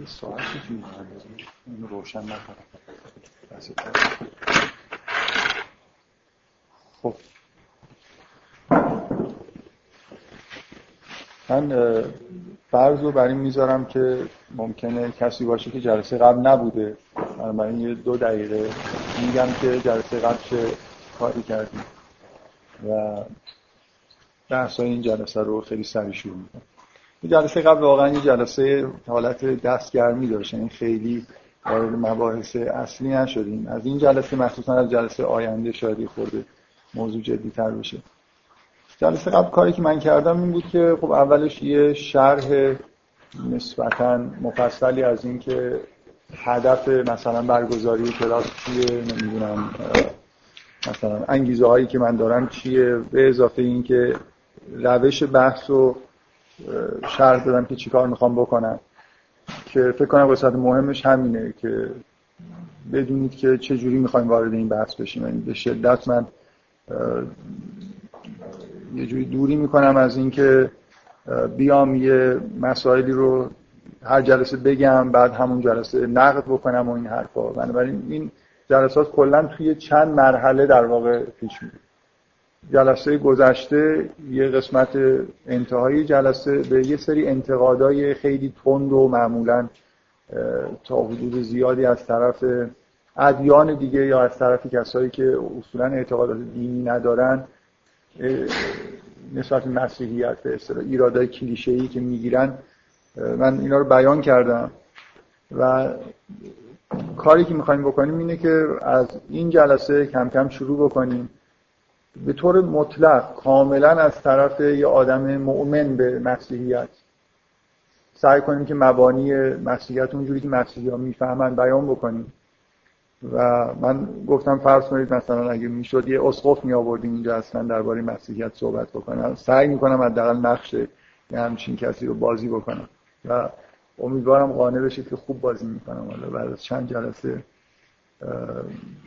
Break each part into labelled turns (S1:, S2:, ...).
S1: یه ساعتی توی اینو روشن خب. من فرض رو بر این می‌ذارم که ممکنه کسی باشه که جلسه قبل نبوده. من یه دو دقیقه میگم که جلسه قبل چه کاری کردیم. و بحثای این جلسه رو خیلی سریع شروع می‌کنم. این جلسه قبل واقعا یه جلسه حالت دستگرمی داشت یعنی خیلی وارد مباحث اصلی نشدیم. از این جلسه مخصوصا از جلسه آینده شاید خورده موضوع جدی تر بشه. جلسه قبل کاری که من کردم این بود که خب اولش یه شرح نسبتا مفصلی از این که هدف مثلا برگزاری کلاس چیه نمی‌دونم مثلا انگیزه هایی که من دارم چیه به اضافه این که روش بحث رو شرح دادم که چیکار می‌خوام بکنم. که فکر کنم وسط مهمش همینه که بدونید که چه جوری می‌خوایم وارد این بحث بشیم. یعنی به شدت من یه جوری دوری می‌کنم از اینکه بیام یه مسائلی رو هر جلسه بگم بعد همون جلسه نقد بکنم و این حرفا. بنابراین این جلسات کلا توی چند مرحله در واقع پیش میره. جلسه گذشته یه قسمت انتهایی جلسه به یه سری انتقادای خیلی تند و معمولا تا حدود زیادی از طرف ادیان دیگه یا از طرف کسایی که اصولا اعتقادات دینی ندارن نسبت مسیحیت به اصطلاح ایرادای کلیشه‌ای که می‌گیرن من اینا رو بیان کردم. و کاری که می‌خوایم بکنیم اینه که از این جلسه کم کم شروع بکنیم. به طور مطلق کاملا از طرف یه آدم مؤمن به مسیحیت. سعی کنیم که مبانی مسیحیت اونجوری که مسیحی ها می‌فهمن بیان بکنیم. و من گفتم فرض کنید مثلا اگه می‌شد یه اسقف می آوردیم اینجا اصلا درباره مسیحیت صحبت بکنم. سعی می‌کنم حداقل نقش یه همچین کسی رو بازی بکنم. و امیدوارم قانع بشید که خوب بازی می‌کنم. حالا بعد از چند جلسه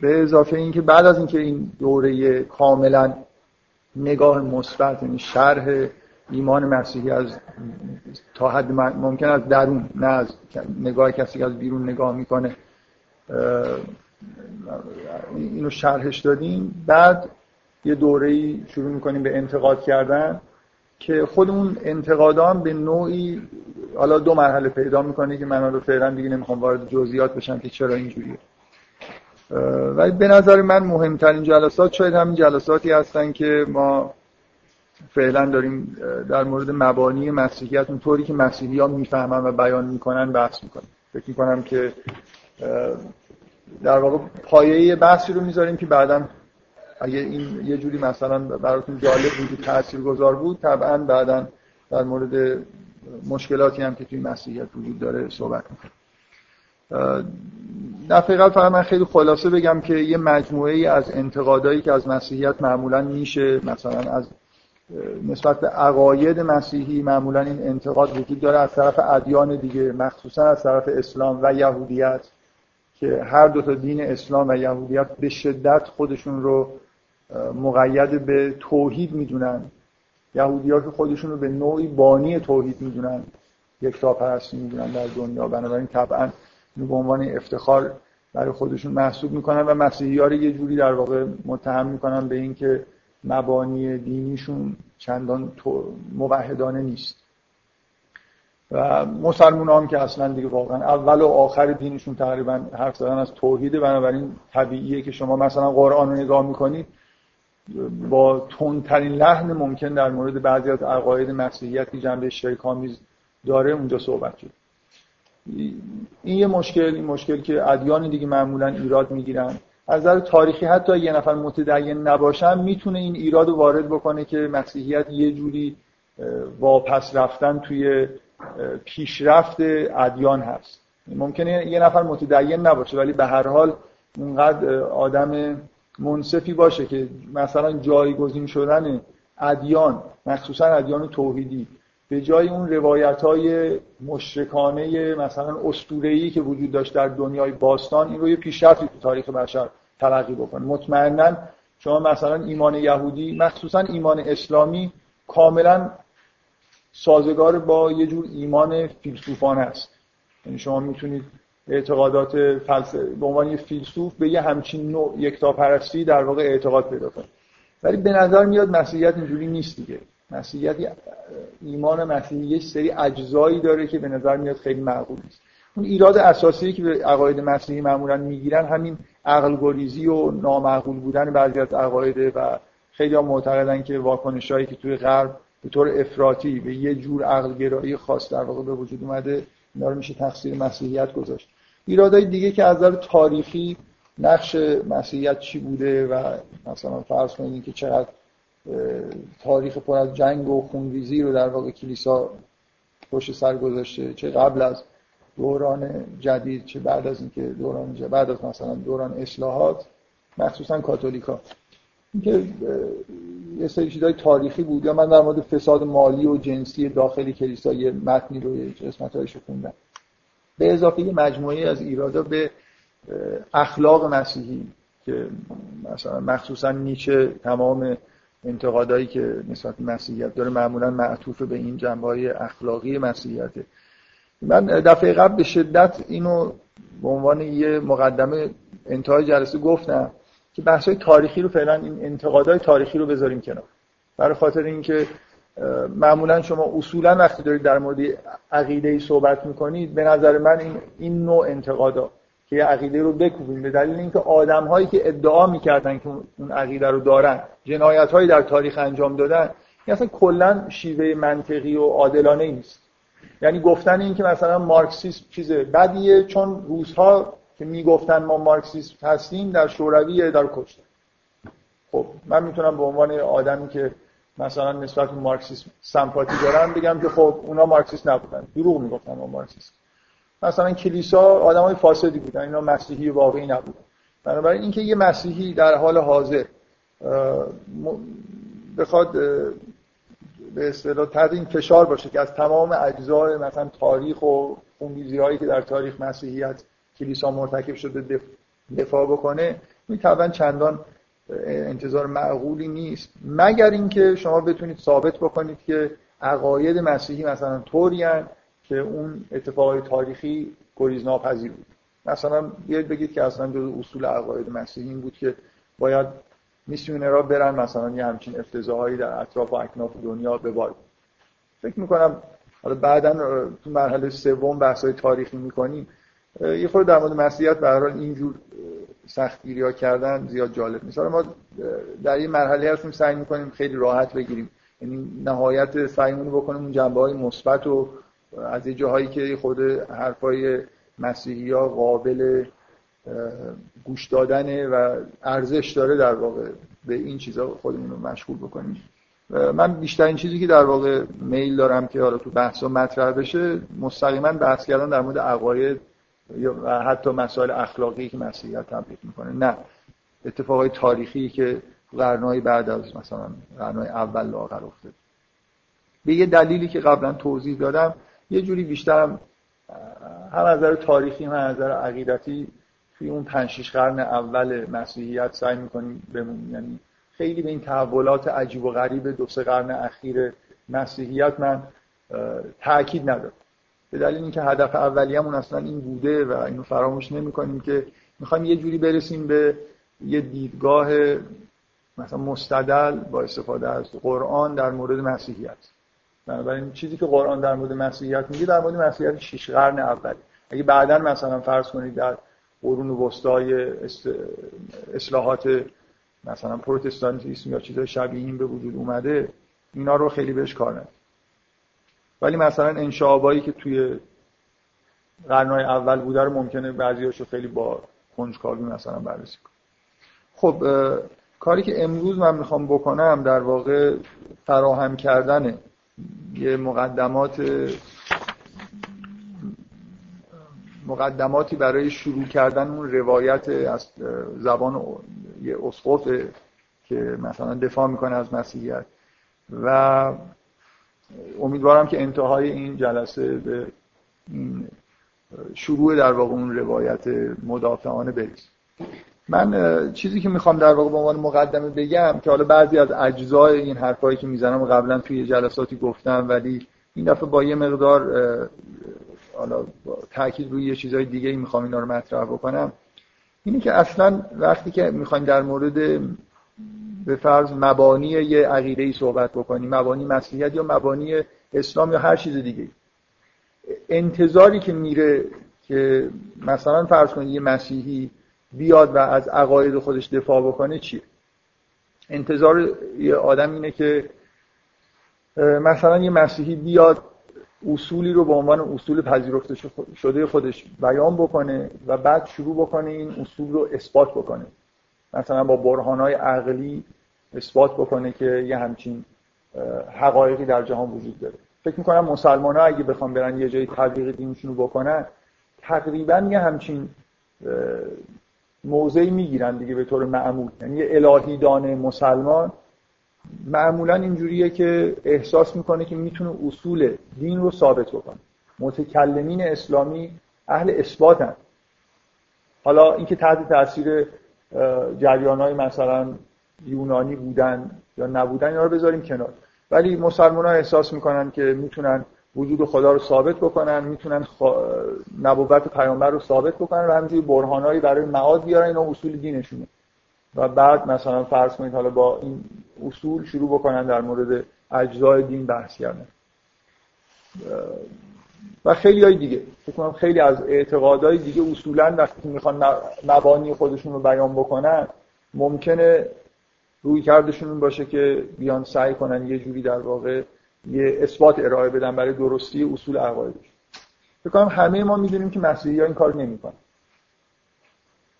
S1: به اضافه اینکه بعد از اینکه این دوره کاملا نگاه مثبت یعنی شرح ایمان مسیحی از تا حد ممکن از درون نه از نگاه کسی که از بیرون نگاه می‌کنه اینو شرحش دادیم. بعد یه دوره شروع می‌کنیم به انتقاد کردن که خود اون انتقادان به نوعی حالا دو مرحله پیدا می‌کنه که من رو فعلا دیگه نمی‌خوام وارد جزئیات بشم که چرا اینجوریه. ولی به نظر من مهمترین جلسات شاید همین جلساتی هستن که ما فعلا داریم در مورد مبانی مسیحیت اونطوری که مسیحی ها می‌فهمن و بیان می‌کنن بحث می‌کنن فکر می‌کنم که در واقع پایه بحثی رو می‌ذاریم که بعدا اگه این یه جوری مثلا براتون جالب بود تأثیر گذار بود طبعا بعدا در مورد مشکلاتی هم که توی مسیحیت وجود داره صحبت می‌کنم دفعه قبل فقط من خیلی خلاصه بگم که یه مجموعه ای از انتقادایی که از مسیحیت معمولا میشه مثلا از نسبت به عقاید مسیحی معمولا این انتقاد وجود داره از طرف ادیان دیگه مخصوصا از طرف اسلام و یهودیت که هر دو تا دین اسلام و یهودیت به شدت خودشون رو مقید به توحید می‌دونن. یهودی ها که خودشون رو به نوعی بانی توحید می‌دونن یک تا پرستی می‌دونن در دنیا. بنابراین طبعا به عنوان افتخار برای خودشون محسوب می‌کنن و مسیحی ها رو یه جوری در واقع متهم می‌کنن به اینکه مبانی دینیشون چندان موحدانه نیست. و مسلمان هم که اصلا دیگه واقعا اول و آخر دینشون تقریبا حرف زدن از توحیده بنابراین طبیعیه که شما مثلا قرآن رو نگاه می‌کنید با تندترین لحن ممکن در مورد بعضی از عقاید مسیحیت که جنبه شرکامیز داره اونجا صحبت شد. این یه مشکل این مشکل که ادیان دیگه معمولا ایراد می‌گیرن. از نظر تاریخی حتی یه نفر متدین نباشن می‌تونه این ایراد رو وارد بکنه که مسیحیت یه جوری واپس رفتن توی پیشرفت ادیان هست. ممکنه یه نفر متدین نباشه ولی به هر حال اونقدر آدم منصفی باشه که مثلا جایگزین شدن ادیان مخصوصا ادیان توحیدی به جای اون روایت های مشرکانه مثلا اسطوره‌ای که وجود داشت در دنیای باستان این رو یه پیشرفتی تو تاریخ بشر تلقی بکنه. مطمئنا شما مثلا ایمان یهودی مخصوصا ایمان اسلامی کاملا سازگار با یه جور ایمان فیلسوفانه است. یعنی شما می‌تونید اعتقادات فلسفه به عنوان یه فیلسوف به یه همچین نوع یکتاپرستی در واقع اعتقاد پیدا کنید. ولی به نظر میاد مسیحیت اینجوری نیست دیگه. مسیحیت ایمان مسیحی یه سری اجزایی داره که به نظر میاد خیلی معقول نیست. اون ایراد اساسی که به عقاید مسیحی معمولا می‌گیرن همین عقل گریزی و نامعقول بودن بعضی از عقاید و خیلی ها معتقدن که واکنشایی که توی غرب به طور افراطی به یه جور عقل گرایی خاص در واقع به وجود اومده اینا رو میشه تقصیر مسیحیت گذاشت. ایرادای دیگه که از نظر تاریخی نقش مسیحیت چی بوده و مثلا فرض کنید که چقدر تاریخ پر از جنگ و خونریزی رو در واقع کلیسا پشت سر گذاشته چه قبل از دوران جدید چه بعد از اینکه دوران جدید بعد از مثلا دوران اصلاحات مخصوصا کاتولیکا. اینکه یه سری چیزای تاریخی بود. یا من در مورد فساد مالی و جنسی داخلی کلیسا یه متنی رو یه قسمتایشو خوندم. به اضافه یه مجموعه از ایرادا به اخلاق مسیحی که مثلا مخصوصا نیچه تمام انتقادایی که نسبت مسیحیت داره معمولا معطوف به این جنبه های اخلاقی مسیحیته. من دفعه قبل به شدت اینو به عنوان یه مقدمه انتهای جلسه گفتم که بحث تاریخی رو فعلا این انتقادهای تاریخی رو بذاریم کنار. برای خاطر اینکه معمولا شما اصولا وقتی دارید در مورد عقیده صحبت می‌کنید به نظر من این, این نوع انتقادا که یه عقیده رو بکوبیم به دلیل اینکه آدم هایی که ادعا می‌کردن که اون عقیده رو دارن جنایت هایی در تاریخ انجام دادن این اصلا کلا شیوه منطقی و عادلانه نیست. یعنی گفتن این که مثلا مارکسیسم چیز بدیه چون روزها که می‌گفتن ما مارکسیسم هستیم در شوروی در کشتن خب من می‌تونم به عنوان آدمی که مثلا نسبت به مارکسیسم سمپاتی دارم بگم که خب اونا مارکسیست نبودن. دروغ می‌گفتن ما مارکسیست مثلا کلیسا آدمای فاسدی بودن اینا مسیحی واقعی نبودن. بنابراین اینکه یه مسیحی در حال حاضر بخواد به اصطلاح تحت فشار باشه که از تمام اجزای مثلا تاریخ و خونریزی هایی که در تاریخ مسیحیت کلیسا مرتکب شده دفاع بکنه این طبعا چندان انتظار معقولی نیست. مگر اینکه شما بتونید ثابت بکنید که عقاید مسیحی مثلا طوری که اون اتفاقای تاریخی گریز ناپذیر بود. مثلا بیاید بگید که اصلا جز اصول عقاید مسیحی این بود که باید میسیونرها برن مثلا یه همچین افتضاحایی در اطراف و اکناف دنیا ببارن فکر می‌کنم حالا بعدا تو مرحله سوم بحث‌های تاریخی می‌کنیم یه خود در مورد مسیحیت به هر اینجور سختگیری کردن زیاد جالب نیست. ما در یه مرحله هستیم سعی می‌کنیم خیلی راحت بگیریم. یعنی نهایت سعیمون بکنیم اون جنبه های مثبت و از یه جاهایی که خود حرفای مسیحی ها قابل گوش دادنه و ارزش داره در واقع به این چیزا خودمون رو مشغول بکنیم. من بیشترین چیزی که در واقع میل دارم که حالا تو بحثا مطرح بشه مستقیما بحث کردن در مورد عقاید یا حتی مسائل اخلاقی که مسیحیت تبلیغ می‌کنه. نه. اتفاقای تاریخی که قرنهای بعد از مثلا قرنهای اول لاغر افتاد به یه دلیلی که قبلا توضیح دادم یه جوری بیشترم هم از نظر تاریخی هم از نظر عقیدتی توی اون پنج شیش قرن اول مسیحیت سعی می‌کنیم بمونیم. یعنی خیلی به این تحولات عجیب و غریب دو سه قرن اخیر مسیحیت من تاکید ندارم. به دلیل اینکه هدف اولیه‌مون اصلا این بوده و اینو فراموش نمی‌کنیم که می‌خوایم یه جوری برسیم به یه دیدگاه مثلا مستدل با استفاده از قرآن در مورد مسیحیت. بنابراین چیزی که قرآن در مورد مسیحیت میگه در مورد مسیحیت شش قرن اول اگه بعدا مثلا فرض کنید در قرون وسطای اصلاحات مثلا پروتستانتیسم یا چیزای شبیه این به وجود اومده اینا رو خیلی بهش کار ولی مثلا انشابایی که توی قرنهای اول بوده رو ممکنه بعضیاشو خیلی با کنجکاوی مثلا بررسی کنم خب کاری که امروز من می‌خوام بکنم در واقع فراهم کردن یه مقدمات مقدماتی برای شروع کردن اون روایت از زبان یه اسقف که مثلا دفاع می‌کنه از مسیحیت. و امیدوارم که انتهای این جلسه به این شروع در واقع اون روایت مدافعانه برسیم. من چیزی که می‌خوام در واقع به عنوان مقدمه بگم که حالا بعضی از اجزای این حرفایی که می‌زنم قبلا توی جلساتی گفتم ولی این دفعه با یه مقدار حالا تاکید روی یه چیزای دیگه ای می‌خوام اینا رو مطرح بکنم. اینه که اصلا وقتی که می‌خوایم در مورد به فرض مبانی یه عقیده ای صحبت بکنیم مبانی مسیحیت یا مبانی اسلام یا هر چیز دیگه انتظاری که میره که مثلا فرض کنید یه مسیحی بیاد و از عقاید خودش دفاع بکنه چیه؟ انتظار یه آدم اینه که مثلا یه مسیحی بیاد اصولی رو به عنوان اصول پذیرفته شده خودش بیان بکنه و بعد شروع بکنه این اصول رو اثبات بکنه. مثلا با برهانهای عقلی اثبات بکنه که یه همچین حقایقی در جهان وجود داره. فکر می‌کنم مسلمان ها اگه بخوام برن یه جایی تبلیغ دینشون رو بکنن تقریبا یه همچین موضعی می‌گیرن دیگه به طور معمول. یعنی یه الهی دانه مسلمان معمولا اینجوریه که احساس می‌کنه که می‌تونه اصول دین رو ثابت بکنه. متکلمین اسلامی اهل اثباتن. حالا اینکه تحت تاثیر جریان های مثلا یونانی بودن یا نبودن اینا رو بذاریم کنار. ولی مسلمان ها احساس می‌کنن که می‌تونن وجود خدا رو ثابت بکنن می‌تونن نبوت پیامبر رو ثابت بکنن و همینجوری برهانایی برای معاد بیارن اینا اصول دینشونه. و بعد مثلا فرض کنید حالا با این اصول شروع بکنن در مورد اجزای دین بحث کردن. و خیلی های دیگه. فکر کنم خیلی از اعتقادهای دیگه اصولا وقتی می‌خوان مبانی خودشون رو بیان بکنن ممکنه روی کردشون باشه که بیان سعی کنن یه جوری در واقع یه اثبات ارائه بدن برای درستی اصول عقایدش. فکر کنم همه ما می‌دونیم که مسیحی ها این کار نمی‌کنن.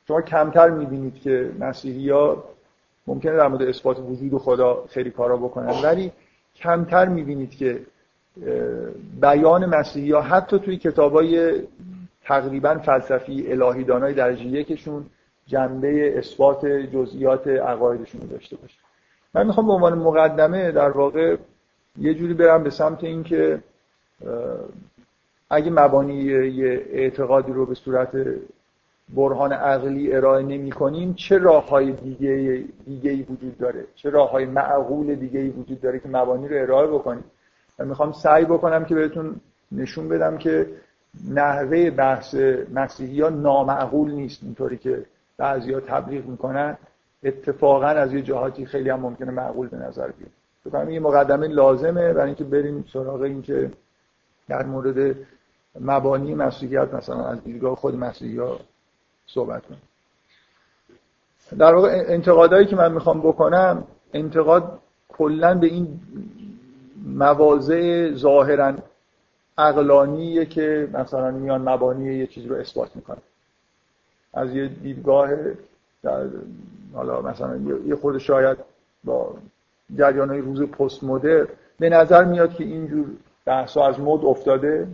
S1: شما کمتر می‌بینید که مسیحی ها ممکنه در مورد اثبات وجود خدا خیلی کارا بکنن ولی کمتر می‌بینید که بیان مسیحی ها حتی توی کتابای تقریبا فلسفی الهی دانای درجه یکشون جنبه اثبات جزئیات عقایدشون داشته باشه من می‌خوام به عنوان مقدمه در واقع یه جوری برم به سمت اینکه اگه مبانی یه اعتقادی رو به صورت برهان عقلی ارائه نمی کنیم چه راه های دیگه, دیگه ای وجود داره؟ چه راه های معقول دیگه ای وجود داره که مبانی رو ارائه بکنیم؟ و می‌خوام سعی بکنم که بهتون نشون بدم که نحوه بحث مسیحی ها نامعقول نیست. اینطوری که بعضی ها تبلیغ می‌کنن اتفاقا از یه جهاتی خیلی هم ممکنه معقول به نظر بیاد. بکنم یه مقدمه لازمه برای اینکه بریم سراغ اینکه در مورد مبانی مسیحیت مثلا از دیدگاه خود مسیحی ها صحبت کنیم. در واقع انتقادایی که من می‌خوام بکنم انتقاد کلا به این مواضع ظاهرا اقلانیه که مثلا میان مبانی یه چیز رو اثبات می‌کنن. از یه دیدگاه در حالا مثلا یه خود شاید با جریان های روز پست مدر به نظر میاد که اینجور بحثا از مد افتاده.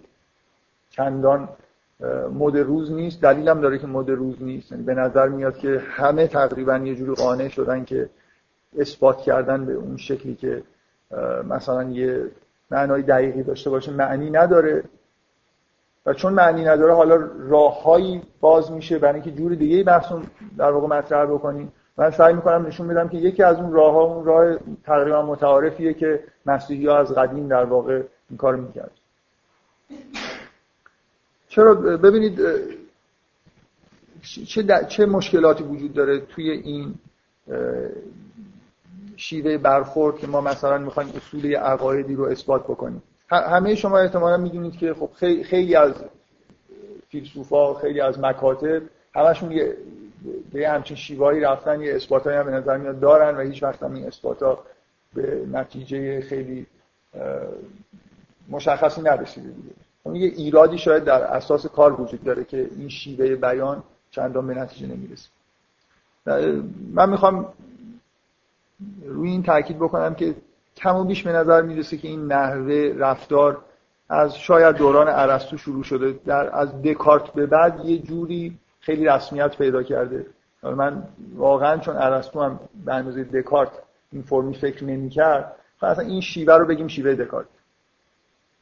S1: چندان مد روز نیست. دلیلم داره که مد روز نیست. یعنی به نظر میاد که همه تقریبا یه جوری قانع شدن که اثبات کردن به اون شکلی که مثلا یه معنای دقیقی داشته باشه معنی نداره. و چون معنی نداره حالا راههایی باز میشه برای اینکه جور دیگه بحث در واقع مطرح بکنیم. من سعی می‌کنم نشون بدم که یکی از اون راه ها اون راه تقریبا متعارفیه که مسیحی ها از قدیم در واقع این کار می‌کرد چرا؟ ببینید چه, چه مشکلاتی وجود داره توی این شیوه برخورد که ما مثلا می‌خوایم اصول عقایدی رو اثبات بکنیم. همه شما احتمالا می‌دونید که خب خیلی, از فیلسوفا خیلی از مکاتب همشون یه به همچین شیوایی رفتن یه اثباتایی هم به نظر میاد دارن و هیچ وقت هم این اثباتا به نتیجه خیلی مشخصی نرسیده دیگه. اون یه ایرادی شاید در اساس کار وجود داره که این شیوه بیان چندان به نتیجه نمی‌رسه. من می‌خوام روی این تاکید بکنم که کم و بیش به نظر می‌رسه که این نحوه رفتار از شاید دوران ارسطو شروع شده در از دکارت به بعد یه جوری خیلی رسمیت پیدا کرده. من واقعا چون ارسطو هم به اندازه دکارت این فرمی فکر نمی‌کرد اصلا این شیوه رو بگیم شیوه دکارت.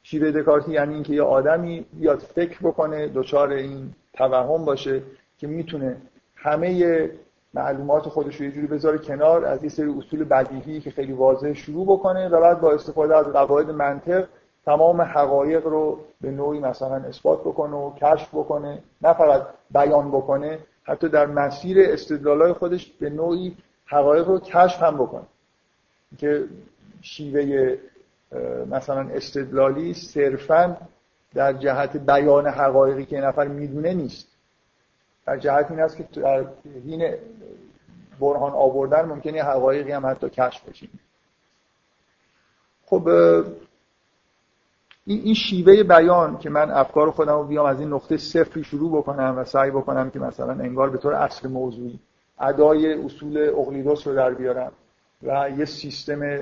S1: شیوه دکارتی یعنی اینکه یه آدمی بیاد فکر بکنه دچار این توهم باشه که می‌تونه همه معلومات خودش رو یه جوری بذاره کنار از یه سری اصول بدیهی که خیلی واضح شروع بکنه و بعد با استفاده از قواعد منطق تمام حقایق رو به نوعی مثلا اثبات بکنه و کشف بکنه نه فقط بیان بکنه حتی در مسیر استدلالای خودش به نوعی حقایق رو کشف هم بکنه. که شیوه مثلا استدلالی صرفا در جهت بیان حقایقی که نفر می‌دونه نیست. در جهت این است که در حین برهان آوردن ممکنه حقایقی هم حتی کشف بشین خب این شیوه بیان که من افکار خودم رو بیام از این نقطه صفری شروع بکنم و سعی بکنم که مثلا انگار به طور اصل موضوعی ادای اصول اقلیدوس رو در بیارم و یه سیستم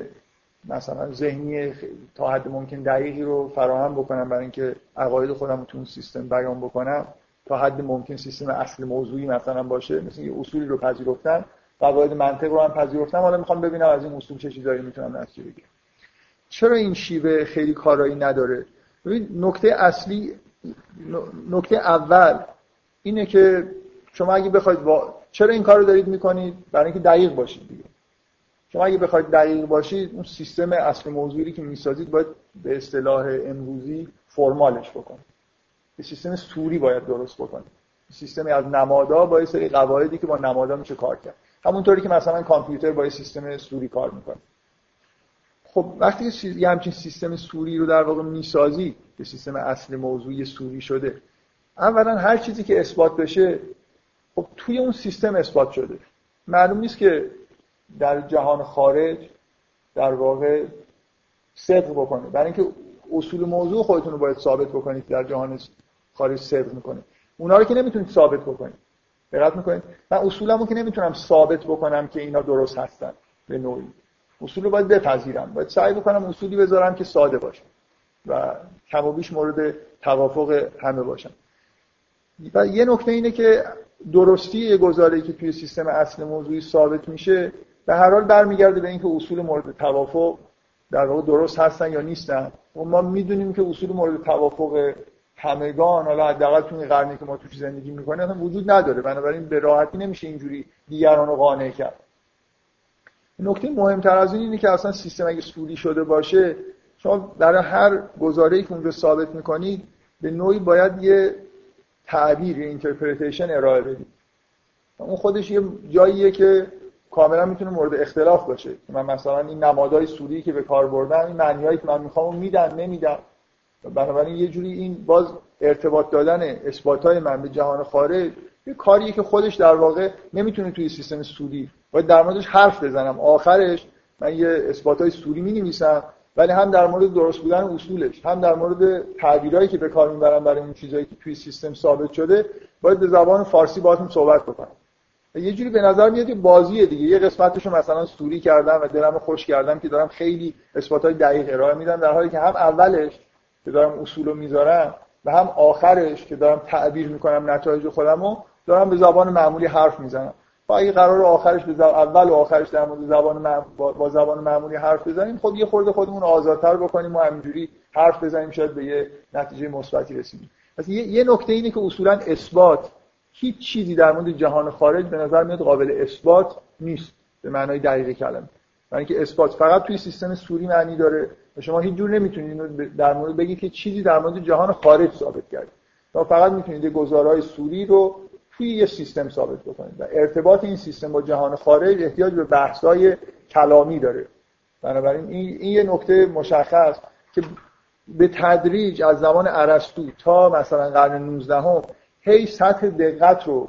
S1: مثلا ذهنی تا حد ممکن دقیقی رو فراهم بکنم برای اینکه عقاید خودم رو تو اون سیستم بیان بکنم تا حد ممکن سیستم اصل موضوعی مثلا باشه مثل یه اصولی رو پذیرفتم قواعد منطق رو هم پذیرفتم حالا می‌خوام ببینم از این اصول چه چیزایی می‌تونم نتیجه بگیرم. چرا این شیوه خیلی کارایی نداره؟ ببین نکته اصلی نکته اول اینه که شما اگه بخواید چرا این کار رو دارید می‌کنید؟ برای اینکه دقیق باشید دیگه. شما اگه بخواید دقیق باشید اون سیستم اصل موضوعی که می‌سازید باید به اصطلاح امروزی فرمالش بکنید. یه سیستم سوری باید درست بکنید. سیستمی از نمادا با یه سری قواعدی که با نمادا میشه کار کرد. همونطوری که مثلا کامپیوتر با یه سیستم سوری کار می‌کنه. خب وقتی که یه همچین سیستم سوری رو در واقع می‌سازی که سیستم اصل موضوعی سوری شده. اولا هر چیزی که اثبات بشه خب توی اون سیستم اثبات شده. معلوم نیست که در جهان خارج در واقع صدق بکنه. برای اینکه اصول موضوع خودتون رو باید ثابت بکنید در جهان خارج صدق می‌کنه. اونا رو که نمی‌تونید ثابت بکنید. دقت می‌کنید؟ من اصولمو که نمی‌تونم ثابت بکنم که اینا درست هستن به نوعی. اصول رو باید بپذیرم. باید سعی بکنم اصولی بذارم که ساده باشه و کم و بیش مورد توافق همه باشن و یه نکته اینه که درستی یه گزاره‌ای که توی سیستم اصل موضوعی ثابت میشه به هر حال برمیگرده به اینکه اصول مورد توافق در واقع درست هستن یا نیستن. و ما می‌دونیم که اصول مورد توافق همگان حالا حداقل تو این قرنی که ما توش زندگی می‌کنیم وجود نداره. بنابراین به راحتی نمیشه اینجوری دیگران رو قانع کرد. نکته مهمتر از این اینه که اصلا سیستم اگه سوری شده باشه شما برای هر گزاره‌ای که اونجا ثابت می‌کنید به نوعی باید یه تعبیر یه interpretation ارائه بدید. اون خودش یه جاییه که کاملا می‌تونه مورد اختلاف باشه. من مثلا این نمادهای صوری که به کار بردم این معنیایی که من می‌خوام میدن نمیدن بنابراین یه جوری این باز ارتباط دادن اثبات های من به جهان خارج یه کاریه که خودش در واقع نمی‌تونه توی سیستم صوری باید در موردش حرف بزنم. آخرش من یه اثبات های صوری می نویسم ولی هم در مورد درست بودن اصولش هم در مورد تعبیرایی که به کار می‌برم برای اون چیزایی که توی سیستم ثابت شده باید به زبان فارسی باهاتون صحبت بکنم. یه جوری به نظر میاد که بازیه دیگه. یه قسمتشو مثلا سوری کردم و دلمو خوش کردم که دارم خیلی اثباتای دقیق ارائه میدم در حالی که هم اولش که دارم اصولو می‌ذارم و هم آخرش که دارم تعبیر می‌کنم نتایج خودمو دارم به زبان معمولی حرف می‌زنم. با اگه قرار آخرش به اول و آخرش در مورد زبان با... زبان معمولی حرف بزنیم خب یه خورده خودمون آزادتر بکنیم و همینجوری حرف بزنیم شاید به یه نتیجه مثبتی رسیدیم. پس یه, یه نکته اینه که اصولا اثبات هیچ چیزی در مورد جهان خارج به نظر میاد قابل اثبات نیست به معنای دقیق کلمه. برای اینکه اثبات فقط توی سیستم سوری معنی داره و شما هیچ جور نمی‌تونید در مورد بگید که چیزی در مورد جهان خارج ثابت کرد شما فقط می‌تونید گزارهای سوری رو توی یه سیستم ثابت بکنید و ارتباط این سیستم با جهان خارج احتیاج به بحث‌های کلامی داره. بنابراین این, این یه نکته مشخص که به تدریج از زمان ارسطو تا مثلا قرن 19 هم هی سطح دقت رو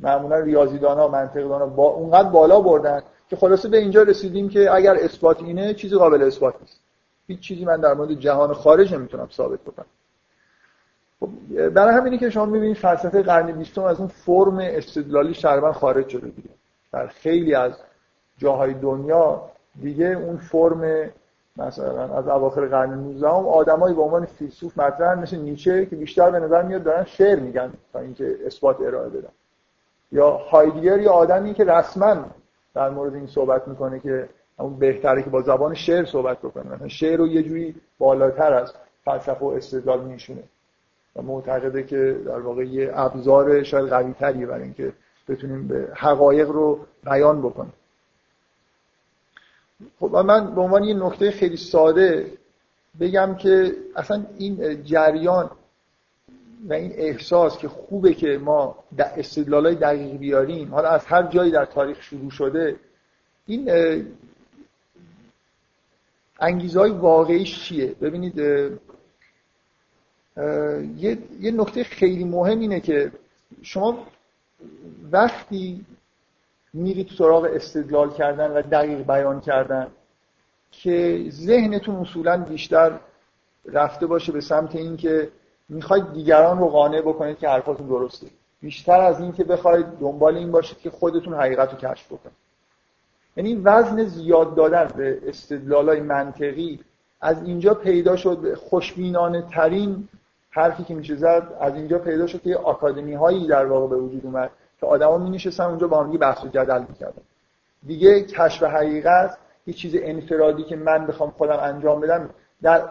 S1: معمولا ریاضیدان ها منطقدان ها با اونقدر بالا بردن که خلاصه به اینجا رسیدیم که اگر اثبات اینه چیزی قابل اثبات نیست. هیچ چیزی من در مورد جهان خارج نمی‌تونم ثابت بکنم. برای همینه که شما می‌بینید فلسفه قرن بیستم از اون فرم استدلالی شربن خارج شده دیگه. در خیلی از جاهای دنیا دیگه اون فرم مثلا از اواخر قرن 19 هم آدمایی به عنوان فیلسوف مطرح مثل نیچه که بیشتر به نظر میاد دارن شعر میگن تا اینکه اثبات ارائه بدن. یا هایدگر یا آدمی که رسما در مورد این صحبت می‌کنه که اون بهتره که با زبان شعر صحبت بکنه. شعر رو یه جوری بالاتر از فلسفه و استدلال میشونه و معتقده که در واقع یه ابزار شاید قوی تریه برای اینکه بتونیم به حقایق رو بیان بکنیم. خب من به عنوان یه نکته خیلی ساده بگم که اصلا این جریان و این احساس که خوبه که ما استدلال های دقیق بیاریم حالا از هر جایی در تاریخ شروع شده این انگیزه های واقعیش چیه؟ ببینید یه،, یه نکته خیلی مهم اینه که شما وقتی میرید سراغ استدلال کردن و دقیق بیان کردن که ذهنتون اصولا بیشتر رفته باشه به سمت اینکه می‌خواید دیگران رو قانع بکنید که حرفاتون درسته. بیشتر از اینکه بخواید دنبال این باشید که خودتون حقیقت رو کشف بکنید. یعنی وزن زیاد دادن به استدلالای منطقی از اینجا پیدا شد خوشبینانه ترین حرفی که میشه زد از اینجا پیدا شد که آکادمی هایی در واقع به وجود اومد که آدما می نشستن اونجا با هم بحث و جدل می‌کردن. دیگه کشف حقیقت یه چیز انفرادی که من بخوام خودم انجام بدم در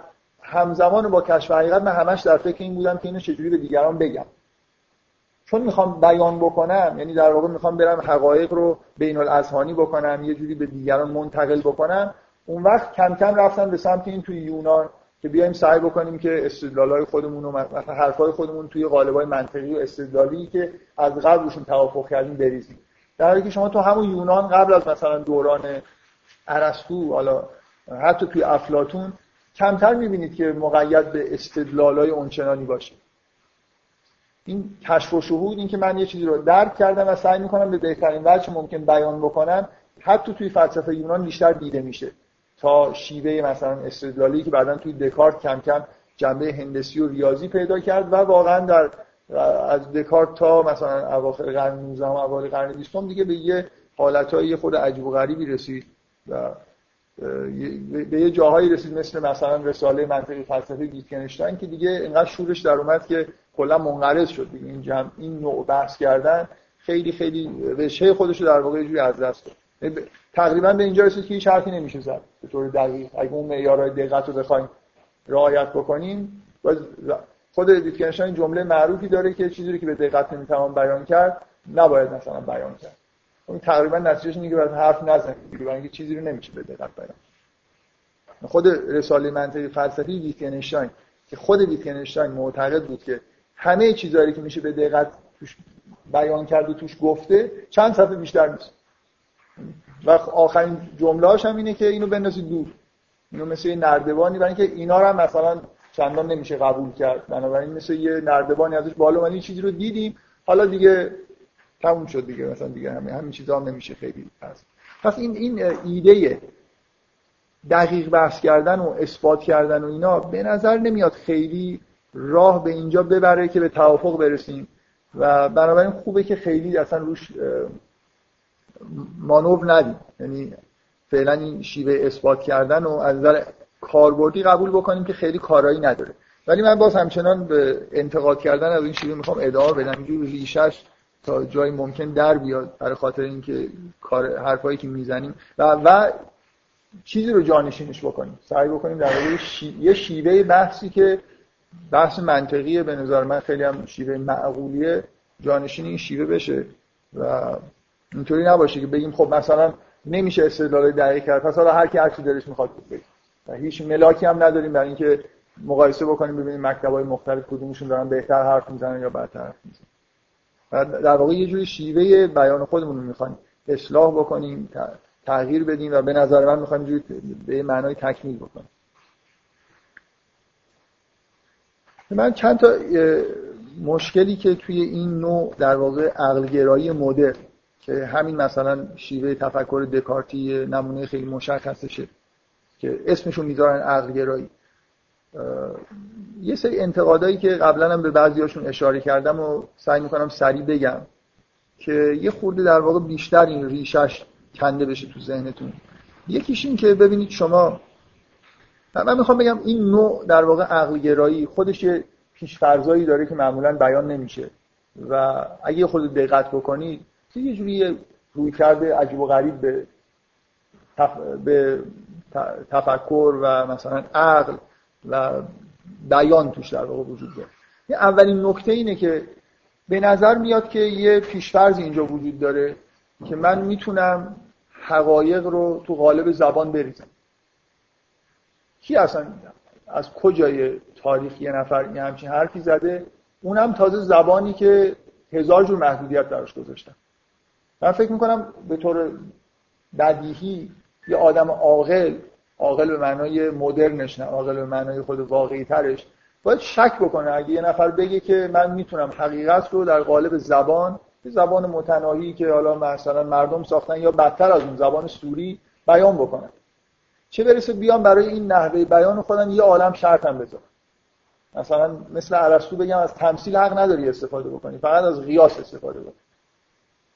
S1: همزمان با کشف حقیقت من همش در فکر این بودم که اینو چجوری به دیگران بگم. چون می‌خوام بیان بکنم یعنی در واقع می‌خوام برم حقایق رو بین الاذهانی بکنم یه جوری به دیگران منتقل بکنم اون وقت کم کم رفتم به سمت این توی یونان که بیایم سعی بکنیم که استدلالای خودمون و حرفای خودمون توی قالبای منطقی و استدلالی که از قبل روشون توافق کردیم بریزیم. در حالی که شما تو همون یونان قبل از مثلا دوران ارسطو حالا حتی توی افلاتون کمتر می‌بینید که مقید به استدلالای اونچنانی باشه. این کشف و شهود این که من یه چیزی رو درک کردم و سعی می‌کنم به بهترین وجه ممکن بیان بکنم حتی توی فلسفه یونان بیشتر دیده میشه. تا شیوه مثلا استدلالی که بعدا توی دکارت کم کم جنبه هندسی و ریاضی پیدا کرد و واقعا در از دکارت تا مثلا اواخر قرن 19 و اوایل قرن 20 دیگه به یه حالتهای خود عجیب و غریبی رسید و به یه جاهایی رسید مثل مثلا رساله منطقی فلسفه ویتگنشتاین که دیگه اینقدر شورش در اومد که کلا منقرض شد. دیگه این جمع این نوع بحث کردن خیلی خیلی رشه خودش رو در واقع جوری از دست داد. تقریبا به اینجا رسید که هیچ حرفی نمیشه زد. به طور دقیق. اگه اون معیارهای دقت رو بخوایم رعایت بکنیم خود ویتگنشتاین جمله معروفی داره که چیزی که به دقت نمی‌توان بیان کرد نباید مثلا بیان کرد. اون تقریبا نتیجهش اینه که باید حرف نزنید دیگه اینکه چیزی رو نمیشه به دقت بیان خود رساله منطقی فلسفی ویتگنشتاین که خود ویتگنشتاین معتقد بود که همه چیزایی که میشه به دقت توش بیان کرد و توش گفته چند صفحه بیشتر نیست. و آخرین جمله هم اینه که اینو بندازید دور. اینو مثل یه نردبانی برای اینکه اینا رو هم مثلا چندان نمیشه قبول کرد. بنابراین مثل یه نردبانی ازش بالا من چیزی رو دیدیم. حالا دیگه تموم شد دیگه. مثلا دیگه همین همین چیزا هم نمیشه خیلی پس پس این این ایده دقیق بحث کردن و اثبات کردن و اینا به نظر نمیاد خیلی راه به اینجا ببره که به توافق برسیم. و بنابراین خوبه که خیلی اصلا روش مانور ندیم. یعنی فعلا این شیوه اثبات کردن و از نظر کاربردی قبول بکنیم که خیلی کارایی نداره. ولی من باز همچنان به انتقاد کردن از این شیوه می‌خوام ادامه بدم. اینجوری ریشش تا جایی ممکن در بیاد برای خاطر اینکه کار حرفایی که می‌زنیم. و و چیزی رو جانشینش بکنیم. سعی بکنیم در واقع یه شیوه بحثی که بحث منطقیه به نظر من خیلی هم شیوه معقولیه جانشین این شیوه بشه و اینطوری نباشه که بگیم خب مثلا نمیشه استدلال دقیق کرد. پس حالا هر کی هر چی دلش می‌خواد بگه. و هیچ ملاکی هم نداریم برای اینکه مقایسه بکنیم ببینیم مکتبای مختلف کدومشون دارن بهتر حرف می‌زنن یا بدتر حرف می‌زنن. و در واقع یه جوری شیوه بیان خودمون رو می‌خوایم اصلاح بکنیم تغییر بدیم و به نظر من می‌خوایم به معنای تکمیل بکنیم. من چند تا مشکلی که توی این نوع در واقع عقلگرایی مدر که همین مثلا شیوه تفکر دکارتی نمونه خیلی مشخصشه که اسمشون می‌ذارن عقلگرایی. یه سری انتقادایی که قبلا هم به بعضیاشون اشاره کردم و سعی می‌کنم سریع بگم که یه خورده در واقع بیشتر این ریشش کنده بشه تو ذهنتون. یکیش این که ببینید شما من می‌خوام بگم این نوع در واقع عقل گرایی خودش یه پیشفرزایی داره که معمولا بیان نمیشه. و اگه خود دقت بکنید یه جوری روی کرده عجیب و غریب به, به تفکر و مثلا عقل و بیان توش در واقع وجود داره. یه اولین نکته اینه که به نظر میاد که یه پیشفرز اینجا وجود داره که من می‌تونم حقایق رو تو قالب زبان بریزم. کی اصلا از کجای تاریخ یه نفر یه همچین حرفی زده؟ اونم تازه زبانی که هزار جور محدودیت براش گذاشتن. من فکر می‌کنم به طور بدیهی یه آدم عاقل عاقل به معنای مدرنش نه عاقل به معنای خود واقعی ترش باید شک بکنه. اگه یه نفر بگه که من می‌تونم حقیقت رو در قالب زبان زبان متناهی که حالا مثلا مردم ساختن یا بدتر از اون زبان سوری بیان بکنن چه برسه بیان برای این نحوه بیان خودن یه عالم شرط هم بذار مثلا مثل ارسطو بگم از تمثیل حق نداری استفاده بکنی فقط از قیاس استفاده بکنی.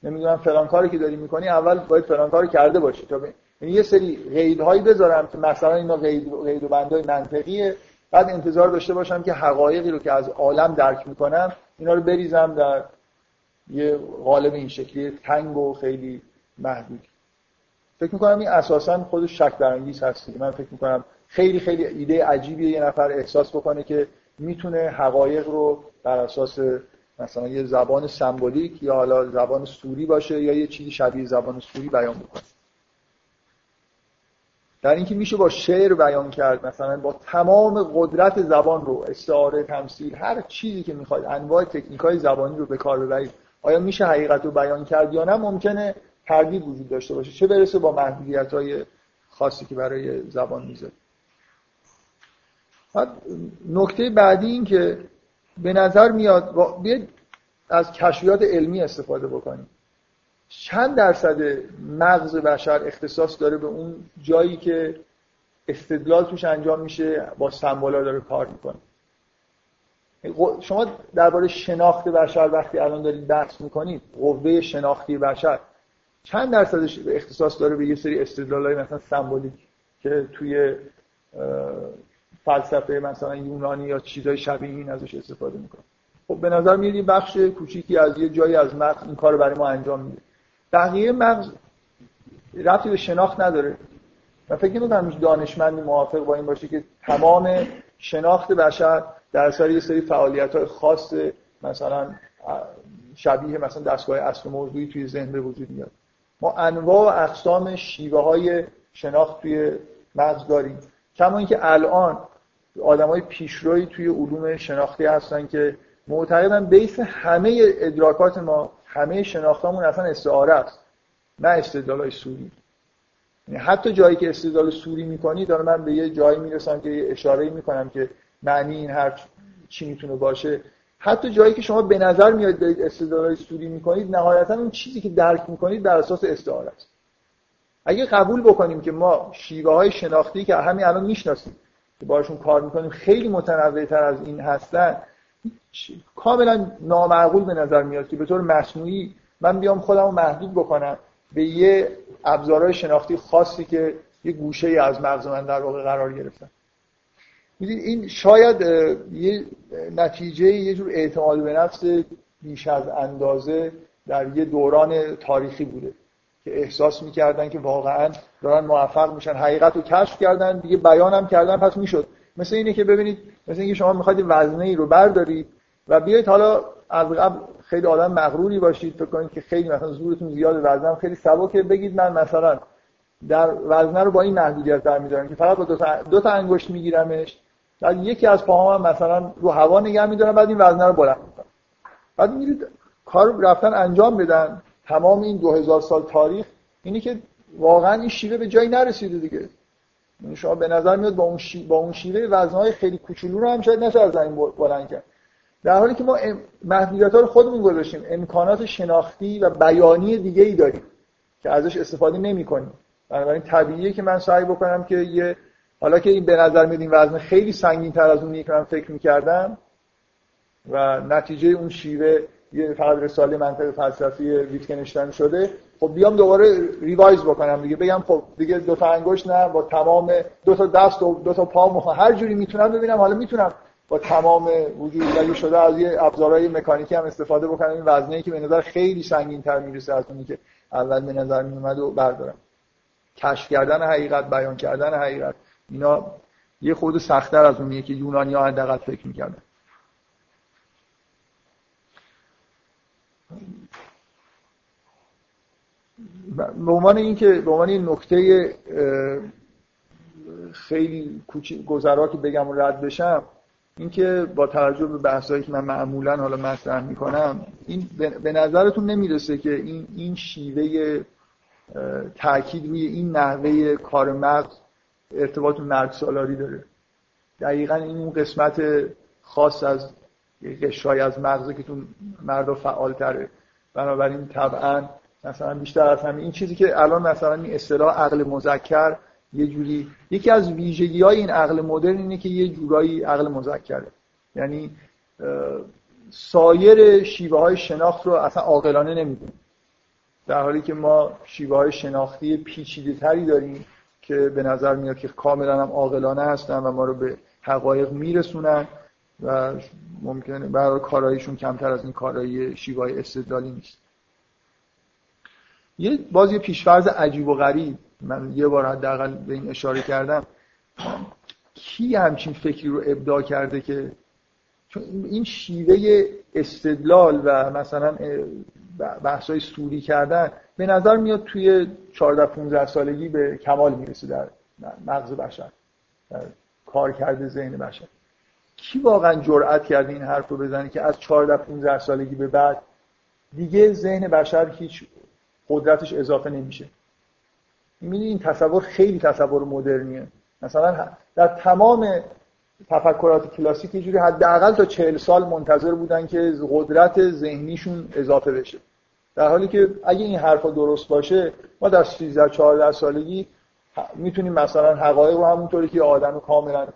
S1: نمی‌دونم فلان کاری که داری می‌کنی اول باید فلان کاری کرده باشی. تا یعنی یه سری قیدهایی بذارم که مثلا اینا قید قید و بندای منطقیه. بعد انتظار داشته باشم که حقایقی رو که از عالم درک می‌کنم اینا رو بریزم در یه قالب این شکلی تنگ و خیلی محدود. فکر می‌کنم این اساسا خودش شک برانگیز هست من فکر می‌کنم خیلی خیلی ایده عجیبیه یه نفر احساس بکنه که می‌تونه حقایق رو بر اساس مثلا یه زبان سمبولیک یا حالا زبان سوری باشه یا یه چیزی شبیه زبان سوری بیان بکنه. در اینکه میشه با شعر بیان کرد مثلا با تمام قدرت زبان رو استعاره تمثیل هر چیزی که می‌خواید انواع تکنیک های زبانی رو به کار ببرید. آیا میشه حقیقت رو بیان کرد یا نه؟ ممکنه تردید وجود داشته باشه. چه برسه با محدودیت های خاصی که برای زبان می‌ذاره نکته بعدی این که به نظر میاد بیاید از کشفیات علمی استفاده بکنیم. چند درصد مغز بشر اختصاص داره به اون جایی که استدلال توش انجام میشه با سمبولا داره کار می‌کنه. شما درباره شناخت بشر وقتی الان دارید بحث می‌کنید قوه شناختی بشر چند درصدش اختصاص داره به یه سری استدلال های مثلا سمبولیک که توی فلسفه مثلا یونانی یا چیزای شبیه این ازش استفاده می‌کنه خب به نظر میاد یه بخش کوچیکی از یه جایی از مغز این کار برای ما انجام میده. بقیه مغز رفتی به شناخت نداره. من فکر نمی‌کنم هیچ دانشمندی موافق با این باشه که تمام شناخت بشر در اثر یه سری فعالیت های خاص مثلا شبیه مثلا دستگاه اصل موضوعی توی ذهن به وجود میاد. ما انواع و اقسام شیوه های شناخت توی مغز داریم. کما اینکه الان آدمای پیشروی توی علوم شناختی هستن که معتقدن بیس همه ادراکات ما همه شناختامون اصلا استعاره است نه استدلال های سوری. یعنی حتی جایی که استدلال سوری می‌کنی داره من به یه جایی می‌رسم که یه اشاره می‌کنم که معنی این حرف چی می‌تونه باشه. حتی جایی که شما به نظر میاد دارید استدلال سوری می‌کنید نهایتا اون چیزی که درک می‌کنید بر اساس استعاره است. اگه قبول بکنیم که ما شیوه های شناختی که همین الان می‌شناسیم که باشون کار می‌کنیم خیلی متنوع تر از این هستن. کاملا نامعقول به نظر میاد که به طور مصنوعی من بیام خودم رو محدود بکنم به یه ابزارهای شناختی خاصی که یه گوشه از مغز من در واقع قرار گرفتن. این شاید یه نتیجه یه جور اعتماد به نفس بیش از اندازه در یه دوران تاریخی بوده. که احساس می‌کردن که واقعا دارن موفق میشن. حقیقت رو کشف کردن دیگه بیانم کردن پس می‌شد. مثل اینه که ببینید مثل اینکه شما می‌خواید وزنه ای رو بردارید و بیایید حالا از قبل خیلی آدم مغروری باشید فکر کنید که خیلی مثلا زورتون زیاد وزنم خیلی سبکه بگید من مثلا در وزنه رو با این محدودیت در میدارم که فقط با دو تا, دو تا انگشت میگیرمش. بعد یکی از پاهام مثلا رو هوا نگه میدارم بعد این وزنه رو بلند می‌کنم. بعد میرید کار رفتن انجام بدن. تمام این 2000 سال تاریخ اینی که واقعا این شیوه به جایی نرسیده دیگه. یعنی شما به نظر میاد با اون, شی... با اون شیوه وزنهای خیلی کوچولو رو هم شاید نشه از زمین بلند کرد. در حالی که ما محدودیت ها رو خودمون گذاشتیم. امکانات شناختی و بیانی دیگه ای داریم که ازش استفاده نمی کنیم بنابراین طبیعیه که من سعی بکنم که یه حالا که این به نظر میاد این وزن خیلی سنگین تر از اونی که من فکر می‌کردم و نتیجه اون شیوه یه فقط رساله منطق فلسفی ویتکنشتن شده. خب بیام دوباره ریوایز بکنم دیگه. بگم خب دیگه دو تا انگشت نه با تمام دو تا دست و دو تا پا هر جوری می‌تونم ببینم. حالا می‌تونم با تمام وجود اگه شده از یه ابزارهای مکانیکی هم استفاده بکنم. این وزنه که به نظر خیلی سنگین تر می‌رسه از اونی که اول به نظر میومد و بردارم. کشف کردن حقیقت بیان کردن حقیقت. اینا یه خود سختتر از اونیه که یونانی ها حداقل فکر می‌کردن. به عنوان اینکه به عنوان این نکته خیلی گذرا که بگم و رد بشم اینکه با توجه به بحثایی که من معمولا حالا مطرح می‌کنم این به نظرتون نمی‌رسه که این این شیوه تاکید روی این نحوه کار مغز ارتباط مرگ سالاری داره. دقیقا این اون قسمت خاص از قشرهای از مغزه که تو مرد فعال تره بنابراین طبعا مثلا بیشتر از همین این چیزی که الان مثلا این اصطلاح عقل مذکر یه جوری یکی از ویژگی های این عقل مدرن اینه که یه جورایی عقل مذکره. یعنی سایر شیوه های شناخت رو اصلا عاقلانه نمی‌دونیم در حالی که ما شیوه های شناختی پیچیده تری داریم که به نظر میاد که کاملا هم عاقلانه هستن و ما رو به حقایق میرسونن. و ممکنه برای کارایشون کمتر از این کارایی شیوه های استدلالی نیست. یه باز یه پیشفرض عجیب و غریب من یه بار حداقل به این اشاره کردم. کی همچین فکری رو ابداع کرده که چون این شیوه استدلال و مثلا بحثای سوری کردن به نظر میاد توی 14 15 سالگی به کمال می‌رسه در مغز بشر در کار کرده ذهن بشر. کی واقعا جرأت کرده این حرف رو بزنه که از 14 15 سالگی به بعد دیگه ذهن بشر هیچ قدرتش اضافه نمیشه. می‌بینی این تصور خیلی تصور مدرنیه. مثلا در تمام تفکرات کلاسیک یه جوری حداقل تا چهل سال منتظر بودن که قدرت ذهنیشون اضافه بشه. در حالی که اگه این حرفا درست باشه ما در 13 14 سالگی می‌تونیم مثلا حقایق رو همونطوری که آدم کاملا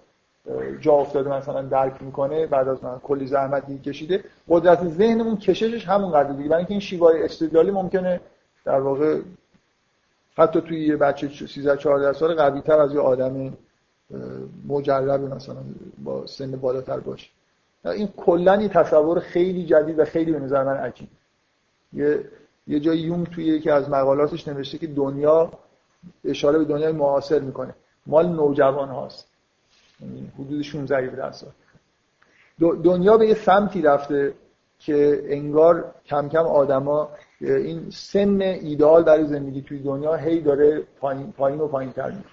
S1: جا افتاده مثلا درک می‌کنه بعد از من کلی زحمتی کشیده قدرت ذهنمون کششش همون قدر دیگه. برای اینکه این شیوه استدلالی ممکنه در واقع حتی توی یه بچه 13 14 سال قوی تر از یه آدم مجرب مثلا با سن بالاتر باشه. این کلا تصور خیلی جدید و خیلی به نظر من عجیب. یه یه جای یونگ توی یکی از مقالاتش نوشته که دنیا اشاره به دنیای معاصر می‌کنه. مال نوجوان هاست. حدود 16 سال. دنیا به یه سمتی رفته که انگار کم کم آدما این سن ایدال برای زندگی توی دنیا هی داره پایین, پایین و پایین تر میره.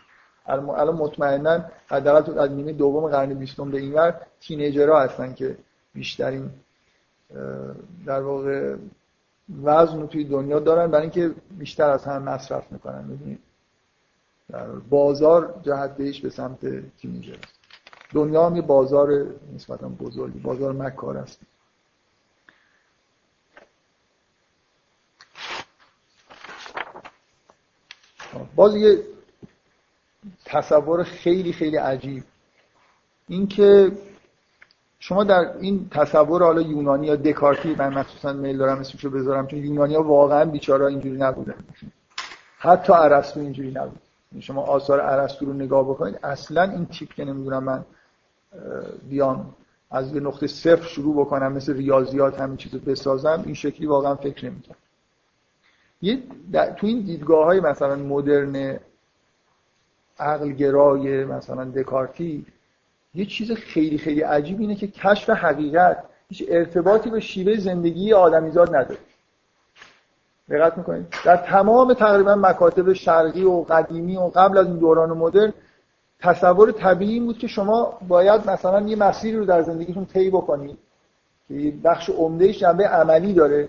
S1: الان مطمئنا حداقل از نیمه دوم قرن بیستم به اینور تینیجرها هستن که بیشترین در واقع وزن رو توی دنیا دارن برای اینکه بیشتر از هم مصرف می‌کنن بازار جهت بهش به سمت تینیجر دنیا هم بازار نسبتا بزرگی بازار مکار است. باز یه تصور خیلی خیلی عجیب. اینکه شما در این تصور حالا یونانی یا دکارتی من مخصوصا میل دارم اسمشو بذارم چون یونانی ها واقعا بیچاره اینجوری نبودن. حتی ارسطو اینجوری نبود. شما آثار ارسطو رو نگاه بکنید اصلا این تیپ که نمی‌دونم من بیام از یه نقطه صفر شروع بکنم مثل ریاضیات همین چیزو بسازم این شکلی واقعا فکر نمی‌کنم. یه تو این دیدگاه های مثلا مدرن عقلگرای مثلا دکارتی یه چیز خیلی خیلی عجیب اینه که کشف حقیقت هیچ ارتباطی به شیوه زندگی آدمیزاد نداره. دقت می‌کنید. در تمام تقریبا مکاتب شرقی و قدیمی و قبل از این دوران مدرن تصور طبیعی بود که شما باید مثلا یه مسیری رو در زندگیتون طی بکنید که بخش عمدهش جنبه عملی داره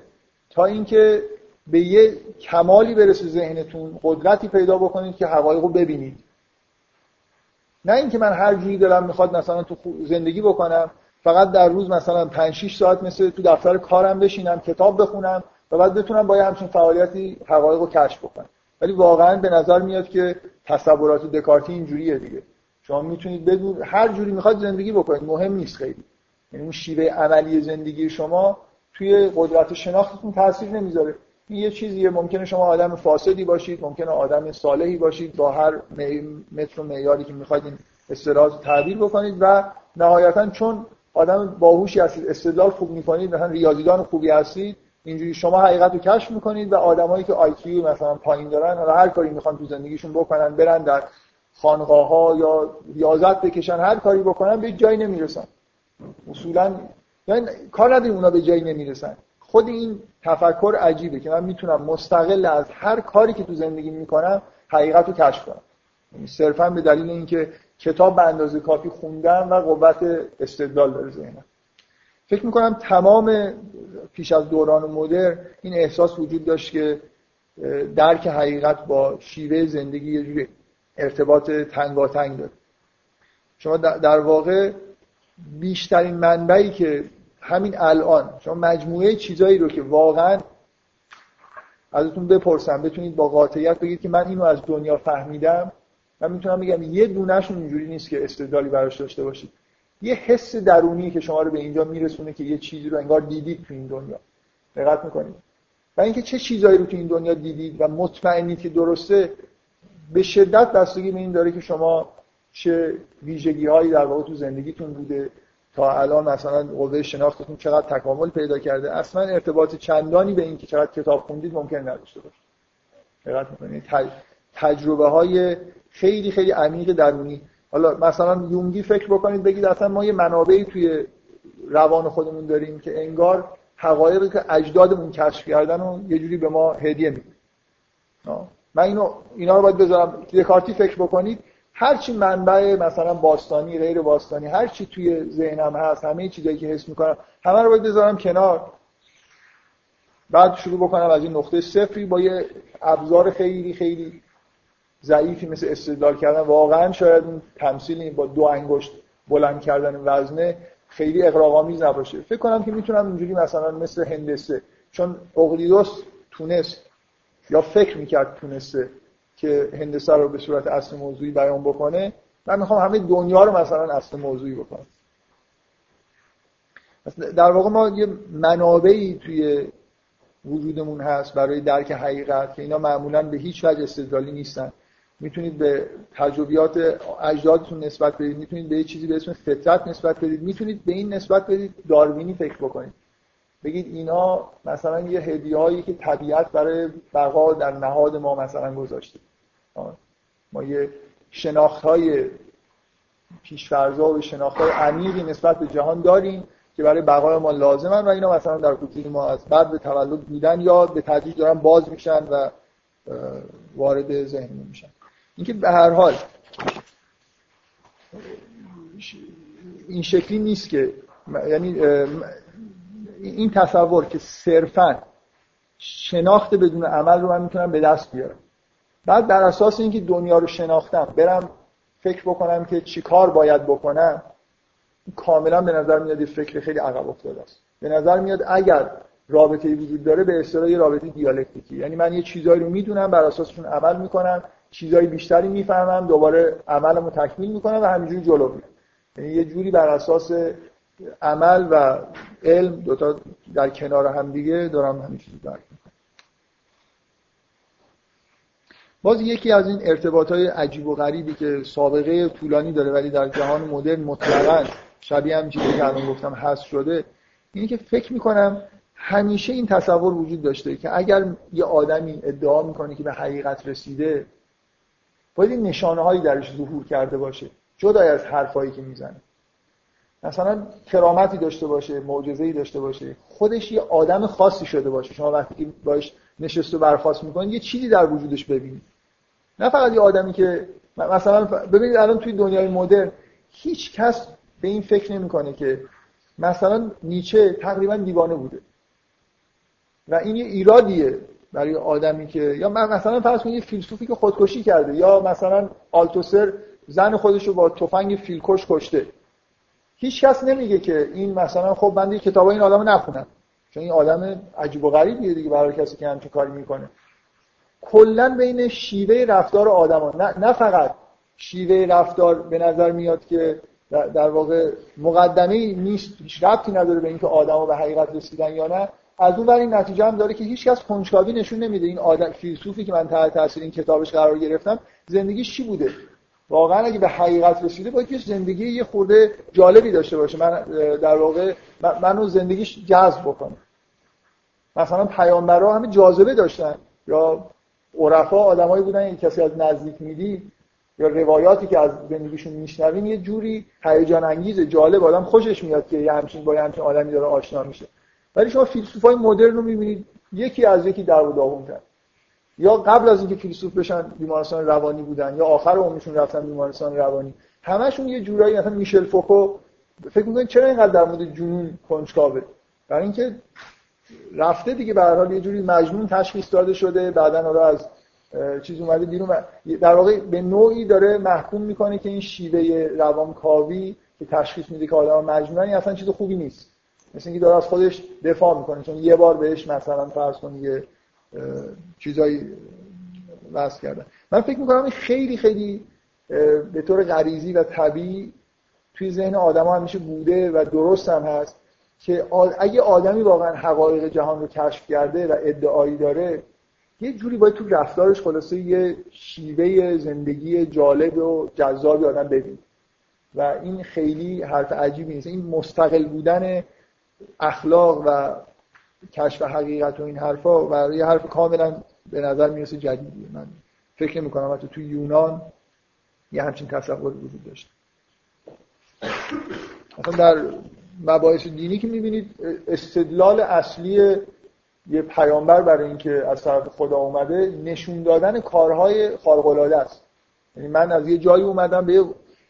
S1: تا اینکه به یه کمالی برسه ذهنتون قدرتی پیدا بکنید که حقایق رو ببینید. نه اینکه من هر جوری دلم می‌خواد مثلا تو زندگی بکنم فقط در روز مثلا 5 6 ساعت مثل تو دفتر کارم بشینم کتاب بخونم و بعد بتونم با همچین فعالیتی حقایق رو کشف بکنم. ولی واقعا به نظر میاد که تصورات دکارتی اینجوریه دیگه. شما می‌تونید بدون هر جوری می‌خواد زندگی بکنید. مهم نیست خیلی. یعنی اون شیوه عملی زندگی شما توی قدرت شناختتون تاثیر نمی‌ذاره. این یه چیزیه. ممکنه شما آدم فاسدی باشید ممکنه آدم صالحی باشید با هر متر و معیاری که می‌خواید این استدلال تعبیر بکنید و نهایتا چون آدم باهوشی هستید استدلال خوب می‌کنید مثلا ریاضیدان خوبی هستید اینجوری شما حقیقت رو کشف می‌کنید و آدمایی که آی مثلا پایین دارن حالا هر کاری می‌خوان تو زندگیشون بکنن برن در خانقاه یا ریاضت بکشن هر کاری بکنن به جایی نمی‌رسن. اصولا یعنی کار نداریم اونا به جایی نمی‌رسن. خود این تفکر عجیبه که من می‌تونم مستقل از هر کاری که تو زندگی می‌کنم حقیقت رو کشف کنم. یعنی صرفا به دلیل اینکه کتاب به اندازه کافی خوندن و قوت استدلال داره ذهنم. فکر می‌کنم تمام پیش از دوران مدر این احساس وجود داشت که درک حقیقت با شیوه زندگی یه جوری ارتباط تنگاتنگ داره. شما در واقع بیشترین منبعی که همین الان شما مجموعه چیزایی رو که واقعا ازتون بپرسم بتونید با قاطعیت بگید که من اینو از دنیا فهمیدم من می‌تونم بگم یه دونهشون اینجوری نیست که استدلالی براش داشته باشید. یه حس درونی که شما رو به اینجا میرسونه که یه چیزی رو انگار دیدید تو این دنیا. دقت می‌کنید. و اینکه چه چیزایی رو تو این دنیا دیدید و مطمئنید که درسته به شدت بستگی به این داره که شما چه ویژگی هایی در واقع تو زندگیتون بوده تا الان مثلا قوه شناختتون چقدر تکامل پیدا کرده. اصلا ارتباط چندانی به اینکه چقدر کتاب خوندید ممکن نداشته باشه. دقت می‌کنید؟ تجربه های خیلی خیلی عمیق درونی. حالا مثلا یونگی فکر بکنید بگید اصلا ما یه منابعی توی روان خودمون داریم که انگار حقایقی که اجدادمون کشف کردن و یه جوری به ما هدیه میده. من اینو اینا رو باید بذارم. دکارتی فکر بکنید هر چی منبع مثلا باستانی غیر باستانی هر چی توی ذهنم هست همه چیزایی که حس می‌کنم همه رو باید بذارم کنار. بعد شروع بکنم از این نقطه صفری با یه ابزار خیلی خیلی ضعیفی مثل استدلال کردن. واقعا شاید این تمثیل با دو انگشت بلند کردن وزنه خیلی اقراق‌آمیز نباشه. فکر کنم که می‌تونم اینجوری مثلا مثل هندسه چون اقلیدوس تونست یا فکر می‌کرد تونسته که هندسه رو به صورت اصل موضوعی بیان بکنه. من می‌خوام همه دنیا رو مثلا اصل موضوعی بکنم. در واقع ما یه منابعی توی وجودمون هست برای درک حقیقت که اینا معمولا به هیچ وجه استدلالی نیستن. می‌تونید به تجربیات اجدادتون نسبت بدید می‌تونید به یه چیزی به اسم فطرت نسبت بدید می‌تونید به این نسبت بدید داروینی فکر بکنید. بگید اینا مثلا یه هدیه هایی که طبیعت برای بقا در نهاد ما مثلا گذاشته. ما یه شناخت های پیشفرزا و شناخت های عمیقی نسبت به جهان داریم که برای بقای ما لازمن و اینا مثلا در کوچیک ما از بعد به تولد بودن یا به تدریج دارن باز میشن و وارد ذهن میشن. اینکه به هر حال این شکلی نیست که یعنی این تصور که صرفا شناخت بدون عمل رو من می‌تونم به دست بیارم. بعد بر اساس اینکه دنیا رو شناختم برم فکر بکنم که چی کار باید بکنم کاملا به نظر میاد یه فکر خیلی عقب افتاده است. به نظر میاد اگر رابطه وجود داره به اصطلاح یه رابطه دیالکتیکی. یعنی من یه چیزایی رو می‌دونم بر اساسشون عمل می‌کنم. چیزای بیشتری می‌فهمم دوباره عملمو تکمیل می‌کنم و همینجوری جلو میرم. یعنی یه جوری بر اساس عمل و علم دوتا در کنار هم دیگه دارم همین چیزی درک باز یکی از این ارتباط های عجیب و غریبی که سابقه طولانی داره ولی در جهان مدرن مطلقا شبیه هم چیزی که الان گفتم هست شده اینه که فکر می‌کنم همیشه این تصور وجود داشته که اگر یه آدمی ادعا می‌کنه که به حقیقت رسیده باید این نشانه هایی درش ظهور کرده باشه جدای از حرفایی که می‌زنه. مثلا کرامتی داشته باشه معجزه‌ای داشته باشه خودش یه آدم خاصی شده باشه. شما وقتی باش نشست و برخواست می‌کنید یه چیزی در وجودش ببینید نه فقط یه آدمی که مثلا ببینید الان توی دنیای مدرن هیچ کس به این فکر نمی‌کنه که مثلا نیچه تقریبا دیوانه بوده. و این یه ایرادیه. برای آدمی که یا مثلا فرض کنید یه فیلسوفی که خودکشی کرده یا مثلا آلتوسر زن خودش رو با تفنگ فیلکش کشته. هیچ کس نمیگه که این مثلا خب من کتاب این آدمو نخونم. چون این آدم عجیب و غریبیه دیگه برای کسی که همچین کاری می‌کنه. کلا بین شیوه رفتار آدما نه, نه فقط شیوه رفتار به نظر میاد که در واقع مقدمه نیست هیچ ربطی نداره به اینکه آدما به حقیقت رسیدن یا نه. از اون این نتیجه هم داره که هیچ کس کنجکاوی نشون نمیده. این آدم فیلسوفی که من تحت تاثیر این کتابش قرار گرفتم زندگیش چی بوده؟ واقعا اگه به حقیقت رسیده باید که زندگی یه خورده جالبی داشته باشه. من در واقع منو زندگیش جذب بکنه. مثلا پیامبرا همه جاذبه داشتن. یا عرفا آدمایی بودن که کسی از نزدیک میدی یا روایاتی که از زندگیشون میشنویم یه جوری هیجان انگیز جالب آدم خوشش میاد که یه همچین با یه همچین آدمی داره آشنا میشه. ولی شما فیلسوفای مدرن رو می‌بینید یکی از یکی در و داغون کرد یا قبل از اینکه فیلسوف بشن بیمارستان روانی بودن یا آخر عمرشون رفتن بیمارستان روانی همشون یه جورایی مثلا میشل فوکو فکر می‌کنید چرا اینقدر در مورد جنون کنجکاوه؟ برای اینکه رفته دیگه به هر یه جوری مجنون تشخیص داده شده بعدا حالا از چیز اومده بیرون در واقع به نوعی داره محکوم می‌کنه که این شیوه روانکاوی که تشخیص میده که آدم مجنونی اصلا چیز خوبی نیست. مثل اینکه داره از خودش دفاع می‌کنه. چون یه بار بهش مثلا فرض کن یه چیزایی وصل کردن. من فکر می‌کنم خیلی خیلی به طور غریزی و طبیعی توی ذهن آدم ها همیشه بوده و درست هم هست که اگه آدمی واقعا حقایق جهان رو کشف کرده و ادعایی داره یه جوری باید تو رفتارش خلاصه یه شیوه زندگی جالب و جذابی آدم ببین و این خیلی حرف عجیبی نیست. این مستقل بودن اخلاق و کشف حقیقت و این حرفا و یه حرف کاملا به نظر می‌رسه جدیدیه. من فکر نمی کنم حتی تو یونان یه همچین تصور وجود داشته مثلا در مباحث دینی که می‌بینید استدلال اصلی یه پیامبر برای اینکه از طرف خدا اومده نشون دادن کارهای خارق است. یعنی من از یه جایی اومدم به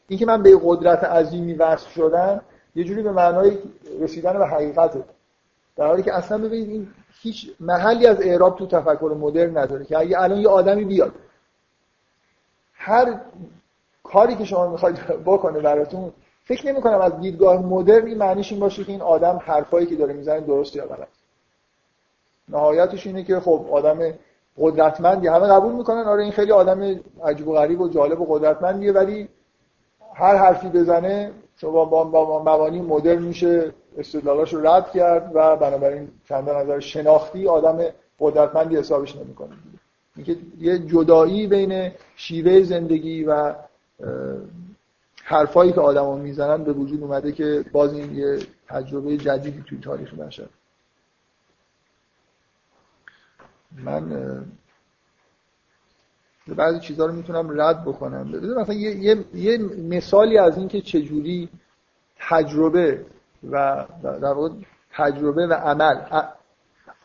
S1: اینکه من به قدرت عظیمی وصل شدم یه جوری به معنای رسیدن به حقیقته. در حالی که اصلا ببینید این هیچ محلی از اعراب تو تفکر مدرن نداره که اگه الان یه آدمی بیاد هر کاری که شما می‌خواید بکنه براتون فکر نمی کنم از دیدگاه مدرن این معنیش این باشه که این آدم حرفایی که داره می‌زنه درست یا غلط. نهایتش اینه که خب آدم قدرتمندی. همه قبول می‌کنن آره این خیلی آدم عجیب و غریب و جالب و قدرتمندیه ولی هر حرفی بزنه شما با مبانی مدرن میشه استدلالاش رو رد کرد و بنابراین چند نظر شناختی آدم قدرتمندی حسابش نمی‌کنه. اینکه یه جدایی بین شیوه زندگی و حرفایی که آدما می‌زنن به وجود اومده که باز این یه تجربه جدیدی توی تاریخ بشر. من بعضی چیزها رو می‌تونم رد بکنم. مثلا یه،, یه،, یه مثالی از اینکه چجوری تجربه و در واقع تجربه و عمل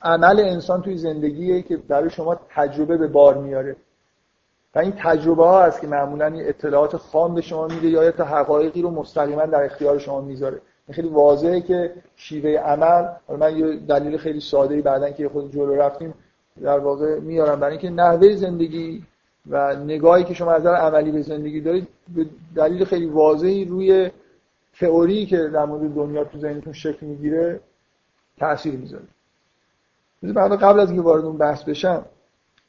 S1: عمل انسان توی زندگیه که برای شما تجربه به بار میاره. و این تجربه ها هست که معمولا اطلاعات خام به شما میده یا تا حقایقی رو مستقیما در اختیار شما می‌ذاره. خیلی واضحه که شیوه عمل من یه دلیل خیلی ساده ای بعدن که خود جلو رفتیم در واقع میارم. برای اینکه نحوه زندگی و نگاهی که شما از نظر عملی به زندگی دارید به دلیل خیلی واضحی روی تئوری که در مورد دنیا تو ذهنتون شکل می‌گیره تاثیر می‌ذاره. بعد قبل از اینکه وارد اون بحث بشم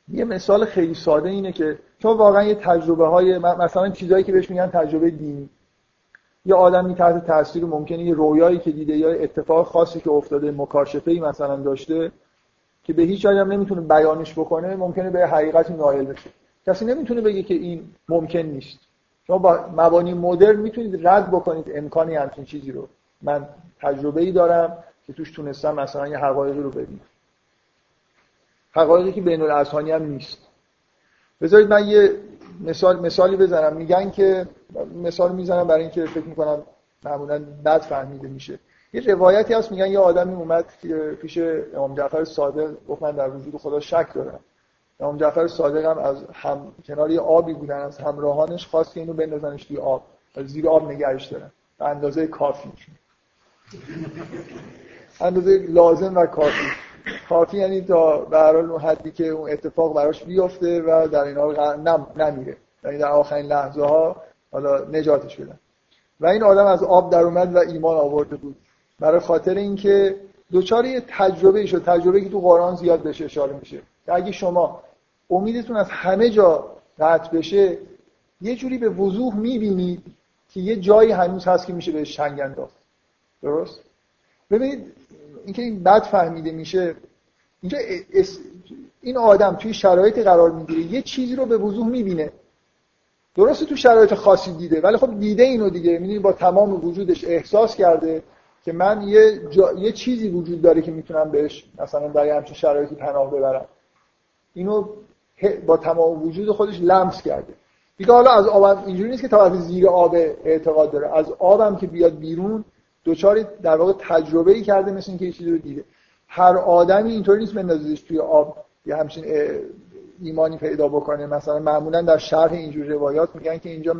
S1: یه مثال خیلی ساده اینه که چون واقعا یه تجربه های مثلا چیزایی که بهش میگن تجربه دینی. یه آدمی تحت تاثیر ممکنه یه رویایی که دیده یا اتفاق خاصی که افتاده مکاشفه مثلا داشته که به هیچ هم نمی‌تونه بیانش بکنه ممکنه به حقیقتی نائل بشه. کسی نمی‌تونه بگه که این ممکن نیست. شما با مبانی مدرن می‌تونید رد بکنید امکانی همچین چیزی رو. من تجربه ای دارم که توش تونستم مثلا یه حقایقی رو ببینم. حقایقی که بین الاذهانی هم نیست. بذارید من یه مثال مثالی بزنم. میگن که مثال می‌زنم برای اینکه فکر می‌کنم معمولا بد فهمیده میشه. یه روایتی هست میگن یه آدمی اومد پیش امام جعفر صادق گفت من در وجود خدا شک دارم. امام جعفر صادق هم از هم کنار یه آبی بودن از همراهانش خواست که اینو بندازنش توی آب. زیر آب نگهش دارن. به اندازه کافی. اندازه لازم و کافی. کافی یعنی تا به اون حدی که اون اتفاق براش بیفته و در این حال نم نمیره. یعنی در آخرین لحظه ها حالا نجاتش بدن. و این آدم از آب در اومد و ایمان آورده بود. برای خاطر اینکه دوچار تجربه شد تجربه که تو قرآن زیاد بهش اشاره میشه. اگه شما امیدتون از همه جا قطع بشه یه جوری به وضوح می‌بینید که یه جایی هنوز هست که میشه بهش چنگ انداخت. درست؟ ببینید اینکه این بد فهمیده میشه اینجا این آدم توی شرایطی قرار می‌گیره یه چیزی رو به وضوح می‌بینه. درسته تو شرایط خاصی دیده ولی خب دیده اینو دیگه. می‌دونی با تمام وجودش احساس کرده که من یه, یه چیزی وجود داره که می‌تونم بهش مثلا در همچین شرایطی پناه ببرم. اینو با تمام وجود خودش لمس کرده. دیگه حالا از آب اینجوری نیست که از زیر آب اعتقاد داره. از آبم که بیاد بیرون دوچاری در واقع تجربه ای کرده مثل اینکه یه چیزی رو دیده. هر آدمی اینطوری نیست بندازیدش توی آب یه همچین ایمانی پیدا بکنه. مثلا معمولا در شرح اینجور روایات میگن که اینجا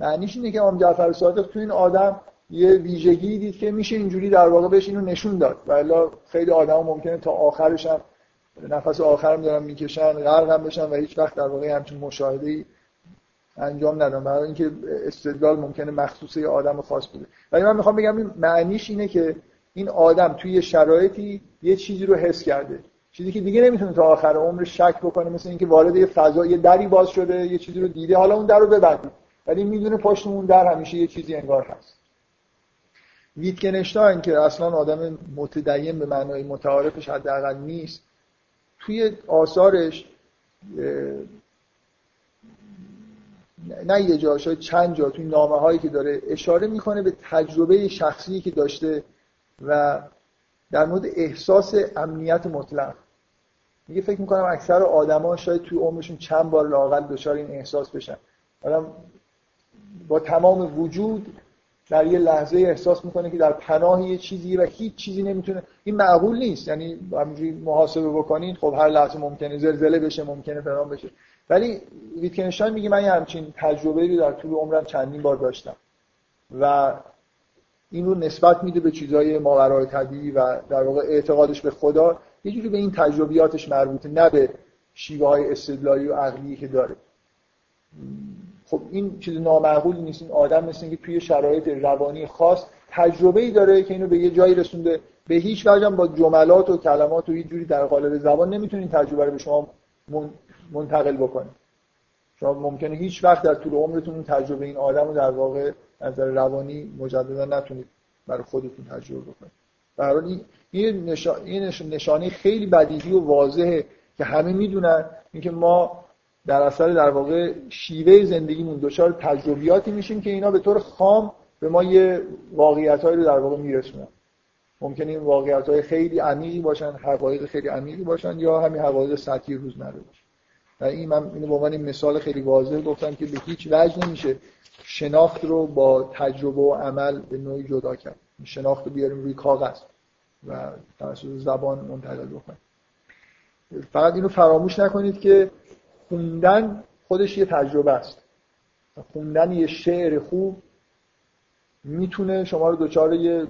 S1: معنیش اینه که امام جعفر صادق تو این آدم یه ویژگی دید که میشه اینجوری در واقع بهش اینو نشون داد. و خیلی آدم ممکنه تا آخرش هم نفس آخرم دارن می‌کشن غرق هم بشن و هیچ وقت در واقع همچین مشاهده انجام ندن. برای اینکه استدلال ممکنه مخصوص یه آدم خاص بوده. ولی من می‌خوام بگم این معنیش اینه که این آدم توی شرایطی یه چیزی رو حس کرده. چیزی که دیگه نمی‌تونه تا آخر عمرش شک بکنه مثل اینکه وارد یه فضا یه دری باز شده یه چیزی رو دیده. حالا اون در رو ببنده ولی می‌دونه پشت اون در همیشه یه چیزی انگار هست. ویتکنشتاین که اصلا آدم متدین به معنای متعارفش حداقل نیست توی آثارش نه یه جا شاید چند جا توی نامه هایی که داره اشاره می‌کنه به تجربه شخصی که داشته و در مورد احساس امنیت مطلق. میگه فکر می‌کنم اکثر آدما شاید توی عمرشون چند بار لاقل دچار این احساس بشن. آدم با تمام وجود در یه لحظه احساس می‌کنه که در پناه یه چیزی و هیچ چیزی نمی‌تونه این معقول نیست. یعنی همینجوری محاسبه بکنین خب هر لحظه ممکنه زلزله بشه ممکنه فلان بشه. ولی ویتکنشتاین میگه من یه همچین تجربه رو در طول عمرم چندین بار داشتم. و این رو نسبت میده به چیزهای ماورای طبیعی و در واقع اعتقادش به خدا. یه جوری به این تجربیاتش مربوطه نه به شیوه های استدلالی و عقلی که داره. خب این چیز نامعقول نیست. این آدم مثل که توی شرایط روانی خاص تجربه ای داره که اینو به یه جایی رسونده. به هیچ وجه با جملات و کلمات و هیچ جوری در قالب زبان نمی‌تونین تجربه رو به شما منتقل بکنید شما ممکنه هیچ وقت در طول عمرتون تجربه این آدم رو در واقع از نظر روانی مجددا نتونید برای خودتون تجربه بکنید. برای این نشانه خیلی بدیهی و واضحه که همه می‌دونن اینکه ما در اثر در واقع شیوه زندگیمون دچار تجربیاتی میشیم که اینا به طور خام به ما یه واقعیت رو در واقع میرسونن. ممکنه این واقعیت های خیلی عمیقی باشن حقایق خیلی عمیقی باشن یا همین حقایق سطحی روزمره باشن و این من اینو به عنوان مثال خیلی واضح گفتم که به هیچ وجه نمیشه شناخت رو با تجربه و عمل به نوعی جدا کرد. شناخت رو بیاریم روی کاغذ و توسط زبان منتقل بکنیم. فقط اینو فراموش نکنید که خوندن خودش یه تجربه است. خوندن یه شعر خوب می‌تونه شما رو دچار یه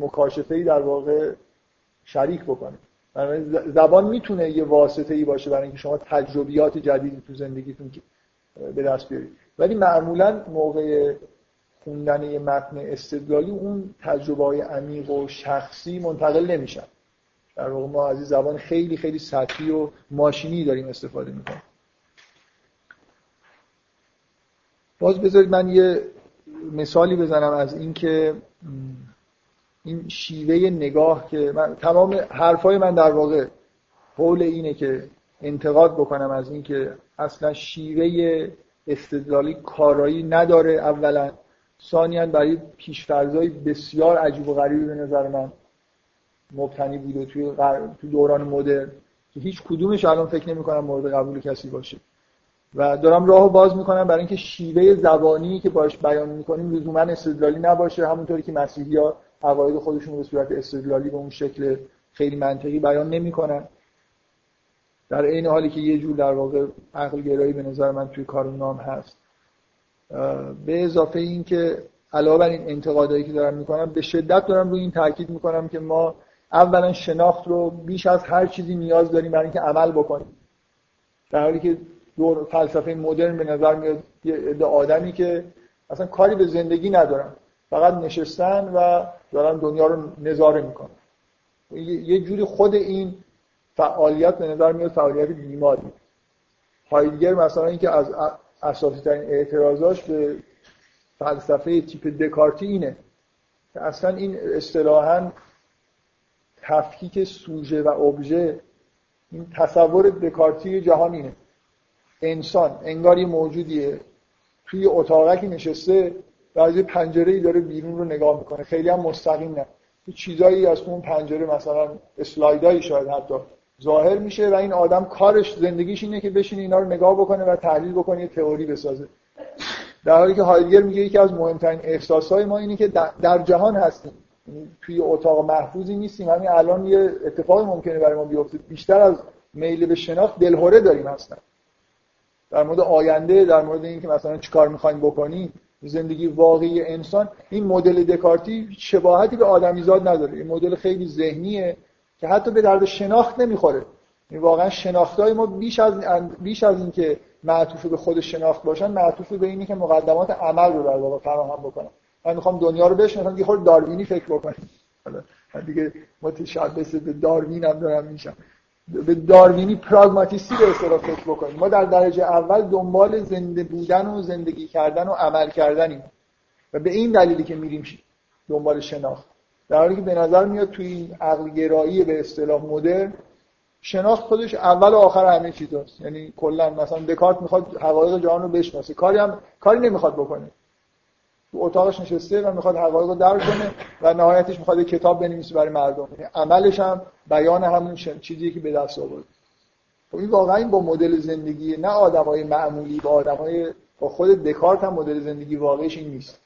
S1: مکاشفه در واقع شریک بکنه. زبان می‌تونه یه واسطه ای باشه برای اینکه شما تجربیات جدیدی تو زندگیتون به دست بیارید. ولی معمولا موقع خوندن یه متن استدلالی اون تجربه های عمیق و شخصی منتقل نمیشن. در واقع ما از زبان خیلی خیلی سطحی و ماشینی داریم استفاده می‌کنیم. باز بذارید من یه مثالی بزنم از اینکه این شیوه نگاه که من تمام حرفای من در واقع حول اینه که انتقاد بکنم از اینکه اصلا شیوه استدلالی کارایی نداره. اولا. ثانیا برای پیشفرزهای بسیار عجیب و غریبی به نظر من مبتنی بوده توی تو دوران مدرن که هیچ کدومش الان فکر نمی کنم مورد قبول کسی باشه. و دارم راهو باز می‌کنم برای اینکه شیوه زبانی که باش بیان می‌کنیم لزوما استدلالی نباشه همونطوری که مسیحی ها عقاید خودشون به صورت استدلالی به اون شکل خیلی منطقی بیان نمی‌کنن. در این حالی که یه جور در واقع عقل گرایی به نظر من توی کار نام هست. به اضافه این که علاوه بر این انتقادایی که دارم می‌کنم به شدت دارم روی این تاکید می‌کنم که ما اولا شناخت رو بیش از هر چیزی نیاز داریم برای اینکه عمل بکنیم. در حالی که دور فلسفه مدرن به نظر میاد یه آدمی که اصلا کاری به زندگی ندارن. فقط نشستن و دارن دنیا رو نظاره می‌کنن. یه جوری خود این فعالیت به نظر میاد فعالیت بیماری. هایدگر مثلا اینکه از اساسی ترین اعتراضاش به فلسفه تیپ دکارتی اینه که اصلا این اصطلاحا تفکیک سوژه و ابژه این تصور دکارتی جهان اینه. انسان انگار یه موجودیه. توی اتاقکی نشسته و از یه پنجره ای داره بیرون رو نگاه می‌کنه. خیلی هم مستقیم نه. یه چیزایی از اون پنجره مثلا اسلایدایی شاید حتی ظاهر میشه و این آدم کارش زندگیش اینه که بشینه اینا رو نگاه بکنه و تحلیل بکنه یه تئوری بسازه. در حالی که هایدگر میگه یکی از مهمترین احساسهای ما اینه که در جهان هستیم. یعنی توی اتاق محفوظی نیستیم. همین الان یه اتفاقی ممکنه برای ما بیفته. بیشتر از میل به شناخت دلهوره داریم اصلا در مورد آینده در مورد اینکه مثلا چیکار می‌خوایم بکنیم زندگی واقعی انسان این مدل دکارتی شباهتی به آدمیزاد نداره. این مدل خیلی ذهنیه که حتی به درد شناخت نمی‌خوره. این واقعا شناختای ما بیش از بیش از اینکه معطوف به خود شناخت باشن معطوف به اینی که مقدمات عمل رو در واقع فراهم بکنن. من می‌خوام دنیا رو بشناسم یه خورده داروینی فکر بکنیم من دیگه متشبث به داروین هم دارم میشم. به داروینی پراگماتیستی به اصطلاح فکر بکنیم. ما در درجه اول دنبال زنده بودن و زندگی کردن و عمل کردنیم. و به این دلیلی که میریم دنبال شناخت. در حالی که به نظر میاد توی این عقل گرایی به اصطلاح مدرن شناخت خودش اول و آخر همه چیز هست. یعنی کلا مثلا دکارت می‌خواد حقایق جهان رو بشناسه. کاری هم کاری نمی‌خواد بکنه. تو اتاقش نشسته و می‌خواد حقایق رو درک کنه و نهایتش می‌خواد کتاب بنویسه برای مردم. یعنی عملش هم بیان همون چیزی که به دست آورد. خب این واقعا با مدل زندگی نه آدمای معمولی با آدمای با خود دکارت هم مدل زندگی واقعیش این نیست.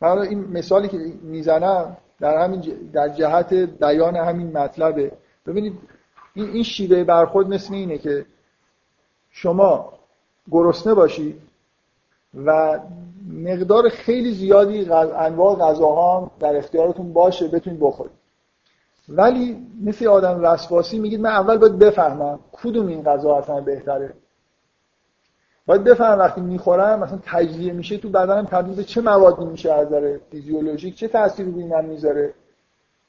S1: من این مثالی که می‌زنم در همین در جهت بیان همین مطلبه. ببینید این این شیوه برخورد مثل اینه که شما گرسنه باشید و مقدار خیلی زیادی انواع غذاها در اختیارتون باشه بتونید بخورید ولی مثل آدم وسواسی میگید من اول باید بفهمم کدوم این غذا اصلا بهتره. باید بفهمم وقتی می‌خورم مثلا تجزیه میشه تو بدنم تبدیل به چه موادی میشه از نظر فیزیولوژیک چه تأثیری روی من می‌ذاره.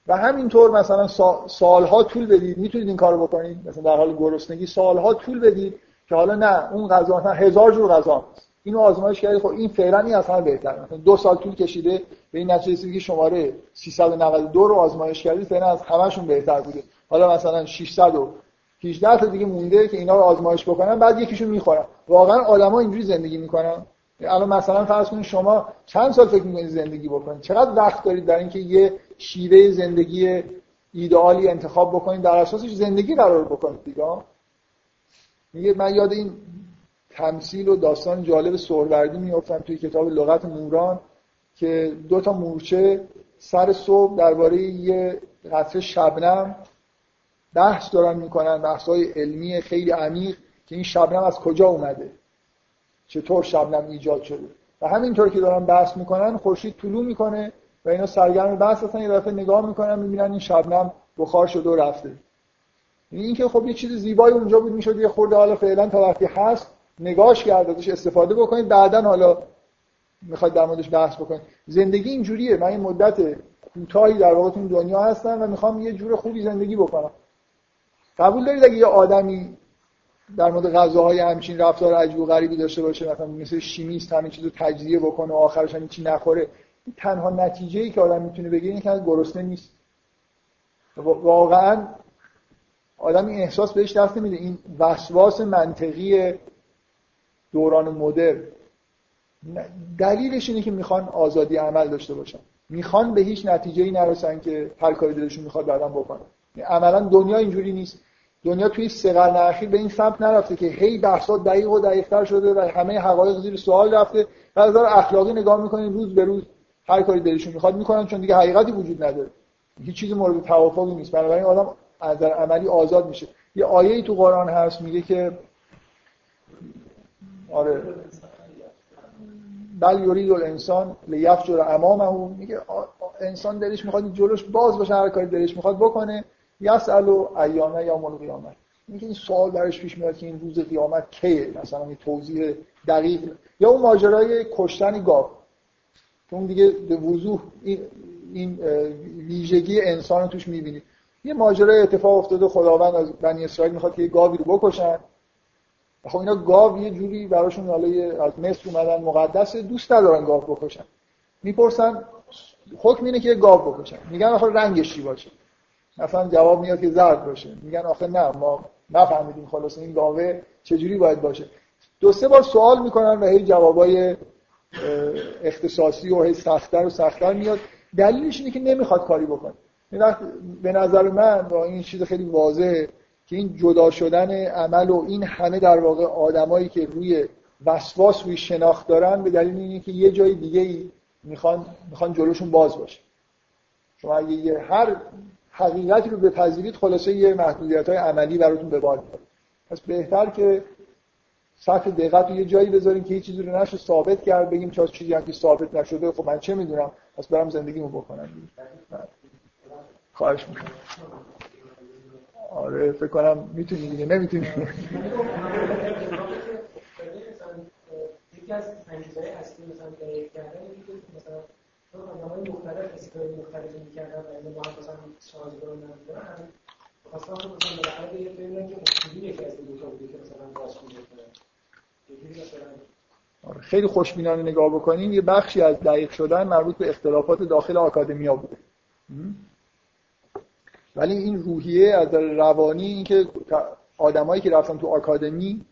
S1: و همینطور مثلا سالها طول بدید. می‌تونید این کارو بکنید؟ مثلا در حال گرسنگی سالها طول بدید. که حالا نه اون غذا مثلا هزار جور غذا اینو آزمایش کردید خب این فعلا این اصلا بهتر مثلا دو سال طول کشیده به این نتیجه رسیدید که شماره 392 رو آزمایش کردید فعلا از همشون بهتر بوده. حالا مثلا 600 و 18 تا دیگه مونده که اینا رو آزمایش بکنن بعد یکیشون می‌خورن. واقعا آدما اینجوری زندگی می‌کنن. الان مثلا فرض کنید شما چند سال فکر می‌کنید زندگی بکنید؟ چقدر وقت دارید در اینکه یه شیوه زندگی ایدئالی انتخاب بکنید در اساسش زندگی قرار بکنید دیگه؟ میگه من یاد این تمثیل و داستان جالب سهروردی میافتم توی کتاب لغت موران که دو تا مورچه سر صبح درباره یه قطره شبنم بحث دارن می‌کنن بحث های علمی خیلی عمیق که این شبنم از کجا اومده؟ چطور شبنم ایجاد شده؟ و همینطور که دارن بحث می‌کنن خورشید طلوع می‌کنه و اینا سرگرم بحث هستن یه دفعه نگاه می‌کنن می‌بینن این شبنم بخار شده و رفته. این که خب یه چیز زیبایی اونجا بود می‌شد یه خورده حالا فعلا تا وقتی هست نگاش کرد ازش استفاده بکنید بعدا حالا می‌خواید در موردش بحث بکنید. زندگی اینجوریه. من این مدت کوتاهی در واقع دنیا هستم و می‌خوام یه جور خوبی زندگی بکنم. قبول دارید اگه یه آدمی در مورد غذاهای همچین رفتار عجیب و غریبی داشته باشه مثلا مثل شیمیست همین چیزو تجزیه بکنه و آخرش هم چی نخوره تنها نتیجه ای که آدم می‌تونه بگیره اینه که گرسنه نیست. واقعا آدم این احساس بهش دست نمیده. این وسواس منطقی دوران مدر دلیلش اینه که می‌خوان آزادی عمل داشته باشن. می‌خوان به هیچ نتیجه ای نرسن که هر کاری دلشون می‌خواد بعدم بکنن. عملا دنیا اینجوری نیست. دنیا توی سه قرن به این سمت نرفته که هی بحثا دقیق و دقیقتر شده و همه حقایق زیر سوال رفته و از اخلاقی نگاه می‌کنین روز به روز هر کاری دلشون می‌خواد می‌کنن چون دیگه حقیقتی وجود نداره. هیچ چیزی مورد توافقی نیست. بنابراین آدم از در عملی آزاد میشه. یه آیه ای تو قرآن هست میگه که آره. بل یرید الانسان لیفجر امامه. میگه انسان دلش می‌خواد جلوش باز باشه هر کاری دلش می‌خواد بکنه. یسأل و ایامه یا مال قیامت میگه این سوال برش پیش میاد که این روز قیامت کیه؟ مثلا این توضیح دقیق. یا اون ماجرای کشتن گاو. اون دیگه به وضوح این, این ویژگی انسان رو توش می‌بینید یه ماجرای اتفاق افتاده خداوند از بنی اسرائیل می‌خواد که یه گاوی رو بکشن. خب اینا گاو یه جوری براشون حالا از مصر اومدن مقدسه دوست ندارن گاو بکشن. می‌پرسن حکم اینه که گاو بکشن. میگن آخه رنگش چی باشه؟ مثلا جواب میاد که زرد باشه. میگن آخه نه ما نفهمیدیم خلاص این گاوه چجوری باید باشه. دو سه بار سوال می‌کنن و هی جوابای اختصاصی و هی سختتر و سختتر میاد. دلیلش اینه که نمی‌خواد کاری بکنه. به نظر من با این چیز خیلی واضحه که این جدا شدن عمل و این همه در واقع آدمایی که روی وسواس روی شناخت دارن به دلیل اینه که یه جای دیگه ای می‌خوان می‌خوان جلوشون باز باشه. شما اگه یه هر حقیقتی رو بپذیرید خلاصه یه محدودیت های عملی براتون به بار پس بهتر که سطح دقت رو یه جایی بذاریم که یه چیزی رو نشه ثابت کرد بگیم چه چیزی هم که ثابت نشده خب من چه می‌دونم؟ پس برم زندگیمو بکنم. خواهش می‌کنم. آره فکر کنم می‌تونی دیگه نمی‌تونی. یکی از اصلی مثلا کردن مثلا آدم های مختلف اسکای مختلفی می‌کردن و اینو با هم مثلا سازگار ندارن خواستم مثلا بالاخره یه فیلم که اصولی یکی از بوده که مثلا باز آره خیلی خوشبینانه نگاه بکنیم یه بخشی از دقیق شدن مربوط به اختلافات داخل آکادمیا بوده. ولی این روحیه از روانی اینکه آدمایی که رفتن تو آکادمی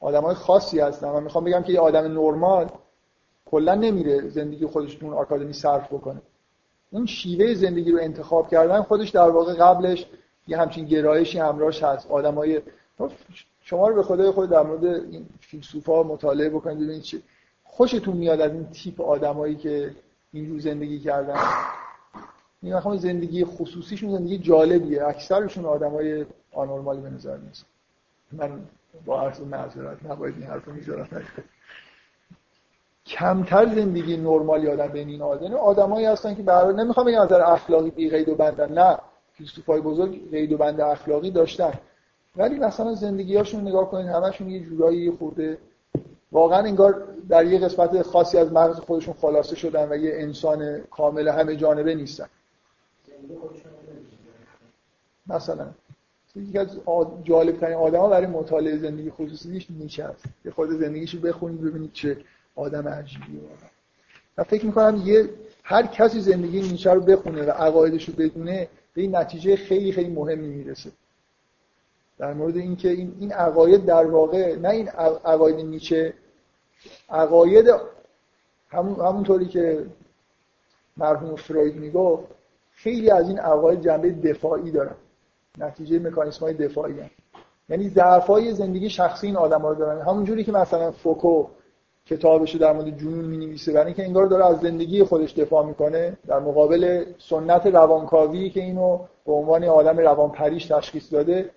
S1: آدمای خاصی هستن. من می‌خوام بگم که یه آدم نرمال کلا نمیره زندگی خودش تو آکادمی صرف بکنه. اون شیوه زندگی رو انتخاب کردن خودش در واقع قبلش یه همچین گرایشی همراهش هست. آدمای شما رو به خدای خود در مورد این فیلسوفا مطالعه بکنید ببینید خوشتون میاد از این تیپ آدمایی که اینجور زندگی کردن. این زندگی خصوصیشون زندگی جالبیه. اکثرشون آدمای آنورمالی به نظر نیست من با عرض معذرت نباید این حرفو می‌ذارم. کمتر زندگی نرمالی آدم بین این آدم. آدمایی هستن که برای نمی‌خوام بگم از اخلاقی بی قید و بندن نه. فیلسوفای بزرگ قید و بند اخلاقی داشتن. ولی مثلا زندگیاشون نگاه کنید همشون یه جورایی خورده. واقعا انگار در یه قسمت خاصی از مغز خودشون خلاصه شدن و یه انسان کامل همه جانبه نیستن. مثلا یکی از جالب ترین آدما برای مطالعه زندگی خصوصیش نیچه است یه خود زندگیشو بخونید ببینید چه آدم عجیبی واقعا من فکر می‌کنم یه هر کسی زندگی نیچه رو بخونه و عقایدش رو بدونه به این نتیجه خیلی خیلی مهمی می‌رسه. در مورد اینکه این این عقاید در واقع نه این عقاید نیچه عقاید همون همونطوری که مرحوم فروید می‌گفت خیلی از این عقاید جنبه دفاعی دارن نتیجه مکانیسم های دفاعی هن. یعنی ضعف زندگی شخصی این آدم ها رو دارن همونجوری که مثلا فوکو کتابش در مورد جنون می نویسه برای اینکه انگار داره از زندگی خودش دفاع می‌کنه در مقابل سنت روانکاوی که اینو به عنوان آدم روانپریش تشخیص داده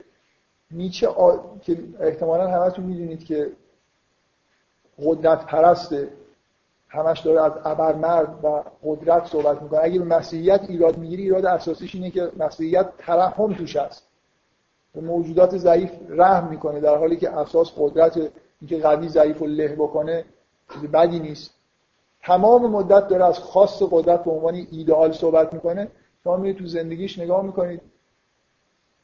S1: نیچه آ... که احتمالا همتون می‌دونید که قدرت پرسته همش داره از ابرمرد و قدرت صحبت می‌کنه. اگه مسیحیت ایراد می‌گیری ایراد اساسیش اینه که مسیحیت ترحم توش هست. به موجودات ضعیف رحم می‌کنه در حالی که اساس قدرت اینکه قوی ضعیف و له بکنه چیز بدی نیست. تمام مدت داره از خاص قدرت به عنوان ایدئال صحبت می‌کنه. شما میرید تو زندگیش نگاه می‌کنید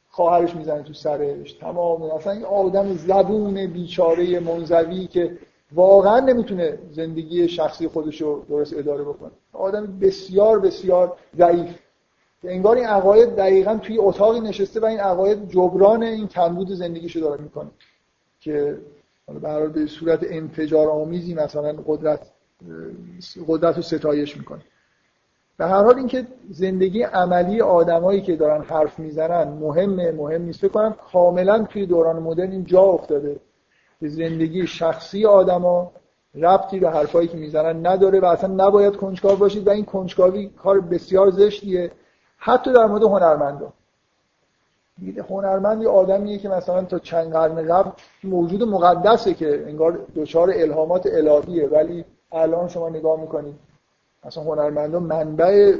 S1: خواهرش می‌زنه تو سرش. تمام اصلا این آدم زبون بیچاره منزوی که واقعا نمی‌تونه زندگی شخصی خودش رو درست اداره بکنه. آدم بسیار بسیار ضعیف. انگار این عقاید دقیقا توی اتاقی نشسته و این عقاید جبران این کمبود زندگیشو داره می‌کنه. که حالا به صورت انفجار آمیزی مثلا قدرت قدرت رو ستایش می‌کنه. به هر حال اینکه زندگی عملی آدمایی که دارن حرف می‌زنن مهمه مهم نیست. فکر کنم کاملا توی دوران مدرن این جا افتاده. به زندگی شخصی آدما ربطی به حرفایی که می‌زنن نداره و اصلا نباید کنجکاو باشید و این کنجکاوی کار بسیار زشتیه. حتی در مورد هنرمندا. هنرمند یه آدمیه که مثلا تا چند قرن قبل موجود مقدسه که انگار دچار الهامات الهیه. ولی الان شما نگاه می‌کنید مثلا هنرمندا منبع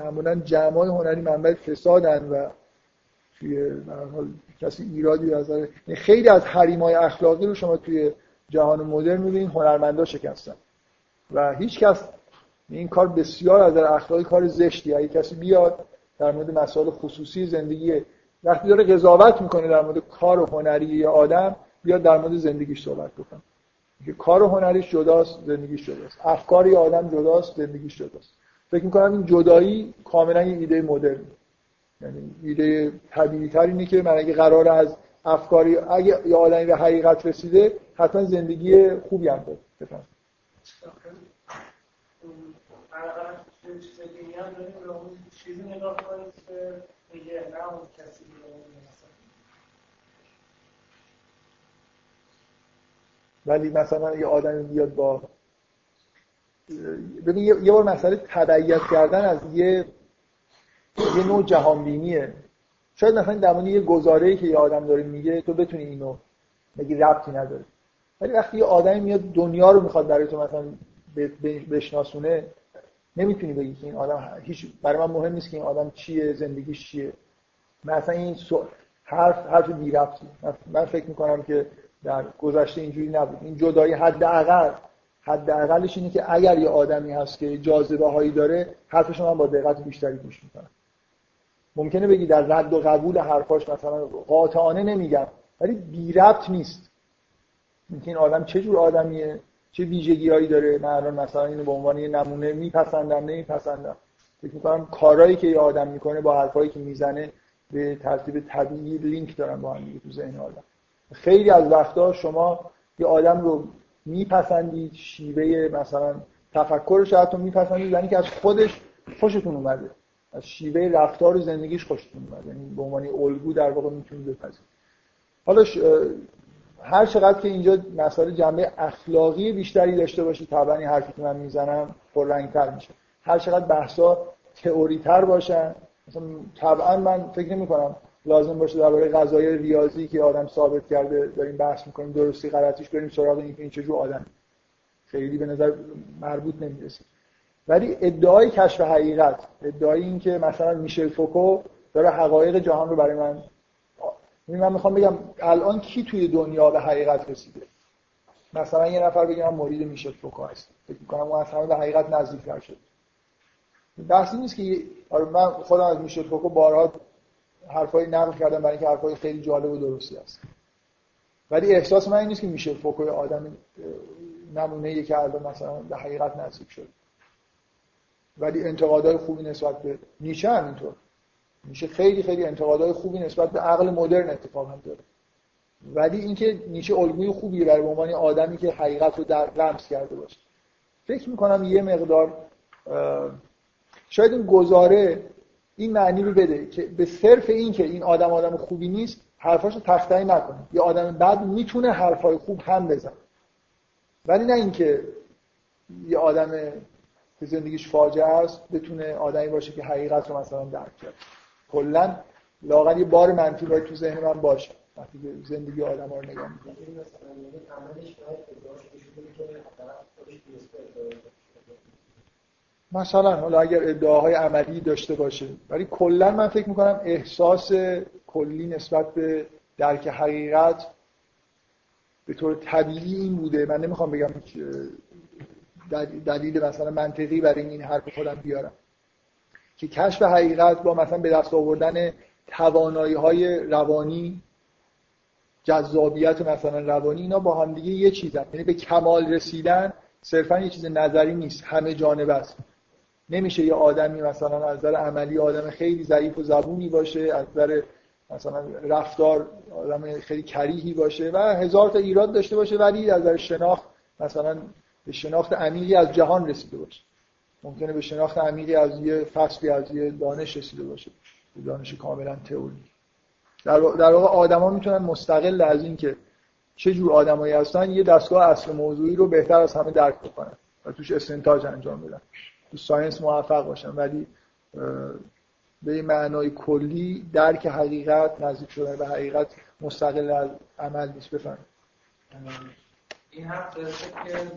S1: معمولا جمعای هنری منبع فسادن و توی حال کسی ایرادی از یعنی خیلی از حریمای اخلاقی رو شما توی جهان مدرن می‌بینید هنرمندا شکستن. و هیچ کس این کار بسیار از اخلاقی کار زشتی. اگه کسی بیاد در مورد مسائل خصوصی زندگی وقتی داره قضاوت می‌کنه در مورد کار و هنری یه آدم بیاد در مورد زندگیش صحبت بکنه. که کار و هنریش جداست زندگیش جداست. افکار یه آدم جداست زندگیش جداست. فکر می‌کنم این جدایی کاملا یه ایده مدرن یعنی ایده طبیعی تر اینه که من اگه قرار از افکاری اگه یه آدمی به حقیقت رسیده حتما زندگی خوبی هم داره. بفهم ولی مثلا یه آدمی بیاد با ببین یه بار مسئله تبعیت کردن از یه یه نوع جهانبینیه. شاید مثلا در یه گزاره‌ای که یه آدم داره میگه تو بتونی اینو بگی ربطی نداره. ولی وقتی یه آدمی میاد دنیا رو می‌خواد برای تو مثلا بشناسونه نمی‌تونی بگی که این آدم هیچ برای من مهم نیست که این آدم چیه زندگیش چیه. مثلا این حرف حرف بی ربطی. من فکر می‌کنم که در گذشته اینجوری نبود. این جدایی حداقل حداقلش اینه که اگر یه آدمی هست که جاذبه هایی داره حرفش من با دقت بیشتری گوش می‌کنم. ممکنه بگی در رد و قبول حرفاش مثلا قاطعانه نمیگم ولی بی ربط نیست. اینکه این آدم چه جور آدمیه چه ویژگیهایی داره من الان مثلا اینو به عنوان یه نمونه میپسندم نمیپسندم. فکر می‌کنم کارهایی که یه آدم می‌کنه با حرفایی که می‌زنه به ترتیب طبیعی لینک دارن با هم تو ذهن آدم. خیلی از وقتا شما یه آدم رو میپسندید شیوه مثلا تفکرش حتی میپسندید یعنی که از خودش خوشتون اومده. از شیوه رفتار و زندگیش خوشتون اومده یعنی به عنوان الگو در واقع می‌تونید بپذیرید حالا هر چقدر که اینجا مسائل جنبه اخلاقی بیشتری داشته باشید طبعا این حرفی که من می‌زنم پررنگتر میشه. هر چقدر بحثا تئوری تر باشن مثلا طبعا من فکر نمی کنم لازم باشه درباره غذای ریاضی که آدم ثابت کرده داریم بحث می‌کنیم درستی غلطیش بریم سراغ اینکه این چه آدم. خیلی به نظر مربوط نمی‌رسه. ولی ادعای کشف حقیقت ادعای این که مثلا میشل فوکو داره حقایق جهان رو برای من من می‌خوام بگم الان کی توی دنیا به حقیقت رسیده؟ مثلا یه نفر بگم من مرید میشل فوکو هست فکر می‌کنم اون اصلا به حقیقت نزدیکتر شد. بحثی نیست که آره من خودم از میشل فوکو بارها حرفای نقل کردم برای اینکه حرفای خیلی جالب و درستی هست. ولی احساس من این نیست که میشل فوکو آدم نمونه که الان مثلا به حقیقت نزدیک شد. ولی انتقادهای خوبی نسبت به نیچه هم اینطور. میشه خیلی خیلی انتقادهای خوبی نسبت به عقل مدرن اتفاقا داره. ولی اینکه نیچه الگوی خوبی برای عنوان آدمی که حقیقت رو در رمز کرده باشه. فکر می‌کنم یه مقدار شاید این گزاره این معنی رو بده که به صرف این که این آدم آدم خوبی نیست حرفاشو تخته نکنه. یه آدم بد می‌تونه حرفای خوب هم بزنه. ولی نه اینکه یه آدم که زندگیش فاجعه است بتونه آدمی باشه که حقیقت رو مثلا درک کنه کلا لاغر یه بار منفی باید تو ذهن من باشه وقتی که زندگی آدم ها رو نگاه می‌کنم مثلا حالا اگر ادعاهای عملی داشته باشه ولی کلا من فکر می‌کنم احساس کلی نسبت به درک حقیقت به طور طبیعی این بوده. من نمی‌خوام بگم دلیل مثلا منطقی برای این حرف خودم بیارم. که کشف حقیقت با مثلا به دست آوردن توانایی های روانی جذابیت مثلا روانی اینا با هم دیگه یه چیزن. یعنی به کمال رسیدن صرفا یه چیز نظری نیست. همه جانب است. نمیشه یه آدمی مثلا از نظر عملی آدم خیلی ضعیف و زبونی باشه از نظر مثلا رفتار آدم خیلی کریهی باشه و هزار تا ایراد داشته باشه ولی از نظر شناخت مثلا به شناخت عمیقی از جهان رسیده باشه. ممکنه به شناخت عمیقی از یه فصلی از یه دانش رسیده باشه. دانش کاملا تئوری در واقع آدما می‌تونن مستقل از اینکه چه جور آدمایی هستن یه دستگاه اصل موضوعی رو بهتر از همه درک بکنن و توش استنتاج انجام بدن. تو ساینس موفق باشن ولی به این معنای کلی درک حقیقت نزدیک شدن به حقیقت مستقل از عمل نیست. بفهم
S2: این حرف داره که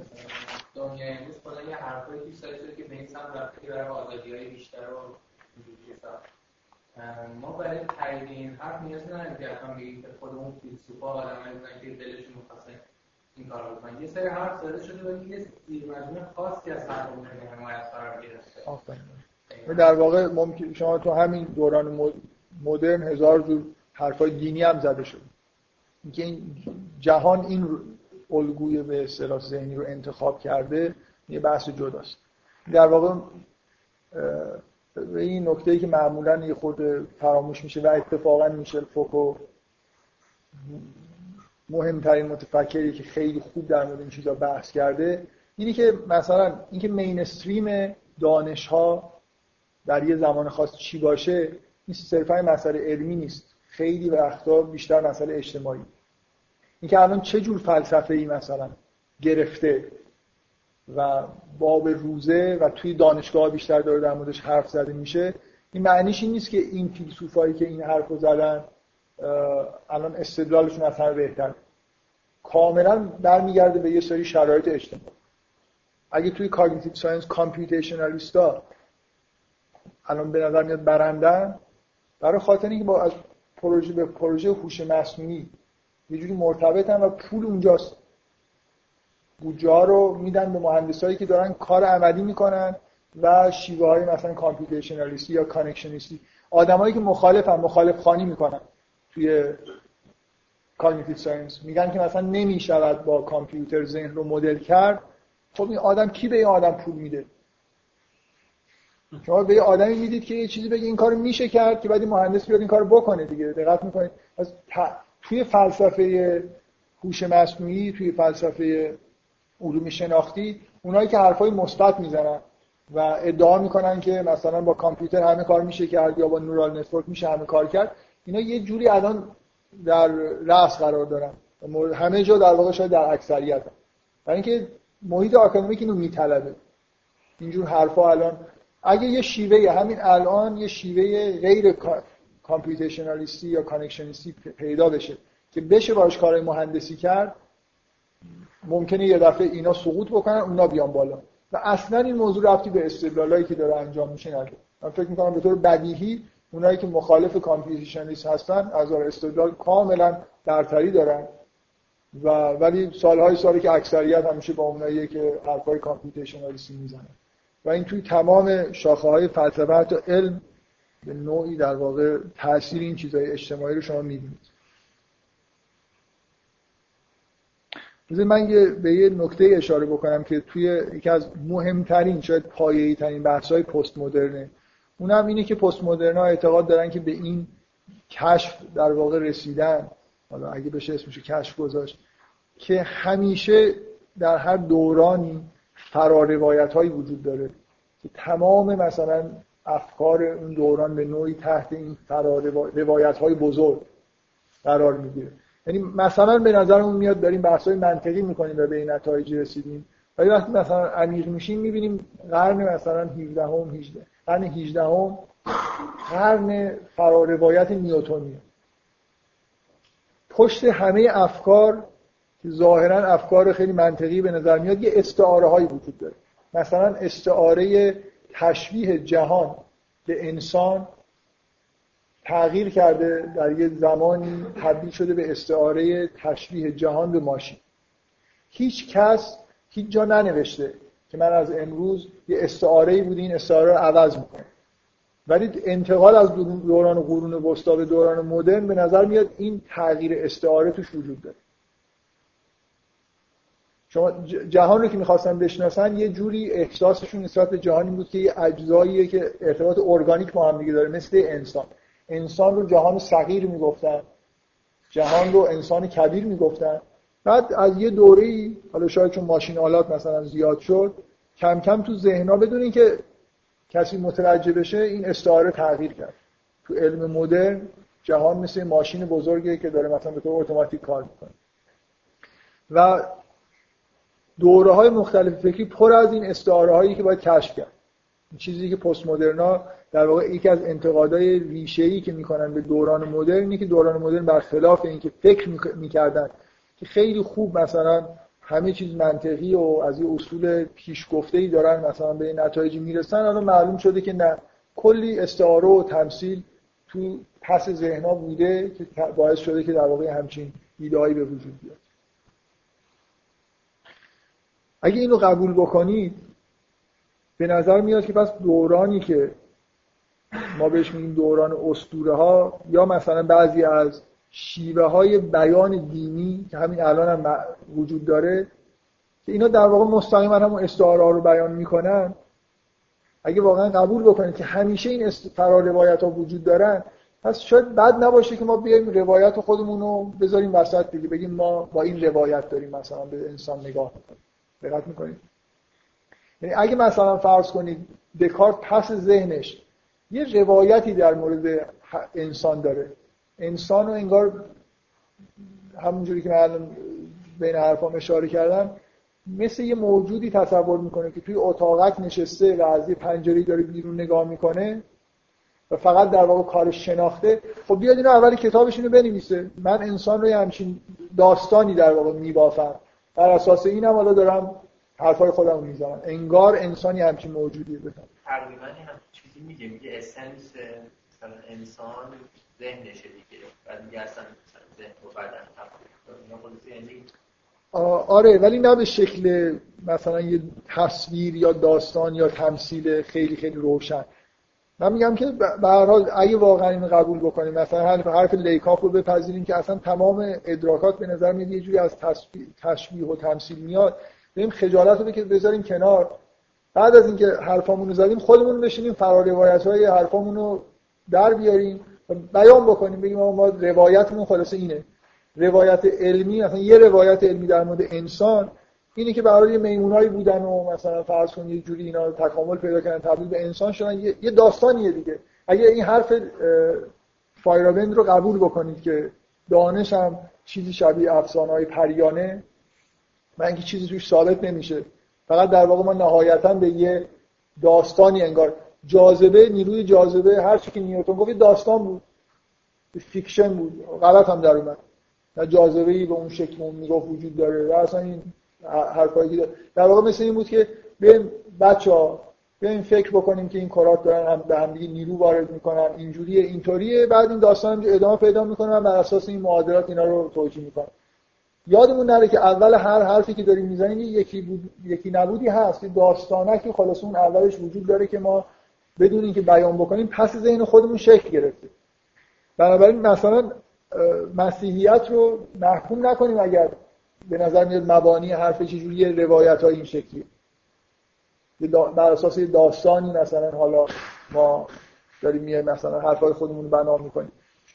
S2: دنیا امروز کلا یه حرفایی پیش داره که به این سمت رفته که برای آزادی های بیشتر و ما برای تایید این حرف نیاز نداریم که اصلا بگیم که خودمون فیلسوفا آدمایی بودن که دلشون می‌خواسته این کار رو بکنن. یه سری حرف زده شده ولی یه زیر مجموعه خاصی از حرف ممکنه حمایت قرار گرفته.
S1: در واقع ممکن شما تو همین دوران مدرن هزار جور حرفای دینی هم زده شده. اینکه این جهان این الگوی به اصطلاح ذهنی رو انتخاب کرده یه بحث جداست. در واقع به این نکته که معمولا یه خود فراموش میشه و اتفاقا میشل فوکو مهمترین متفکری که خیلی خوب در مورد این چیزا بحث کرده اینی که مثلا اینکه مینستریم دانش ها در یه زمان خاص چی باشه این صرفا مسئله علمی نیست. خیلی وقتا بیشتر مسئله اجتماعی. اینکه الان چه جور فلسفه ای مثلا گرفته و باب روزه و توی دانشگاه بیشتر داره در موردش حرف زده میشه این معنیش این نیست که این فیلسوفایی که این حرفو زدن الان استدلالشون از همه بهتر کاملا برمیگرده به یه سری شرایط اجتماعی. اگه توی cognitive science computationalist ا الان به نظر میاد برندن برای خاطر اینکه با از پروژه به پروژه هوش مصنوعی یه جوری مرتبطن و پول اونجاست. بودجه رو میدن به مهندسایی که دارن کار عملی می‌کنن و شیوه های مثلا computationalist ی یا connectionist ی. آدمایی که مخالفن مخالف خوانی می‌کنن توی cognitive science. میگن که مثلا نمی‌شود با کامپیوتر ذهن رو مدل کرد. خب این آدم کی به این آدم پول میده؟ شما به یه آدمی می‌دید که یه چیزی بگه این کارو میشه کرد که بعد این مهندس بیاد این کارو بکنه دیگه. دقت می‌کنید. از توی فلسفه هوش مصنوعی توی فلسفه علوم شناختی اونایی که حرفای مثبت می‌زنن و ادعا می‌کنن که مثلا با کامپیوتر همه کار میشه کرد یا با نورال نتورک میشه همه کار کرد اینا یه جوری الان در رأس قرار دارن. همه جا در واقع شاید در اکثریت هم. برای اینکه محیط آکادمیک اینو میطلبه. اینجور حرفا الان. اگه یه شیوه همین الان یه شیوه غیر computationalist ی یا connectionist ی پیدا بشه که بشه باش کارهای مهندسی کرد ممکنه یه دفعه اینا سقوط بکنن اونا بیان بالا. و اصلا این موضوع ربطی به استدلالایی که داره انجام میشه نداره من فکر می‌کنم به طور بدیهی اونایی که مخالف computationalist هستن از استدلال کاملا برتری دارن. و ولی سالهای سالی که اکثریت همیشه با اونایی که حرفای کامپیوتیشنالیستی می‌زنن. و این توی تمام شاخه های فلسفه علم به نوعی در واقع تاثیر این چیزهای اجتماعی رو شما می‌بینید. من یه به یه نکته اشاره بکنم که توی یکی از مهمترین شاید پایه‌ای ترین بحث‌های پست مدرنه اونم اینه که پست مدرنا اعتقاد دارن که به این کشف در واقع رسیدن. حالا اگه بشه اسمش کشف گذاشت که همیشه در هر دورانی فراروایت هایی وجود داره که تمام مثلا افکار اون دوران به نوعی تحت این فراروایت های بزرگ قرار می‌گیره. یعنی مثلا به نظرمون میاد داریم بحث های منطقی می‌کنیم و به این نتایجی رسیدیم. ولی وقتی مثلا عمیق میشیم می‌بینیم قرن مثلا 17 هم 18 قرن 18 هم قرن فراروایت نیوتونیه. پشت همه افکار که ظاهرا افکار خیلی منطقی به نظر میاد یه استعاره هایی وجود داره. مثلا استعاره تشبیه جهان به انسان تغییر کرده در یه زمانی تبدیل شده به استعاره تشبیه جهان به ماشین. هیچ کس هیچ جا ننوشته که من از امروز یه استعاره بود این استعاره رو عوض می‌کنم. ولی انتقال از دوران قرون وسطا به دوران مدرن به نظر میاد این تغییر استعاره توش وجود داره. شما جهان رو که می‌خواستن بشناسن یه جوری احساسشون نسبت به جهانی بود که یه اجزاییه که ارتباط ارگانیک با هم دیگه داره مثل انسان. انسان رو جهان صغیر می‌گفتن جهان رو انسان کبیر می‌گفتن. بعد از یه دوره ای حالا شاید چون ماشین آلات مثلا زیاد شد کم کم تو ذهنها بدون که کسی متوجه بشه این استعاره تغییر کرد. تو علم مدرن جهان مثل ماشین بزرگی که داره مثلا به طور اتوماتیک کار می‌کنه. و دوره های مختلف فکری پر از این استعاره هایی که باید کشف کرد. چیزی که پست مدرنا در واقع یکی از انتقادهای ریشه که می‌کنن به دوران مدرن که دوران مدرن برخلاف اینکه فکر می‌کردن که خیلی خوب مثلا همه چیز منطقی و از یه اصول پیشگفته ای دارن مثلا به نتایجی می‌رسن الان معلوم شده که نه. کلی استعاره و تمثیل تو پس ذهنها بوده که باعث شده که در واقع همچین ایدهایی به وجود بیاد. اگه اینو قبول بکنید به نظر میاد که پس دورانی که ما بهش میگیم دوران اسطوره ها یا مثلا بعضی از شیوه های بیان دینی که همین الان هم وجود داره که اینا در واقع مستقیما همون استعاره رو بیان می‌کنن. اگه واقعا قبول بکنید که همیشه این فرار روایت ها وجود دارن پس شاید بد نباشه که ما بیایم روایت خودمون رو بذاریم وسط دیگه بگیم ما با این روایت داریم مثلا به انسان نگاه می‌کنیم. دقت می‌کنید. یعنی اگه مثلا فرض کنید دکارت پس ذهنش یه روایتی در مورد انسان داره. انسان رو انگار همونجوری که من بین حرفام اشاره کردم مثل یه موجودی تصور می‌کنه که توی اتاقک نشسته و از یه پنجره داره بیرون نگاه می‌کنه و فقط در واقع کار شناخته. خب بیاد اینو اول کتابش اینو بنویسه. من انسان رو همچین داستانی در واقع میبافم. بر اساس اینم حالا دارم حرفای خودم می‌زنم. انگار انسانی همچین موجودیه بفهم
S3: تقریبا هم چیزی میگه. میگه اسنس مثلا انسان ذهنشه دیگه. و دیگه اصلا ذهن و بدن
S1: آره ولی نه به شکل مثلا یه تصویر یا داستان یا تمثیل خیلی خیلی روشن. من میگم که به هر حال اگه واقعا اینو قبول بکنیم مثلا حرف حرف لیکاف رو بپذیریم که اصلا تمام ادراکات به نظر میاد یه جوری از تشبیه و تمثیل میاد بریم خجالت رو بذاریم کنار. بعد از اینکه حرفامون رو زدیم خودمون بشینیم فرار روایت های حرفامون در بیاریم. و بیان بکنیم بگیم ما روایتمون خلاصه اینه. روایت علمی مثلا یه روایت علمی در مورد انسان اینه که برای میمونایی بودن و مثلا فرض کنید یه جوری اینا تکامل پیدا کردن تبدیل به انسان شدن یه داستانیه دیگه. اگه این حرف فایرابند رو قبول بکنید که دانش هم چیزی شبیه افسانه های پریانه ضمن اینکه چیزی توش ثابت نمیشه. فقط در واقع ما نهایتا به یه داستانی انگار. جاذبه نیروی جاذبه هر چی که نیوتن گفت داستان بود. fiction بود. غلط هم در اومد. نه جاذبه ای به اون شکل اون می‌گفت وجود داره و اصلا این حرفایی که در واقع مثل این بود که بیایم بچه‌ها بیایم فکر بکنیم که این کرات دارن هم به هم دیگه نیرو وارد می‌کنن. اینجوریه اینطوریه. بعد این داستان ادامه پیدا می‌کنن بر اساس این معادلات اینا رو توجیه می‌کنن یادمون نره که اول هر حرفی که داریم می‌زنیم یکی بود یکی نبودی هست. یه داستانکی خلاص اون اولش وجود داره که ما بدون اینکه بیان بکنیم پس ذهن خودمون شکل گرفته. بنابراین مثلا مسیحیت رو محکوم نکنیم اگر به نظر میاد مبانی حرف چجوری روایت های این شکلی. بر اساس داستانی مثلا حالا ما داریم میایم مثلا حرفای خودمون رو بنا می‌کنیم.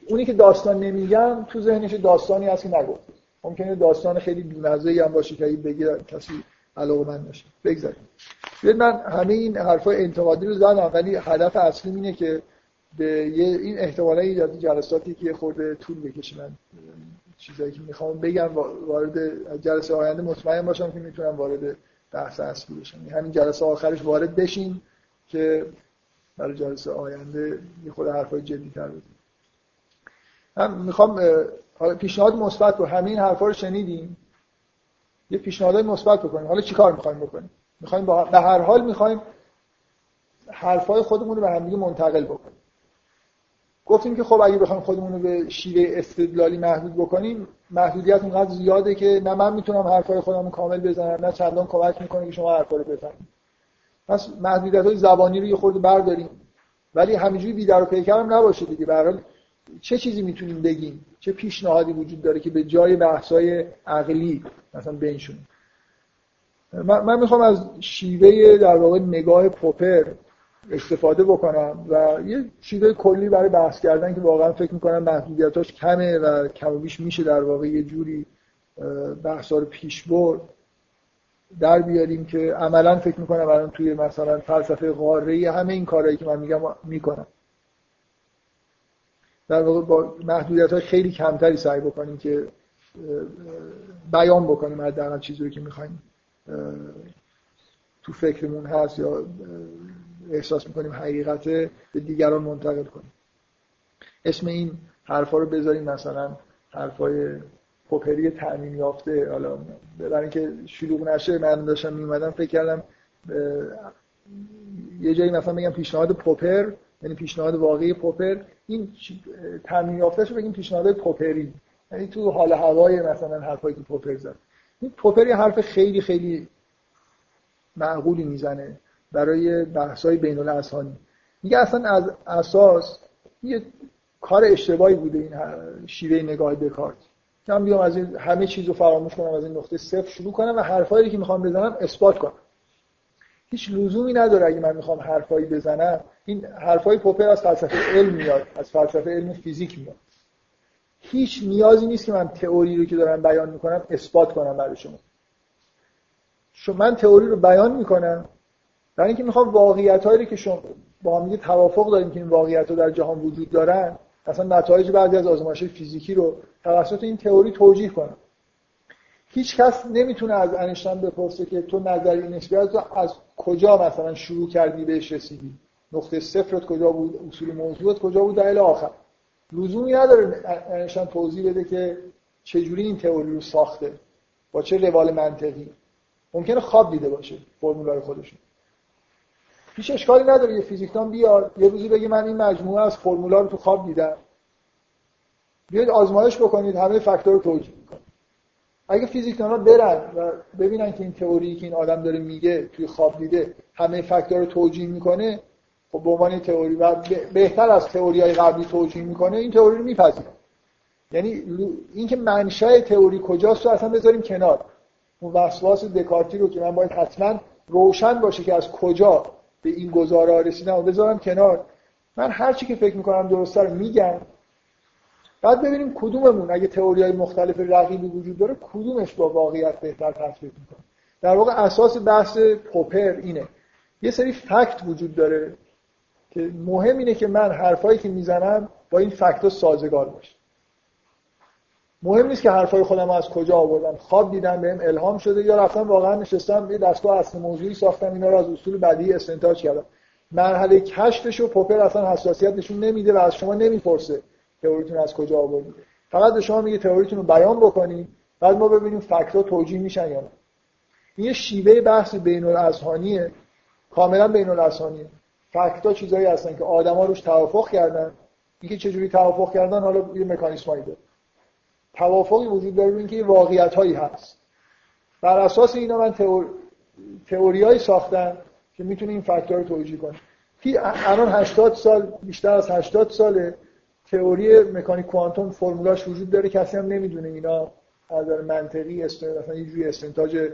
S1: اونی که داستان نمیگم تو ذهنش داستانی هست که نگفت. ممکنه داستان خیلی بی‌مزه هم باشه که بگه کسی علاقه من نشه. بگذاریم. من همه این حرفای انتقادی رو زدم ولی هدف اصلی اینه که به یه این احتمالا ایجاد جلساتی که خورده طول بکشه من. چیزایی که می‌خوام بگم وارد جلسه آینده مطمئن باشم که می‌تونم وارد بحث اصلی بشم. یعنی همین جلسه آخرش وارد بشین که برای جلسه آینده یه خود حرفای جدی تر بزنیم. من می‌خوام پیشنهاد مثبت رو همین حرفا رو شنیدیم یه پیشنهادای مثبت بکنیم. حالا چیکار می‌خوایم بکنیم؟ می‌خوایم به هر حال می‌خوایم حرفای خودمون رو به هم منتقل بکنیم. گفتیم که خب اگه بخوایم خودمون رو به شیوه استدلالی محدود بکنیم محدودیت اونقدر زیاده که نه من می‌تونم حرفای خودم کامل بزنم نه چندان کمک می‌کنه که شما حرفا رو بفهمید. پس محدودیت های زبانی رو یه خورده برداریم. ولی همینجوری بیدار و پیکرم نباشه دیگه. به چه چیزی می‌تونیم بگیم؟ چه پیشنهادی وجود داره که به جای بحث‌های عقلی مثلا بنشونیم؟ من, من می‌خوام از شیوه در واقع نگاه پوپر استفاده بکنم و یه شیوه کلی برای بحث کردن که واقعا فکر می‌کنم محدودیتاش کمه و کم بیش میشه در واقع یه جوری بحثا رو پیش برد. در بیاریم که عملا فکر می‌کنم الان توی مثلا فلسفه قاره همه این کارهایی که من میگم می‌کنم. در واقع با محدودیت های خیلی کمتری سعی بکنیم که بیان بکنیم حداقل چیزی که می‌خوایم تو فکرمون هست یا احساس می‌کنیم حقیقت به دیگران منتقل کنیم. اسم این حرفا رو بذاریم مثلا حرفای پوپری تعمیم یافته. حالا برای اینکه شلوغ نشه من داشتم میومدم فکر کردم یه جایی مثلا بگم پیشنهاد پوپر یعنی پیشنهاد واقعی پوپر. این تعمیم یافته رو بگیم پیشنهاد پوپری. یعنی تو حال هوای مثلا حرفایی که پوپر زد. این پوپر یه حرف خیلی خیلی معقولی می‌زنه. برای بحث‌های بین الاذهانی میگه اصلا از اساس یه کار اشتباهی بوده این شیوه نگاه دکارت. که من بیام از این همه چیز رو فراموش کنم از این نقطه صفر شروع کنم و حرفایی که می‌خوام بزنم اثبات کنم. هیچ لزومی نداره اگه من می‌خوام حرفایی بزنم. این حرفای پوپر از فلسفه علم میاد از فلسفه علم فیزیک میاد. هیچ نیازی نیست که من تئوری رو که دارم بیان می‌کنم اثبات کنم برای شما. شما من تئوری رو بیان می‌کنم برای اینکه می‌خوام واقعیت هایی که شما با هم توافق داریم که این واقعیت ها در جهان وجود دارن مثلا نتایج بعضی از آزمایش فیزیکی رو توسط این تئوری توجیه کنم. هیچ کس نمی‌تونه از انشتن بپرسه که تو نظری نسبی از کجا مثلا شروع کردی بهش رسیدی؟ نقطه صفرت کجا بود؟ اصول موضوعت کجا بود؟ در آخر. لزومی نداره انشان توضیح بده که چجوری این تئوری رو ساخته با چه روال منطقی. ممکنه خواب دیده باشه فرمولای خودشون. هیچ اشکالی نداره یه فیزیکدان بیاد یه روزی بگه من این مجموعه از فرمولا رو تو خواب دیدم. بیاید آزمایش بکنید همه فاکتور رو توجیه کنید اگه فیزیکدان‌ها برن و ببینن که این تئوری که این آدم داره میگه توی خواب دیده همه فاکتور رو توجیه می‌کنه خب به عنوان تئوری و بهتر از تئوری‌های قبلی توجیه می‌کنه این تئوری رو یعنی اینکه منشأ تئوری کجاست رو اصلا بذاریم کنار. اون وسواس دکارتی رو که من باید حتما روشن باشه که از کجا به این گزاره رسیدم و بذارم کنار. من هر چی که فکر می‌کنم درسته رو میگم. بعد ببینیم کدوممون اگه تئوری های مختلف رقیبی وجود داره کدومش با واقعیت بهتر تطبیق می‌کنه؟ در واقع اساس بحث پوپر اینه. یه سری فکت وجود داره که مهم اینه که من حرفایی که می‌زنم با این فکت سازگار باشه. مهم نیست که حرفای خودم از کجا آوردم. خواب دیدم بهم الهام شده یا رفتم واقعا نشستم یه دستگاه اصل موضوعی ساختم اینا رو از اصول بدیهی استنتاج کردم. مرحله کشفش و پوپر اصلا حساسیت نشون نمیده و از شما نمی‌پرسه تئوریتون از کجا آوردید. فقط به شما میگه تئوریتون رو بیان بکنید بعد ما ببینیم فکت‌ها توجیه میشن یا نه. این یه شیوه بحث بین الاذهانیه کاملا بین الاذهانیه فکت‌ها چیزایی هستن که آدما روش توافق کردن. اینکه چجوری توافق کردن حالا یه مکانیزمایی داره. توافقی وجود داره اینکه یه واقعیت هایی هست. بر اساس اینا من تئور... تئوریایی ساختم که می‌تونه این فاکتور رو توجیه کنه الان 80 سال بیشتر از 80 ساله. تئوری مکانیک کوانتوم فرمولاش وجود داره. کسی هم نمی‌دونه اینا از نظر منطقی است مثلا یه جوری استنتاج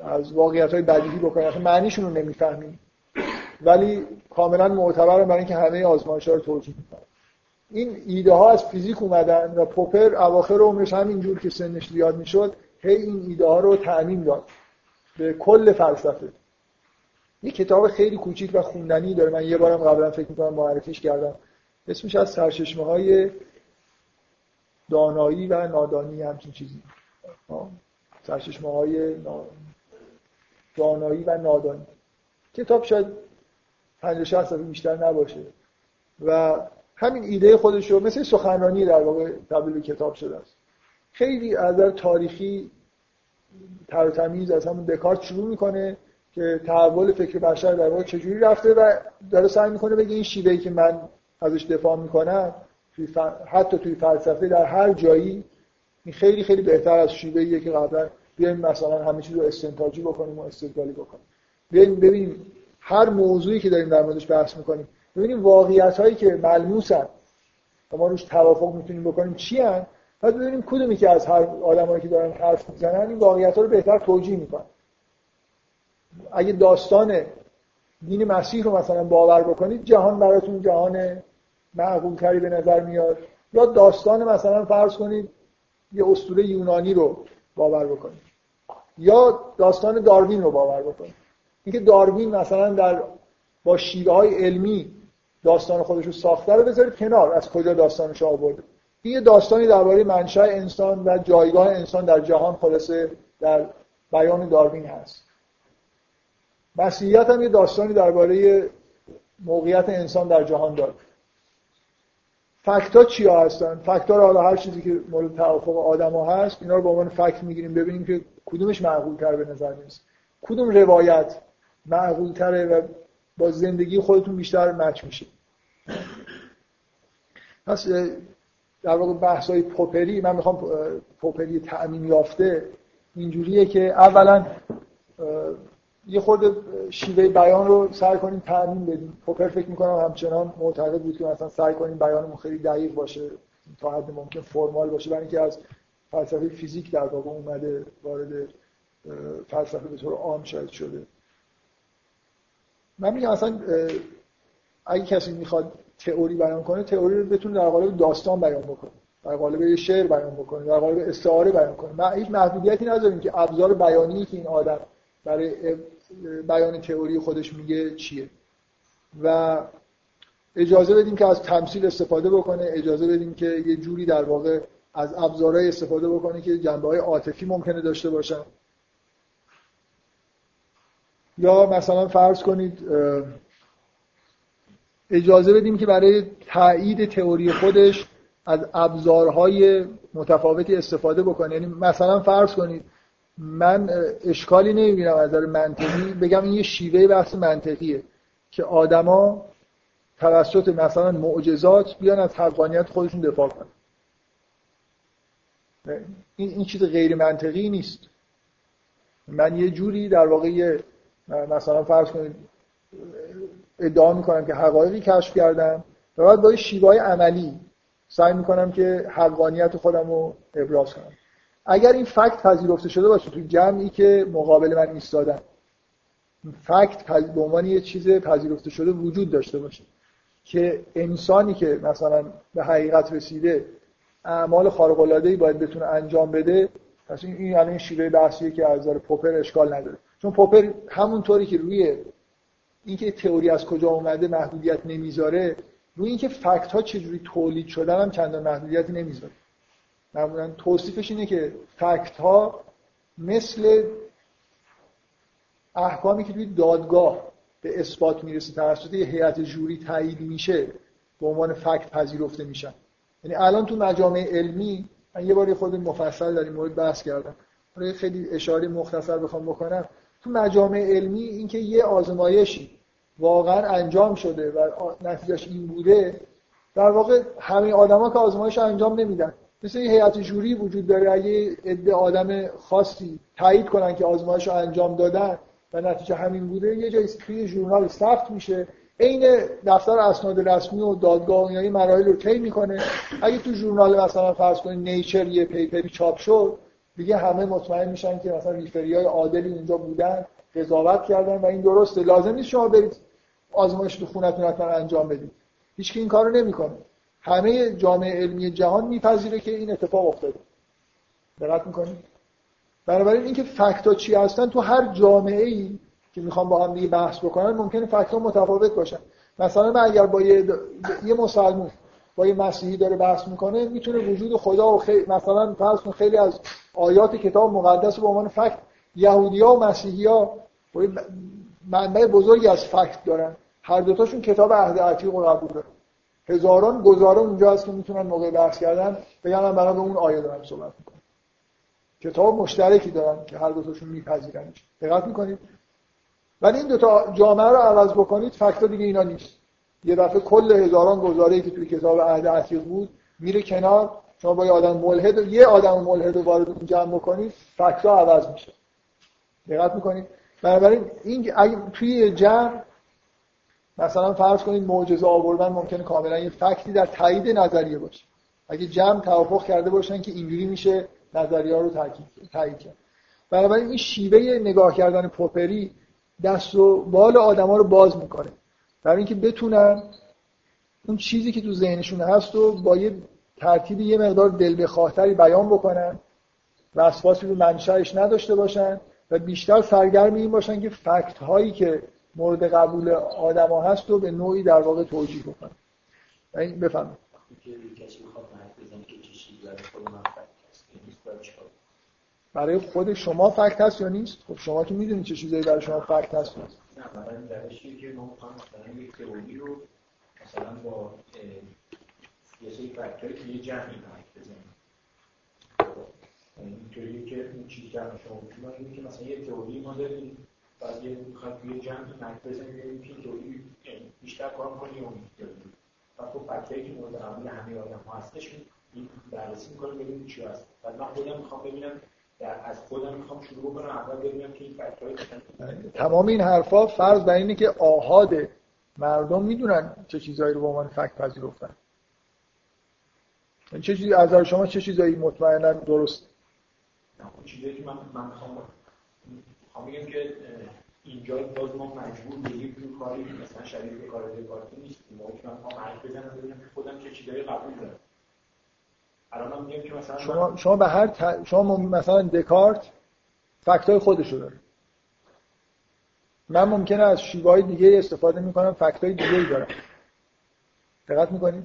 S1: از واقعیت های بدیهی بکنه اصلا معنیشون رو نمی‌فهمیم. ولی کاملا معتبر برای اینکه همه آزمایش‌ها رو توجیه می‌کنه این ایده ها از فیزیک اومدن و پوپر اواخر عمرش همینجور که سنش زیاد می‌شد هی این ایده ها رو تعمیم داد به کل فلسفه. یه کتاب خیلی کوچیک و خوندنی داره. من یه بارم قبلا فکر می‌کنم معرفیش کردم. اسمش از سرچشمه های دانایی و نادانی همچین چیزی. سرچشمه های دانایی و نادانی. کتاب شاید 50 60 صفحه بیشتر نباشه. و همین ایده خودش رو مثل سخنرانی در واقع تبدیل کتاب شده است. خیلی از در تاریخی تر تمیز از همون دکارت شروع می‌کنه که تحول فکر بشر در واقع چجوری رفته و داره سعی می‌کنه بگه این شیوهی که من ازش دفاع می‌کنم توی حتی توی فلسفه در هر جایی این خیلی خیلی بهتر از شیوهیه که قبلا بیایم مثلا همه چیز رو استنتاجی بکنیم و استدلالی بکنیم. بیایم ببینیم هر موضوعی که داریم در موردش بحث می‌کنیم ببینیم واقعیت هایی که ملموسن و ما روش توافق می‌تونیم بکنیم چی هن بعد ببینیم کدومی که از هر آدمایی که دارن حرف می‌زنن این واقعیت ها رو بهتر توجیه می‌کنن. اگه داستان دین مسیح رو مثلا باور بکنید جهان براتون جهان معقول تری به نظر میاد. یا داستان مثلا فرض کنید یه اسطوره یونانی رو باور بکنید. یا داستان داروین رو باور بکنید. اینکه داروین مثلا در با شیوه های علمی داستان خودش رو ساخته رو بذارید کنار. از کجا داستانش آورده؟ این یه داستانی درباره منشأ انسان و جایگاه انسان در جهان خلاصه در بیان داروین هست. مسیحیت هم یه داستانی درباره موقعیت انسان در جهان داره. فکت ها چیا هستن؟ فکت ها حالا هر چیزی که مورد توافق آدم ها هست اینا رو به عنوان فکت می‌گیریم ببینیم که کدومش معقول تر به نظر می‌رسه. کدوم روایت معقول تره و با زندگی خودتون بیشتر مچ میشه. پس در واقع بحث های پوپری من می‌خوام پوپری تأمین یافته اینجوریه که اولا یه خورده شیوه بیان رو سعی کنیم تأمین بدیم. پوپر فکر می‌کنم همچنان معتقد بود که مثلا سعی کنیم بیانمون خیلی دقیق باشه تا حد ممکن فرمال باشه. برای اینکه از فلسفه فیزیک در واقع اومده وارد فلسفه به طور عام شاید شده. من میگم اصلا اگه کسی می‌خواد تئوری بیان کنه تئوری رو بتونه در قالب داستان بیان بکنه در قالب یه شعر بیان بکنه در قالب استعاره بیان کنه. ما هیچ محدودیتی نداریم که ابزار بیانی که این آدم برای بیان تئوری خودش میگه چیه. و اجازه بدیم که از تمثیل استفاده بکنه اجازه بدیم که یه جوری در واقع از ابزارهای استفاده بکنه که جنبه های عاطفی ممکنه داشته باشن. یا مثلا فرض کنید اجازه بدیم که برای تایید تئوری خودش از ابزارهای متفاوتی استفاده بکنه. یعنی مثلا فرض کنید من اشکالی نمی‌بینم از نظر منطقی. بگم این یه شیوه بحث منطقیه که آدما توسط مثلا معجزات بیان از حقانیت خودشون دفاع کنن. این, این چیز غیر منطقی نیست. من یه جوری در واقع مثلا فرض کنید ادعا می‌کنم که حقایقی کشف کردم و بعد با شیوه عملی سعی می‌کنم که حقانیت خودم رو ابراز کنم. اگر این فکت پذیرفته شده باشه تو جمعی که مقابل من ایستادن فکت به عنوان یه چیز پذیرفته شده وجود داشته باشه که انسانی که مثلا به حقیقت رسیده اعمال خارق العاده ای باید بتونه انجام بده پس این الان شیوه بحثیه که از نظر پوپر اشکال نداره. چون پوپر همونطوری که روی اینکه تئوری از کجا اومده محدودیت نمی‌ذاره روی اینکه فکت ها چجوری تولید شدن هم چندان محدودیتی نمی‌ذاره. معمولا توصیفش اینه که فکت ها مثل احکامی که توی دادگاه به اثبات می‌رسه توسط یه هیئت جوری تایید میشه به عنوان فکت پذیرفته میشن. یعنی الان تو مجامع علمی من یه باری خود مفصل در این مورد بحث کردم. خیلی اشاره مختصر بخوام بکنم. تو مجامع علمی اینکه یه آزمایشی واقعا انجام شده و نتیجهش این بوده در واقع همه آدما که آزمایش انجام نمیدن. مثل یه هیئت جوری وجود داره اگه عده آدم خاصی تایید کنن که آزمایش رو انجام دادن و نتیجه همین بوده یه جایی توی ژورنال ثبت میشه. عین دفتر اسناد رسمی و دادگاه و این مراحل رو طی می‌کنه. اگه تو ژورنال مثلا فرض کنید نیچر یه پیپری چاپ شد دیگه همه مطمئن میشن که مثلا ریفری های عادلی اونجا بودن قضاوت کردن و این درسته. لازم نیست شما برید آزمایش تو خونتون حتما انجام بدید هیچ این کارو نمی‌کنه. همه جامعه علمی جهان میپذیره که این اتفاق افتاده. دقت می‌کنید بنابراین اینکه فکتا چی هستن تو هر جامعه ای که می‌خوام با هم دیگه بحث بکنن ممکنه فکتا متفاوت باشن. مثلا من اگر با یه, یه مسلمون با یه مسیحی داره بحث می‌کنه می‌تونه وجود خدا و خیلی مثلا فرض خیلی از آیات کتاب مقدس به عنوان فکت یهودیا و مسیحیا منبع بزرگی از فکت دارن. هر دوتاشون کتاب عهد عتیق رو قبول هزاران گزاران اونجا هست که می‌تونن موقع بحث کردن بگن من برای اون آیه دارم صحبت می‌کنم. کتاب مشترکی دارن که هر دوتاشون میپذیرنش. دقت می‌کنید. ولی این دوتا جامعه رو عوض بکنید فکتا دیگه اینا نیست. یه دفعه کل هزاران گزاره‌ای که توی کتاب عهد عتیق بود میره کنار شما با یه آدم ملحد یه آدم ملحد رو وارد اون جمع بکنید فکتا عوض میشه. دقت می‌کنید. بنابراین این اگه توی جمع مثلا فرض کنید معجزه آوردن ممکنه کاملا یه فکتی در تایید نظریه باشه. اگه جمع توافق کرده باشن که اینجوری میشه نظریه رو تایید کرد. بنابراین این شیوه نگاه کردن پوپری دست و بال آدما رو باز می‌کنه. برای اینکه بتونن اون چیزی که تو ذهنشون هست و با یه ترتیب یه مقدار دل بخواهتری بیان بکنن وسواسی رو منشأش نداشته باشن و بیشتر سرگرم این باشن که فکت هایی که مورد قبول آدما هست و به نوعی در واقع توجیه بکنن این بفهمید برای خود شما فکت هست یا نیست؟ خب شما که می‌دونید چه چیزایی برای شما فکت هست. نیست
S4: مثلا رو با یه سری فکتایی که یه جمعی حرف بزنیم. اینطوری که این چیزی که شما که مثلا یه تئوری ما داریم بعد یه می‌خواد توی جمعی حرف بزنیم که این تئوری بیشتر کار کنی اون تئوری بعد خب فکتایی که مورد قبول همه آدم ها هستش بررسی می‌کنیم ببینیم چی هست. بعد من خودم می‌خوام ببینم از خودم می‌خوام شروع بکنم اول ببینم که این
S1: تمام این حرفا فرض بر اینه که آهاد مردم می‌دونن چه چیزایی رو به عنوان فکت پذیرفتن. چه چیزی از شما چه چیزایی مطمئنا درست؟
S4: چیزایی که من من می‌خوام می‌خوام بگم که اینجا باز ما مجبور بگیم تو کاری مثلا شریک کار دکارتی نیست. ما که من حرف بزنم ببینم که خودم چه چیزایی قبول دارم.
S1: شما شما به هر ت... شما مثلا دکارت فکتای خودش رو داره. من ممکنه از شیوه دیگه استفاده می‌کنم فکتای دیگه ای دارم. دقت می‌کنید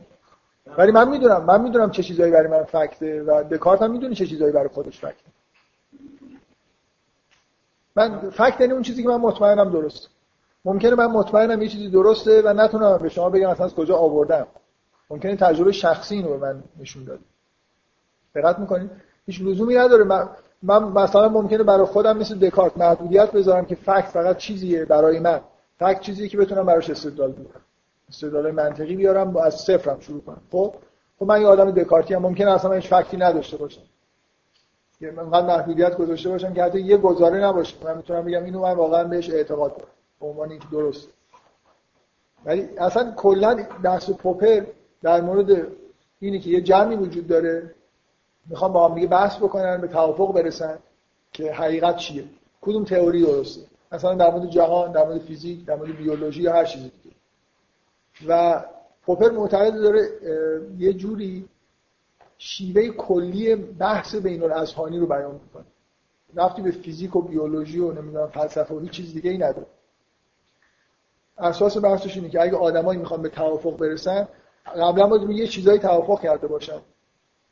S1: ولی من می‌دونم من می‌دونم چه چیزایی برای من فکته و دکارت هم می‌دونه چه چیزایی برای خودش فکته من فکت یعنی اون چیزی که من مطمئنم درست. ممکنه من مطمئنم یه چیزی درسته و نتونم به شما بگم اصلا از کجا آوردم. ممکنه تجربه شخصی اینو به من نشون داد دقت می‌کنید هیچ لزومی نداره. من, من مثلا ممکنه برای خودم مثل دکارت محدودیت بذارم که فکت فقط چیزیه برای من. فکت چیزیه که بتونم براش استدلال بکنم. استدلال منطقی بیارم با از صفرم شروع کنم. خب؟ خب من یه آدم دکارتی هم ممکنه اصلا هیچ فکتی نداشته باشم. من محدودیت گذاشته باشم که حتی یه گزاره نباشه. من می‌تونم بگم اینو من واقعا بهش اعتقاد دارم. به عنوان اینکه درست. ولی اصلا کلا بحث پوپر در مورد اینه که یه جمعی وجود داره. می‌خوام با هم دیگه بحث بکنن به توافق برسن که حقیقت چیه. کدوم تئوری درسته؟ مثلا در مورد جهان در مورد فیزیک در مورد بیولوژی هر چیزی دیگه. و پوپر معتقد داره یه جوری شیوه کلی بحث بین الاذهانی رو بیان می‌کنه. رفتی به فیزیک و بیولوژی و نمی‌دونم فلسفه و هیچ چیز دیگه ای نداره. اساس بحثش اینه که اگه آدمایی می‌خوان به توافق برسن قبلا باید یه چیزایی توافق کرده باشن.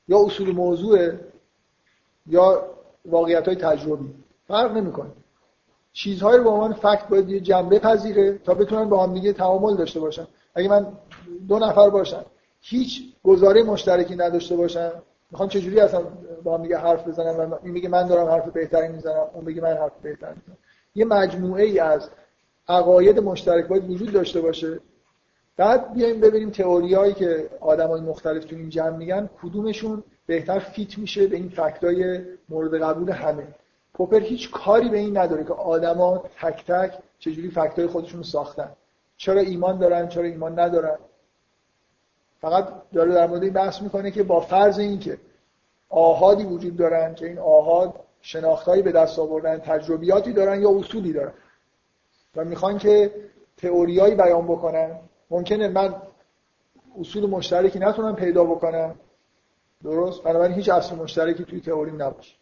S1: یا اصول موضوع یا واقعیت های تجربی. فرق نمی‌کنه. چیزهایی رو به عنوان فکت باید یه جنبه پذیره تا بتونن با هم دیگه تعامل داشته باشن. اگه من دو نفر باشن هیچ گزاره مشترکی نداشته باشن. می‌خوام چجوری اصلا با هم دیگه حرف بزنم این میگه من دارم حرف بهتری می‌زنم اون میگه من حرف بهتری می‌زنم. یه مجموعه ای از عقاید مشترک باید وجود داشته باشه. بعد بیایم ببینیم تئوریایی که آدمای مختلف تو این جمع میگن کدومشون بهتر فیت میشه به این فکتای مورد قبول همه. پوپر هیچ کاری به این نداره که آدما تک تک چجوری فکتای خودشون ساختن. چرا ایمان دارن چرا ایمان ندارن؟ فقط داره در مورد این بحث می‌کنه که با فرض اینکه آهادی وجود دارن که این آهاد شناختهایی به دست آوردن تجربیاتی دارن یا اصولی دارن. و می‌خوان که تئوریایی بیان بکنن. ممکنه من اصول مشترکی نتونم پیدا بکنم. درست؟ بنابراین هیچ اصل مشترکی توی تئوریم نباشه.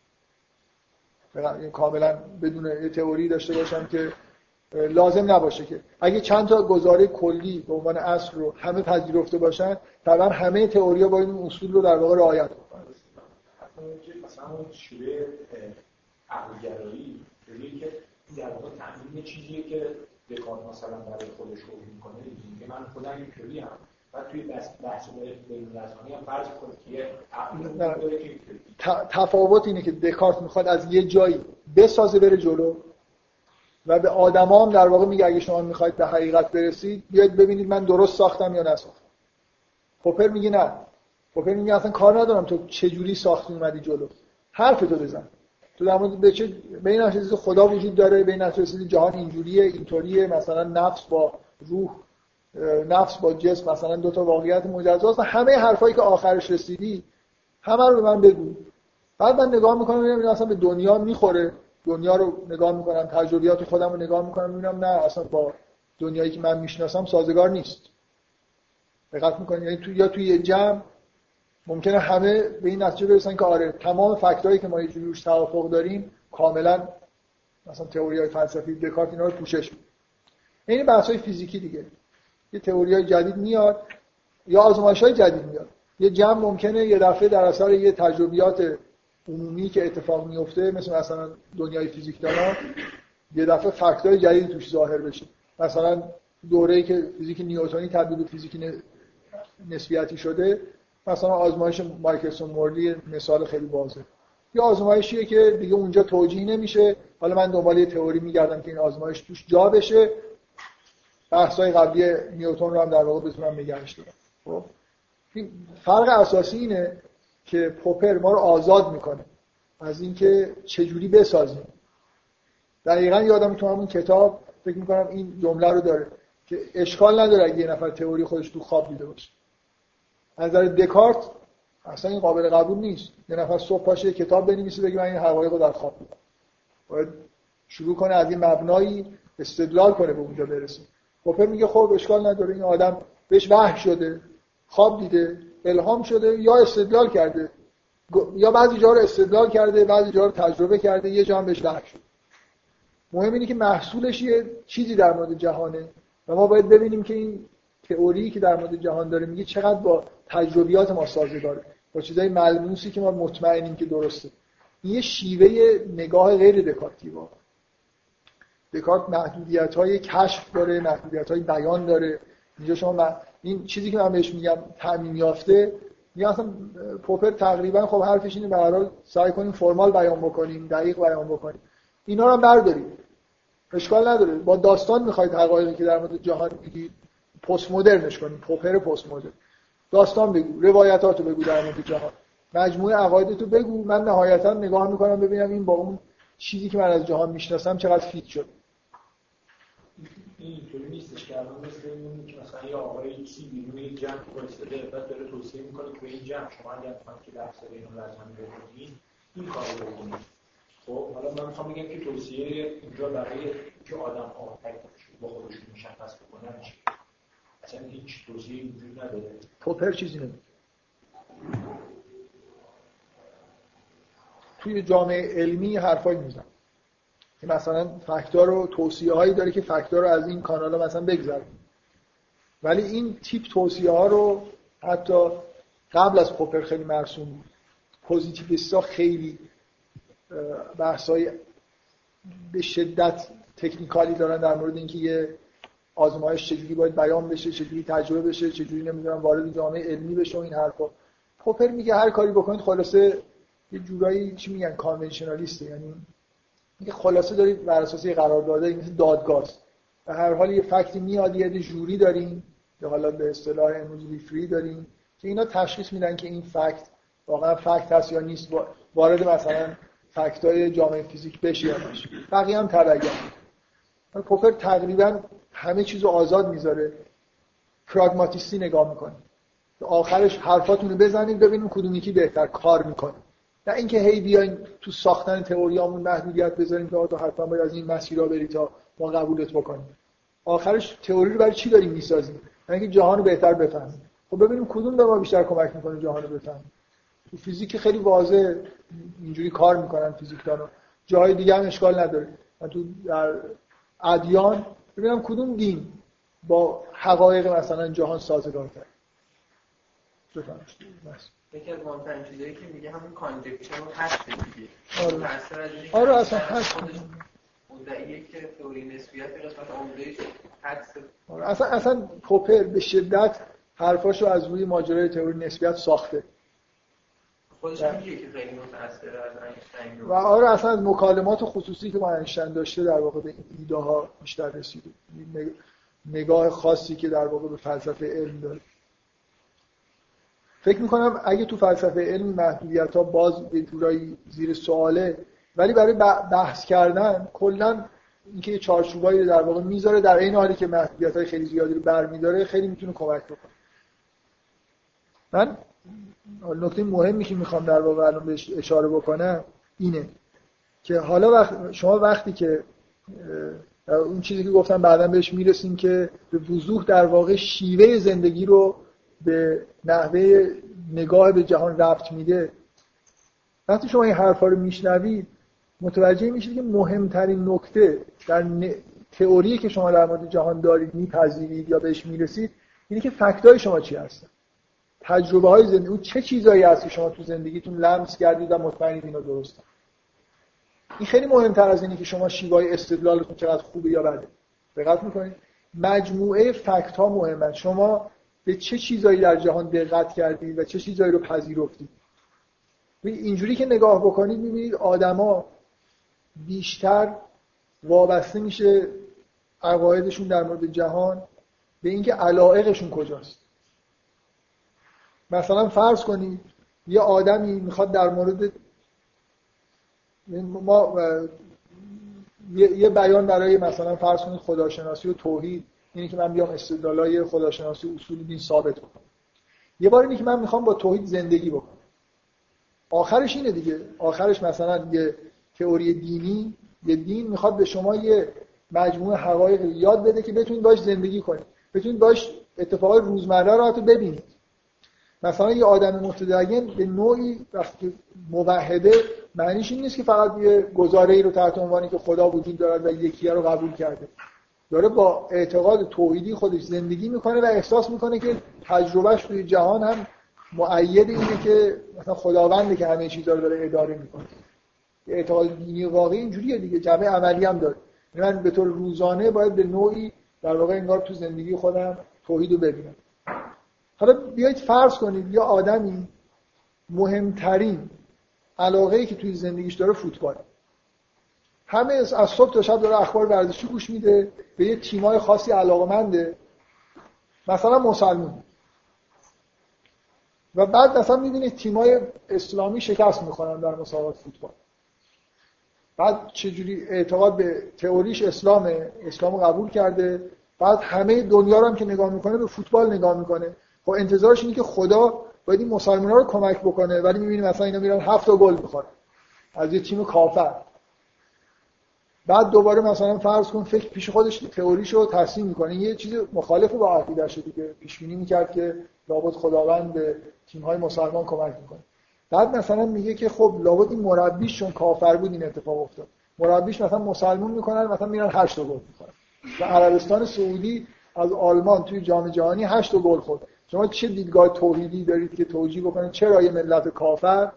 S1: کاملا بدون تئوری داشته باشم که لازم نباشه که اگه چند تا گزاره کلی به عنوان اصل رو همه پذیرفته باشن طبعا همه تئوریا باید این اصول رو در واقع رعایت کنن
S4: مثلا شیوه عقلگرایی که در واقع تأمین چیزیه که دکارت مثلا برای خودش رو می‌کنه. که من خودم اینطوری هم. و توی بحث بین هم فرض کنید
S1: که تفاوت اینه که دکارت می‌خواد از یه جایی بسازه بره جلو. و به آدما هم در واقع میگه اگه شما می‌خواید به حقیقت برسید بیاید ببینید من درست ساختم یا نساختم. پوپر میگه نه. پوپر میگه اصلا کار ندارم. تو چه جوری ساختی اومدی جلو؟ حرف تو بزن. تو در مورد به چه بین خدا وجود داره بین اساس جهان اینجوریه اینطوریه. مثلا نفس با روح نفس با جسم مثلا دو تا واقعیت مجزاست و همه حرفایی که آخرش رسیدی همه رو به من بگو. بعد من نگاه می‌کنم ببینم اصلا به دنیا می‌خوره. دنیا رو نگاه می‌کنم تجربیات خودم رو نگاه می‌کنم می‌بینم نه اصلا با دنیایی که من می‌شناسم سازگار نیست. دقت می‌کنید یعنی تو یا توی یه جمع ممکنه همه به این نتیجه برسن که آره تمام فکتایی که ما یه جوری توافق داریم کاملا مثلا تئوری های فلسفی دکارت اینا رو پوشش میده. این بحث های فیزیکی دیگه. یه تئوری های جدید میاد یا آزمایش های جدید میاد. یه جمع ممکنه یه دفعه در اثر یه تجربیات عمومی که اتفاق میفته مثل مثلا دنیای فیزیک دارن یه دفعه فکت های جدید توش ظاهر بشه. مثلا دوره‌ای که فیزیک نیوتنی تبدیل به فیزیک نسبیتی شده مثلا آزمایش مایکلسون مورلی مثال خیلی واضحه. یه آزمایشیه که دیگه اونجا توجیه نمیشه. حالا من دنبال یه تئوری میگردم که این آزمایش توش جا بشه. بحث‌های قبلی نیوتن رو هم در واقع بتونم نگهش دارم خب؟ فرق اساسی اینه که پوپر ما رو آزاد می‌کنه. از اینکه چجوری بسازیم. دقیقا یادم تو همون کتاب فکر می‌کنم این جمله رو داره که اشکال نداره اگه یه نفر تئوری خودش تو خواب دیده باشه. از نظر دکارت اصلا این قابل قبول نیست. یه نفر صبح پاشه کتاب بنویسه بگه من این حقایق رو در خواب دیدم باید شروع کنه از این مبنایی استدلال کنه به اونجا برسه. پوپر میگه خب اشکال نداره. این آدم بهش وحی شده خواب دیده. الهام شده یا استدلال کرده. یا بعضی جا رو استدلال کرده بعضی جا رو تجربه کرده یه جا هم بهش وحی شده. مهم اینه که محصولش یه چیزی در مورد جهانه و ما باید ببینیم که این تئوری که در مورد جهان داره میگه چقدر با تجربیات ما سازگاره با چیزای ملموسی که ما مطمئنیم که درسته. این یه شیوه نگاه غیر دکارتی دکارت محدودیت های کشف داره محدودیت های بیان داره. اینجا شما این چیزی که من بهش میگم تعمیم یافته میگم اصلا پوپر تقریبا خب حرفش اینه به سعی کنیم فرمال بیان بکنیم دقیق بیان بکنیم. اینا رو هم برداریم. اشکال نداره. با داستان می‌خواید حقایقی که در مورد جهان میگید پست مدرنش کنیم. پوپر پست مدرن داستان بگو روایتاتو بگو در مورد جهان. مجموعه عقایدتو بگو. من نهایتا نگاه می‌کنم ببینم این با اون چیزی که من از جهان می‌شناسم چقدر فیت شد.
S4: اینطوری نیستش که الان مثل این که مثلا یه آقای سی بیرون یک جمع وایساده بعد داره توصیه می‌کنه که این جمع شما اگر که درس اینو لازم بکنید این کار رو بکنید. خب حالا من می‌خوام بگم که توصیه اینجا برای که آدم ها با خودشون مشخص بکنن اصلا هیچ توصیه وجود نداره.
S1: پوپر چیزی نمیگه. توی جامعه علمی حرفایی میزن که مثلا فکتار رو توصیه هایی داره که فکتار رو از این کانال ها مثلا بگذاره ولی این تیپ توصیه ها رو حتی قبل از پوپر خیلی مرسوم بود. پوزیتیویستا خیلی بحث های به شدت تکنیکالی دارن در مورد اینکه یه آزمایش چجوری باید بیان بشه چجوری تجربه بشه چجوری نمی‌دونم وارد جامعه علمی بشه و این حرفا. پوپر میگه هر کاری بکنید خلاصه یه جورایی چی میگن کانونشنالیسته. یعنی میگه خلاصه دارید بر اساس یه قرارداد مثل دادگاه و هر حال یه فکتی میاد یه جوری داریم. یا حالا به اصطلاح امروزی فری داریم که اینا تشخیص میدن که این فکت واقعا فکت هست یا نیست وارد مثلا فکت های جامعه فیزیک بشه یا نشه. بقیه هم تبعیت پوپر تقریبا همه چیز رو آزاد می‌ذاره. پراگماتیستی نگاه می‌کنه. آخرش حرفاتون رو بزنید ببینیم کدوم یکی بهتر کار می‌کنه. نه اینکه هی بیاین تو ساختن تئوریامون محدودیت بذاریم که تو حتما باید از این مسیرها بری تا ما قبولت بکنیم. آخرش تئوری رو برای چی داریم می‌سازیم؟ اینکه جهان رو بهتر بفهمیم. خب ببینیم کدوم به ما بیشتر کمک می‌کنه جهان رو بفهمیم. تو فیزیک خیلی واضح اینجوری کار می‌کنن فیزیکدانا جای دیگه هم اشکال نداره. من تو در ادیان ببینم کدوم دین با حقایق مثلا جهان سازگارتر بفهمید
S3: یکی از مهمترین چیزایی که میگه همون کانجکچر هست دیگه.
S1: آره. آره اصلا هست.
S3: که تئوری نسبیت قسمت عمدهش
S1: آره اصلا اصلا پوپر به شدت حرفاشو از روی ماجرای تئوری نسبیت ساخته.
S3: خودش میگه که خیلی متأثر از اینشتین
S1: و آره اصلا از مکالمات خصوصی که با اینشتین داشته در واقع به ایده ها بیشتر رسیده. نگاه خاصی که در واقع به فلسفه علم داره. فکر می‌کنم اگه تو فلسفه علم محدودیت ها باز به جورایی زیر سواله ولی برای بحث کردن کلا اینکه یه چارچوبایی در واقع می‌ذاره در این حالی که محدودیت های خیلی زیادی رو برمیداره خیلی می‌تونه کمک بکنه. من نکته مهمی که می‌خوام در واقع الان بهش اشاره بکنم اینه که حالا وقت شما وقتی که اون چیزی که گفتم بعدا بهش می‌رسیم که به وضوح در واقع شیوه زندگی رو به نحوه نگاه به جهان رفت میده. وقتی شما این حرفا رو میشنوید متوجه میشید که مهمترین نکته در. تئوری که شما در مورد جهان دارید میپذیرید یا بهش می‌رسید اینه که فکتای شما چی هستن. تجربه های زندگی اون چه چیزایی هست که شما تو زندگیتون لمس کردید و مطمئنید اینا درسته. این خیلی مهمتر از اینه که شما شیوای استدلالتون چقدر خوبه یا بده. دقت می‌کنید؟ مجموعه فکت ها مهمه شما به چه چیزایی در جهان دقت کردید و چه چیزایی رو پذیرفتید اینجوری که نگاه بکنید می‌بینید آدما بیشتر وابسته میشه عقایدشون در مورد جهان به اینکه علایقشون کجاست. مثلا فرض کنید یه آدمی می‌خواد در مورد ما یه بیان برای مثلا فرض کنید خداشناسی و توحید. اینه که من بیام استدلالای خداشناسی اصول دین ثابت بکنم یه بار اینه که من می‌خوام با توحید زندگی بکنم. آخرش اینه دیگه. آخرش مثلا یه تئوری دینی یه دین می‌خواد به شما یه مجموعه حقایق یاد بده که بتونید باش زندگی کنید. بتونید باش اتفاقات روزمره رو حتی ببینید. مثلا یه آدم متدین به نوعی وقتی موحده معنیش این نیست که فقط یه گزاره ای رو تحت عنوانی که خدا وجود دارد و یکیه رو قبول کرده. داره با اعتقاد توحیدی خودش زندگی می‌کنه و احساس می‌کنه که تجربهش توی جهان هم معید اینه که مثلا خداونده که همه چیزا رو داره اداره می‌کنه. اعتقاد دینی واقعی اینجوریه دیگه جمعه عملی هم داره. یعنی من به طور روزانه باید به نوعی در واقع انگار تو زندگی خودم توحید رو ببینم. حالا بیایید فرض کنید یا آدمی مهمترین علاقه ای که توی زندگیش داره فوتبال همه از صبح تا شب داره اخبار ورزشی گوش میده به یه تیمای خاصی علاقمنده مثلا مسلمون و بعد مثلا می‌بینید تیمای اسلامی شکست می‌خورن در مسابقات فوتبال. بعد چجوری اعتقاد به تئوریش اسلامه اسلام قبول کرده. بعد همه دنیا رو هم که نگاه می‌کنه به فوتبال نگاه می‌کنه. خب انتظارش اینه که خدا باید این مسلمان رو کمک بکنه ولی می‌بینی مثلا اینا میرن هفت گل می‌خورن. از یه تیم کافر. بعد دوباره مثلا فرض کن فکر پیش خودش تئوریشو تصمیم می‌کنه. یه چیز مخالف با عقیده شده که پیش بینی می‌کرد که لابد خداوند به تیم های مسلمان کمک می‌کنه. بعد مثلا میگه که خب لابد این مربیش چون کافر بود این اتفاق افتاد. مربیش مثلا مسلمون می‌کنن مثلا میرن 8 گل می‌کنن و عربستان سعودی از آلمان توی جام جهانی 8 گل خورد. شما چه دیدگاه توحیدی دارید که توجیه بکنید؟ چرا یه ملت کافر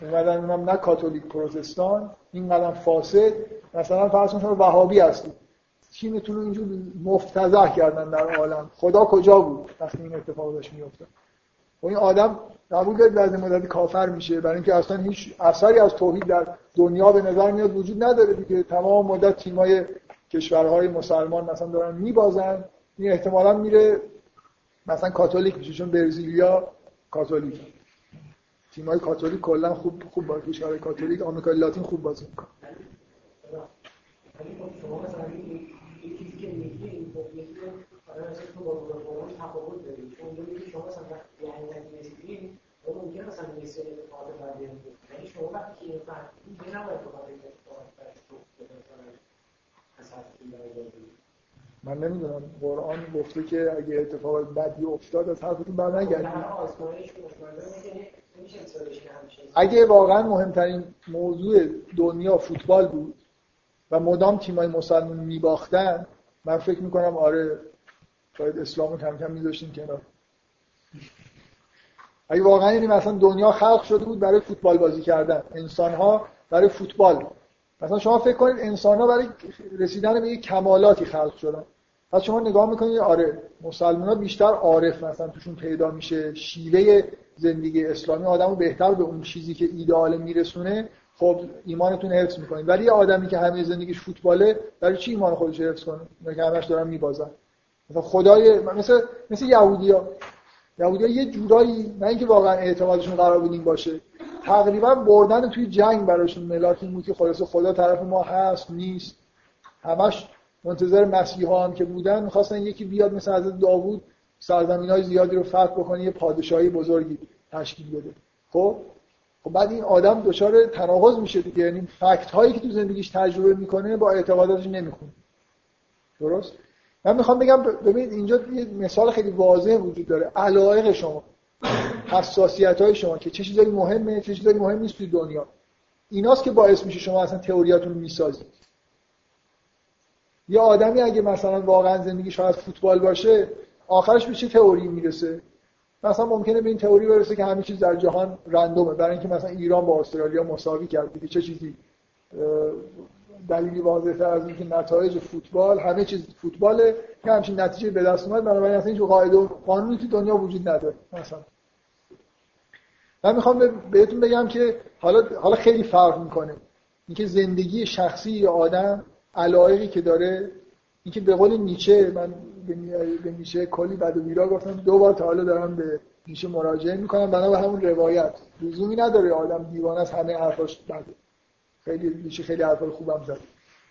S1: اینقدر اونم نه کاتولیک پروتستان اینقدر فاسد. مثلا فرض کنید وهابی هستید. تیمتون رو اینجور مفتزه کردن در عالم. خدا کجا بود وقتی این اتفاق داشت میافتاد؟ و این آدم قبول دارید بعد مدتی کافر میشه؟ برای اینکه اصلا هیچ اثری از توحید در دنیا به نظر میاد وجود نداره دیگه. تمام مدت تیمای کشورهای مسلمان مثلا دارن میبازن. این احتمالا میره مثلا کاتولیک میشه چون برزیلیا کاتولیک تیمای کاتولیک کلا خوب خوب با کشورهای کاتولیک آمریکای لاتین خوب بازی می‌کنن شما من نمی‌دونم. قرآن گفته که اگه اتفاق بدی افتاد از حرفتون بر نگردید اگه واقعا مهمترین موضوع دنیا فوتبال بود و مدام تیمای مسلمان میباختن من فکر می‌کنم آره باید اسلام رو کم کم میذاشتیم کنار. اگه واقعا یعنی مثلا دنیا خلق شده بود برای فوتبال بازی کردن. انسان ها برای فوتبال مثلا شما فکر کنید انسان ها برای رسیدن به یک کمالاتی خلق شدن. پس شما نگاه می‌کنید آره مسلمان ها بیشتر عارف مثلا توشون پیدا میشه. شیوه زندگی اسلامی آدمو بهتر به اون چیزی که ایدئال میرسونه خب ایمانتون حفظ می‌کنید. ولی یه آدمی که همه زندگیش فوتباله برای چی ایمان خودش حفظ کنه؟ که همش دارن میبازن. مثلا خدای مثل مثل یهودیا یهودیا یه جورایی نه اینکه واقعا اعتمادشون قرار بود باشه. تقریبا بردن توی جنگ براشون ملاک این بود که خلاص خدا طرف ما هست نیست. همش منتظر مسیحا هم که بودن می‌خواستن یکی بیاد مثل حضرت داوود سرزمین های زیادی رو فتح بکنه یه پادشاهی بزرگی تشکیل بده. خب؟ خب بعد این آدم دچار تناقض میشه دیگه. یعنی فکت هایی که تو زندگیش تجربه می‌کنه با اعتقاداتش نمی‌خونه. درست؟ من می‌خوام بگم ببینید اینجا یه مثال خیلی واضح وجود داره. علایق شما. حساسیت های شما که چه چیزایی مهمه چه چیزایی مهم نیست توی دنیا. ایناست که باعث میشه شما اصلا تئوریاتون می‌سازید. یه آدمی اگه مثلا واقعا زندگی شاید فوتبال باشه آخرش به چه تئوری می‌رسه؟ مثلا ممکنه به این تئوری برسه که همه چیز در جهان رندومه برای اینکه مثلا ایران با استرالیا مساوی کرد دیگه چه چیزی؟ دلیلی واضح تر از اینکه نتایج فوتبال همه چیز فوتباله که همچین نتیجه به دست اومد بنابراین اصلا هیچ قاعده و قانونی تو دنیا وجود نداره. مثلا. من می‌خوام بهتون بگم که حالا حالا خیلی فرق می‌کنه. اینکه زندگی شخصی آدم علایقی که داره اینکه به قول نیچه من به نیچه کلی بد و بیرا گفتم دو بار تا حالا دارم به نیچه مراجعه می‌کنم. بنا به همون روایت. لزومی نداره آدم دیوانه از همه حرفاش بده. خیلی نیچه خیلی حرفای خوبم زد.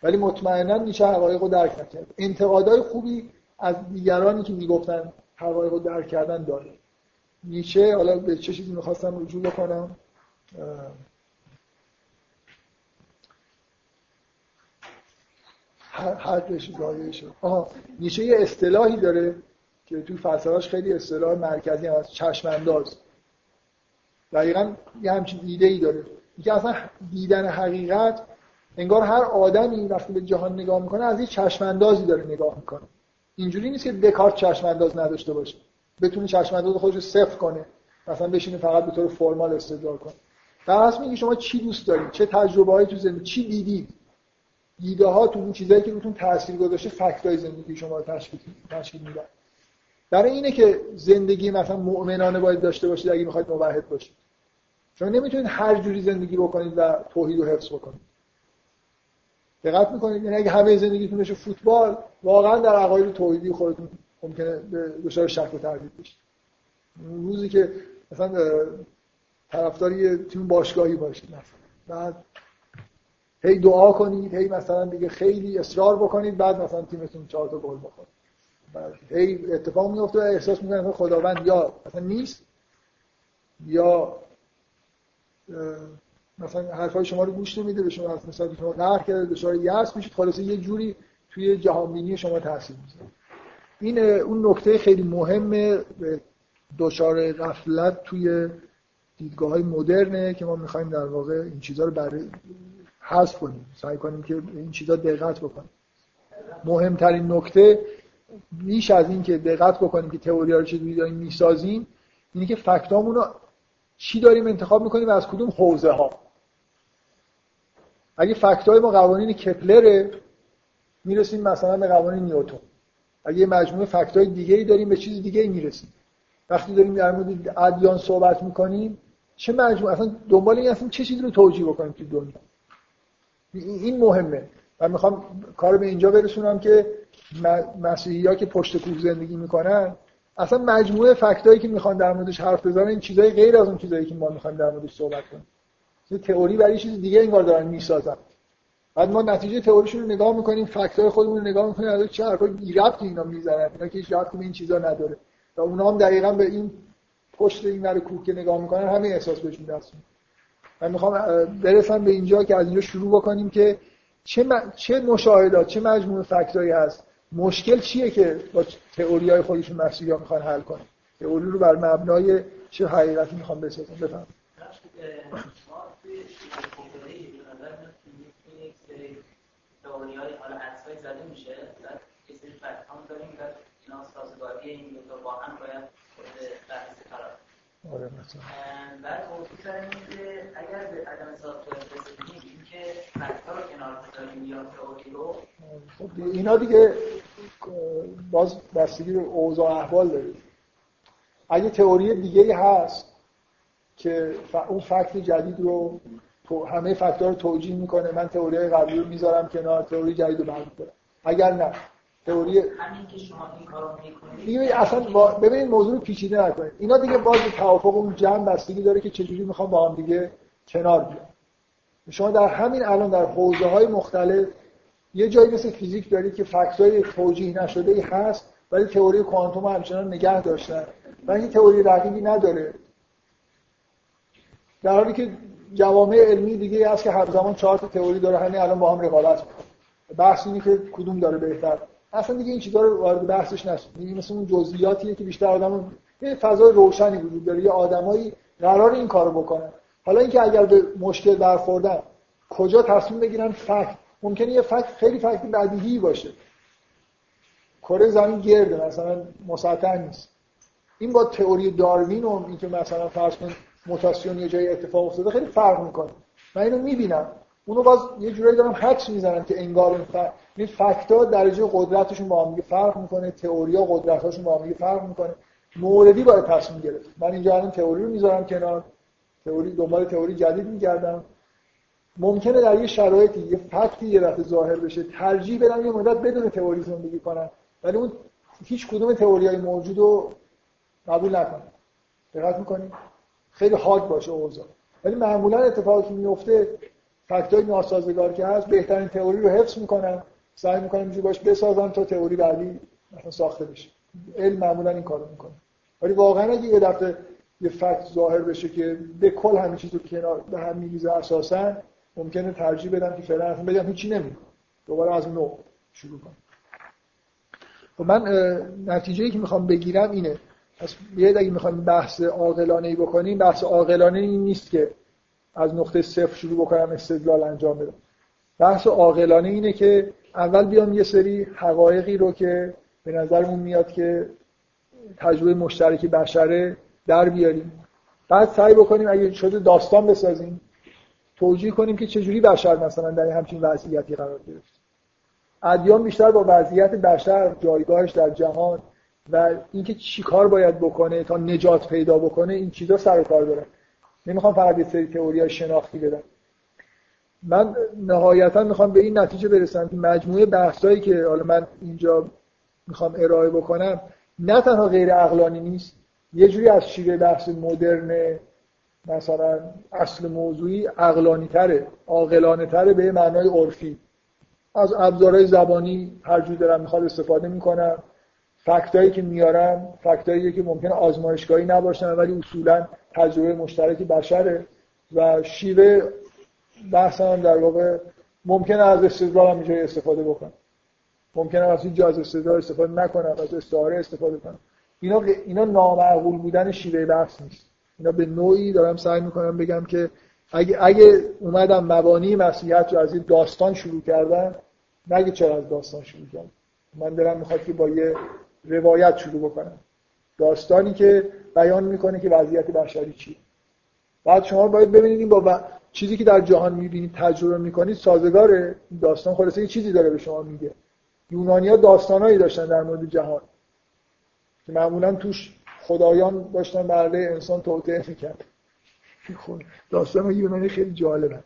S1: ولی مطمئنا نیچه حقایق رو درک نکرد. انتقادهای خوبی از دیگرانی که می‌گفتن حقایق رو درک کردن داره. نیچه حالا به چه چیزی می‌خواستم رجوع بکنم؟ زایه شد. آها نیچه یه اصطلاحی داره که توی فلسفه‌اش خیلی اصطلاح مرکزی هست چشم انداز دقیقا یه همچین ایده ای داره. که اصلا دیدن حقیقت انگار هر آدمی وقتی به جهان نگاه می‌کنه از یه چشم اندازی داره نگاه می‌کنه. اینجوری نیست که دکارت چشم انداز نداشته باشه. بتونه چشم انداز خودش رو صفر کنه. مثلا بشینه فقط به طور فرمال استدلال کنه. در اصل میگه شما چی دوست دارید؟ چه تجربه تو زندگی چی دیدید؟ ایده ها تو اون چیزایی که روتون تاثیر گذاشته فکتای زندگی شما رو تشکیل تشکیل میدن. برای اینه که زندگی مثلا مؤمنانه باید داشته باشید اگه می‌خواید موحد باشید. شما نمی‌تونید هر جوری زندگی بکنید و توحید رو حفظ بکنید. دقت می‌کنید؟ یعنی اگه همه زندگیتون بشه فوتبال واقعا در عقاید توحیدی خودتون ممکنه دچار شک و تردید بشید. روزی که مثلا طرفدار تیم باشگاهی باشید مثلا. بعد هی دعا کنید هی مثلا دیگه خیلی اصرار بکنید بعد مثلا تیمتون چهار تا گل بخوره. بعد هی اتفاق میفته و احساس می‌کنید خداوند یا مثلا نیست یا مثلا حرفای شما رو گوش نمیده به شما مثلا شما قهر کرده دچار یأس میشید خلاصه یه جوری توی جهانبینی شما تاثیر می‌ذاره. این اون نکته خیلی مهمه دچار غفلت توی دیدگاه های مدرنه که ما می‌خوایم در واقع این چیزها رو برای حذف کنیم. سعی کنیم که این چیزها دقت بکنیم. مهمترین نکته بیش از این که دقت بکنیم که تئوری رو چجوری داریم می‌سازیم اینه که فکتامون رو چی داریم انتخاب می‌کنیم و از کدوم حوزه ها اگه فکتای ما قوانین کپلره می‌رسیم مثلا به قوانین نیوتن. اگه مجموعه فکتای دیگه ای داریم به چیز دیگه ای می‌رسیم. وقتی داریم در مورد ادیان صحبت می‌کنیم چه مجموعه؟ اصلا دنبال این هستیم چه چیزی رو توجیه بکنیم تو دنیا؟ این مهمه. و می‌خوام کار به اینجا برسونم که مسیحی ها که پشت کوه زندگی می‌کنن اصلا مجموعه فکتایی که می‌خوان در موردش حرف بزنن این چیزای غیر از اون چیزایی که ما می‌خوایم در موردش صحبت کنیم. تئوری برای چیز دیگه انگار دارن می‌سازن. بعد ما نتیجه تئوریشون رو نگاه می‌کنیم فکتای خودمون رو نگاه می‌کنیم از چه حرفای بی‌ربطی اینا می‌زنن اینا که هیچ این چیزا نداره. و اونا هم دقیقا به این پشت این ور کوه که نگاه می‌کنن همین احساس بهشون دست من می‌خوام برسم به اینجا که از اینجا شروع بکنیم که چه, م... چه مشاهدات چه مجموعه فکتایی هست مشکل چیه که با تئوری های خودشون مسیحی ها می‌خوان حل کنن؟ تئوری رو بر مبنای چه حقیقتی می‌خوان بسازن؟ بفهم. های حالا عکسای زده میشه بعد یه سری داریم و اینا سازگاری این دو با هم باید بحث قرار آره مثلا. بعد موضوع سر این که اگر به عدم رسیدیم که فکت‌ها رو کنار بذاریم یا تئوری رو. خب اینا دیگه باز بستگی به اوضاع احوال داره اگه تئوری دیگه هست که اون فکت جدید رو همه فکت‌ها رو توجیه می‌کنه من تئوری قبلی رو می‌ذارم کنار تئوری جدید رو برمی‌دارم. اگر نه تئوری همین که شما این کارو می‌کنید. اصلا با... ببینید موضوع رو پیچیده نکنید اینا دیگه باز توافق اون جمع بستگی داره که چجوری می‌خوام با هم دیگه کنار بیان شما در همین الان در حوزه های مختلف یه جایی مثل فیزیک دارید که فکت های توجیه نشده ای هست ولی تئوری کوانتوم همچنان نگه داشتن. و این تئوری رقیبی نداره. در حالی که جوامع علمی دیگه هست که هر زمان چهار تئوری داره همین الان با هم رقابت می‌کنه بحث اینه که کدوم داره بهتر. اصلا دیگه این چیزا رو وارد بحثش نشد. دیگه مثل اون جزئیاتیه که بیشتر آدم یه فضای روشنی وجود داره. یه آدمایی قرار این کارو بکنن. حالا اینکه اگر به مشکل برخوردن کجا تصمیم بگیرن فکت؟ ممکنه یه فکت خیلی فکت بدیهی باشه. کره زمین گرده مثلا مسطح نیست. این با تئوری داروین و اینکه مثلا فرض کن موتاسیون یه جایی اتفاق افتاده خیلی فرق می‌کنه. من اینو می‌بینم. اونو باز یه جورایی دارم حدس می‌زنن که انگار این, ف... این فکتا درجه قدرتشون با هم فرق می‌کنه تئوریا قدرتاشون با هم فرق می‌کنه. موردی باید تصمیم گرفت من اینجا الان تئوری رو می‌ذارم کنار. تئوری دنبال تئوری جدید میگردم. ممکنه در یه شرایطی یه فکتی یه دفعه ظاهر بشه ترجیح بدم یه مدت بدون تئوری زندگی کنم. ولی اون هیچ کدوم تئوریای موجود رو قبول نکنم. دقت می‌کنید خیلی حاد باشه اوضاع. ولی معمولا اتفاقی که میفته فکتای ناسازگار که هست بهترین تئوری رو حفظ می‌کنن. سعی می‌کنن اینجوری باش بسازن تا تئوری بعدی مثلا ساخته بشه. علم معمولا این کارو می‌کنه. ولی واقعا اگه یه دفعه یه فکت ظاهر بشه که به کل همه چیز رو کنار به هم میریزه اساسا ممکنه ترجیح بدم که فعلا اصلا بگم هیچی نمی‌کنه دوباره از نو شروع کنم. خب من نتیجه ای که می‌خوام بگیرم اینه. پس بیاید اگه می‌خوایم بحث عاقلانه ای بکنیم بحث عاقلانه این نیست که از نقطه صفر شروع بکنم استدلال انجام بدم بحث عاقلانه اینه که اول بیام یه سری حقایقی رو که به نظرمون میاد که تجربه مشترک بشره در بیاریم. بعد سعی بکنیم اگه شده داستان بسازیم توجیه کنیم که چجوری بشر مثلا در همچین وضعیتی قرار گرفت. ادیان بیشتر با وضعیت بشر جایگاهش در جهان و اینکه چیکار باید بکنه تا نجات پیدا بکنه این چیزا سر و کار دارن نمی‌خوام فقط یه سری تئوری شناختی بدم. من نهایتا می‌خوام به این نتیجه برسم. که مجموعه بحثایی که حالا من اینجا می‌خوام ارائه بکنم نه تنها غیر اقلانی نیست یه جوری از شیوه بحث مدرن مثلا اصل موضوعی اقلانی تره عاقلانه تره به معنای عرفی. از ابزارهای زبانی هر جور دارم می‌خواد استفاده می‌کنم. فکتایی که میارم فکتایی که ممکنه آزمایشگاهی نباشن ولی اصولا تجربه مشترک بشره و شیوه بحثم در واقع ممکنه از استدلال هم اینجا استفاده بکنم. ممکنه از اینجا از استدلال استفاده نکنم از استعاره استفاده کنم. اینا اینا نامعقول بودن شیوه بحث نیست. اینا به نوعی دارم سعی می‌کنم بگم که اگه اگه اومدم مبانی مسیحیت رو از این داستان شروع کردم نگه چرا از داستان شروع کردم. من دلم می‌خواد که با یه روایت شروع بکنم. داستانی که بیان می‌کنه که وضعیت بشری چی بعد شما باید ببینید با چیزی که در جهان می‌بینید تجربه می‌کنید سازگاره. داستان خلاصه یه چیزی داره به شما میگه. یونانیا داستانایی داشتن در مورد جهان. که معمولا توش خدایان داشتن برده انسان توطئه می‌کرد خب، داستان یونانی خیلی جالبه.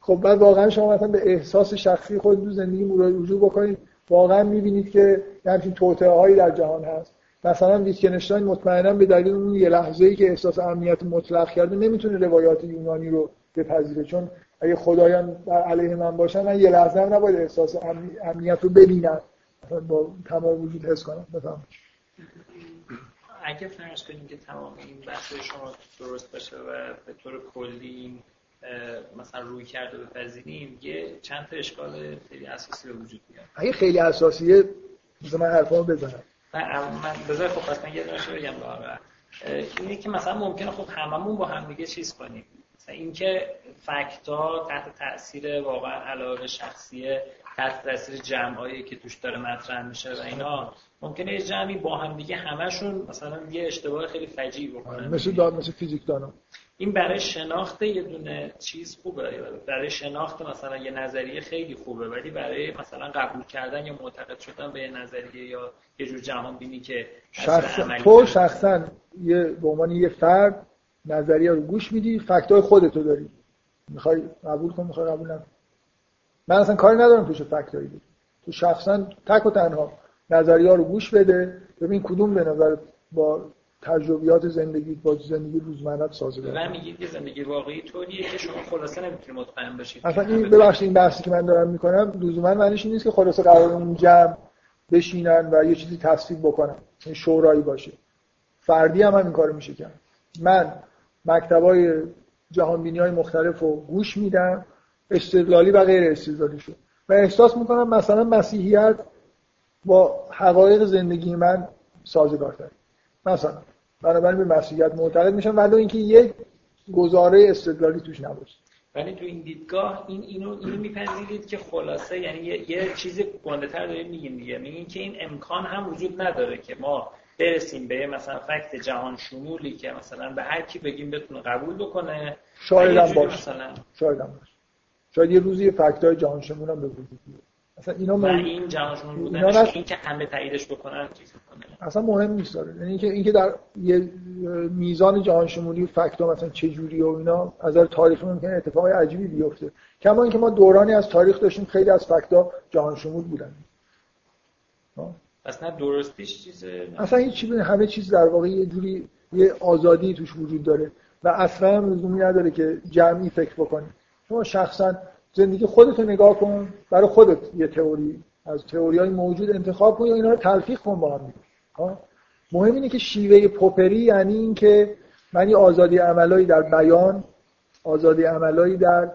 S1: خب بعد واقعا شما مثلا به احساس شخصی خود تو زندگی رجوع بکنید. واقعا می‌بینید که همچین توطئه هایی در جهان هست. مثلا ویتکنشتاین مطمئنا به دلیل اون یه لحظه ای که احساس امنیت مطلق کرده نمی‌تونه روایات یونانی رو بپذیره. چون اگه خدایان در علیه من باشن من یه لحظه هم نباید احساس امنیت رو ببینم. با تمام وجود حس کنم. بفهم
S3: اگه فرض کنیم که تمام این بحث شما درست باشه و به طور کلی مثلا روی کرده بپذیریم یه چند تا اشکال خیلی اساسی به وجود میاد.
S1: اگه خیلی اساسیه مثلا من حرفامو بزنم.
S3: من بذار خب پس من یه دونه بگم اینه که مثلا ممکنه خب هممون با هم دیگه چیز کنیم. مثلا اینکه فکتا تحت تاثیر واقعا علاقه شخصیه تحت تاثیر جمعایی که توش داره مطرح میشه و اینا ممکنه یه جمعی با هم دیگه همشون مثلا یه اشتباه خیلی فجیع بکنن.
S1: مثل داد مثل فیزیک دانا
S3: این برای شناخت یه دونه چیز خوبه برای شناخت مثلا یه نظریه خیلی خوبه ولی برای مثلا قبول کردن یا معتقد شدن به یه نظریه یا یه جور جهان بینی که
S1: شخص... تو شخصا یه به عنوان یه فرد نظریه رو گوش میدی فکتای خودتو داری. می‌خوای قبول کن می‌خوای قبول نکن. من اصلا کاری ندارم توش فکتایی تو شخصا تک و تنها نظریه رو گوش بده. ببین کدوم به نظر با تجربیات زندگی با زندگی روزمرت سازگاره
S3: و میگید که زندگی واقعی طوریه که شما خلاصه نمی‌تونید مطمئن باشید
S1: اصلا این ببخشید این بحثی که من دارم می‌کنم لزوما معنیش نیست که خلاصه قرار اون جمع بشینن و یه چیزی تصویب بکنن. این شورایی باشه. فردی هم, هم این کارو میشه کرد. من مکتبای جهان بینی های مختلف رو گوش میدم استدلالی و غیر استدلالی شد و احساس می‌کنم مثلا مسیحیت با حقایق زندگی من سازگارتر مثلا بنابراین به مسیحیت معتقد میشم ولی اینکه یک گزاره استدلالی توش نباشه.
S3: ولی تو این دیدگاه این اینو اینو میپذیرید که خلاصه یعنی یه, یه چیز گنده تر داریم میگیم دیگه. میگین که این امکان هم وجود نداره که ما برسیم به مثلا فکت جهان شمولی که مثلا به هر کی بگیم بتونه قبول بکنه.
S1: شاید هم باشه. مثلا شاید هم باشه. شاید یه روزی فکت های جهان شمول هم به وجود بیاد
S3: اصلا اینا این جهان شمول بودنش نست... این که همه تاییدش بکنن چیز
S1: اصلا مهم نیست داره. یعنی اینکه اینکه در یه میزان جهان شمولی فکت مثلا چه جوری و اینا از نظر تاریخی ممکنه اتفاق عجیبی بیفته. کما اینکه ما دورانی از تاریخ داشتیم خیلی از فکت ها جهان شمول بودن
S3: اصلا درستیش چیزه
S1: اصلا هیچ چیزی همه چیز در واقع یه جوری یه آزادی توش وجود داره. و اصلا هم لزومی نداره که جمعی فکر بکنی شما شخصا زندگی خودت رو نگاه کن برای خودت یه تئوری از تئوری های موجود انتخاب کن و اینا رو تلفیق کن با هم مهم اینه که شیوه پوپری یعنی اینکه من آزادی عملایی در بیان آزادی عملایی در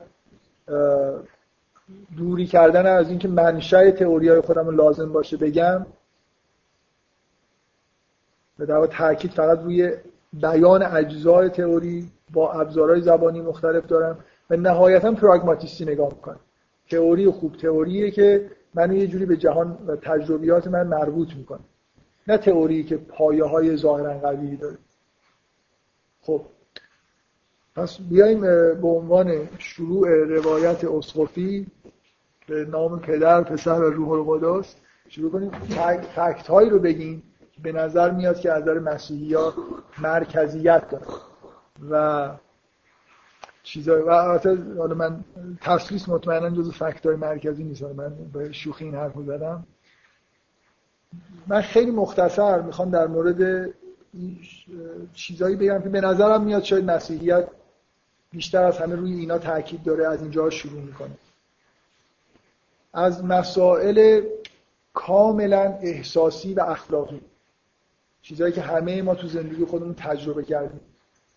S1: دوری کردن از اینکه منشأ تئوری های خودم لازم باشه بگم. به در تاکید فقط روی بیان اجزای تئوری با ابزارهای زبانی مختلف دارم. و نهایتا پراگماتیستی نگاه می‌کنم تئوری خوب تئوریه که منو یه جوری به جهان و تجربیات من مربوط می‌کنه. نه تئوری که پایه های ظاهرا قوی داره. خب پس بیایم به عنوان شروع روایت اسقفی به نام پدر، پسر و روح القدس شروع کنیم. فکت هایی رو بگیم به نظر میاد که از نظر مسیحی ها مرکزیت داره و چیزای و البته حالا من تفسیس مطمئنا جز فکت های مرکزی نیست. من به شوخی این حرف زدم. من خیلی مختصر می‌خوام در مورد چیزایی بگم که به نظرم میاد شاید مسیحیت بیشتر از همه روی اینا تاکید داره از اینجا شروع می‌کنه. از مسائل کاملا احساسی و اخلاقی. چیزهایی که همه ما تو زندگی خودمون تجربه کردیم.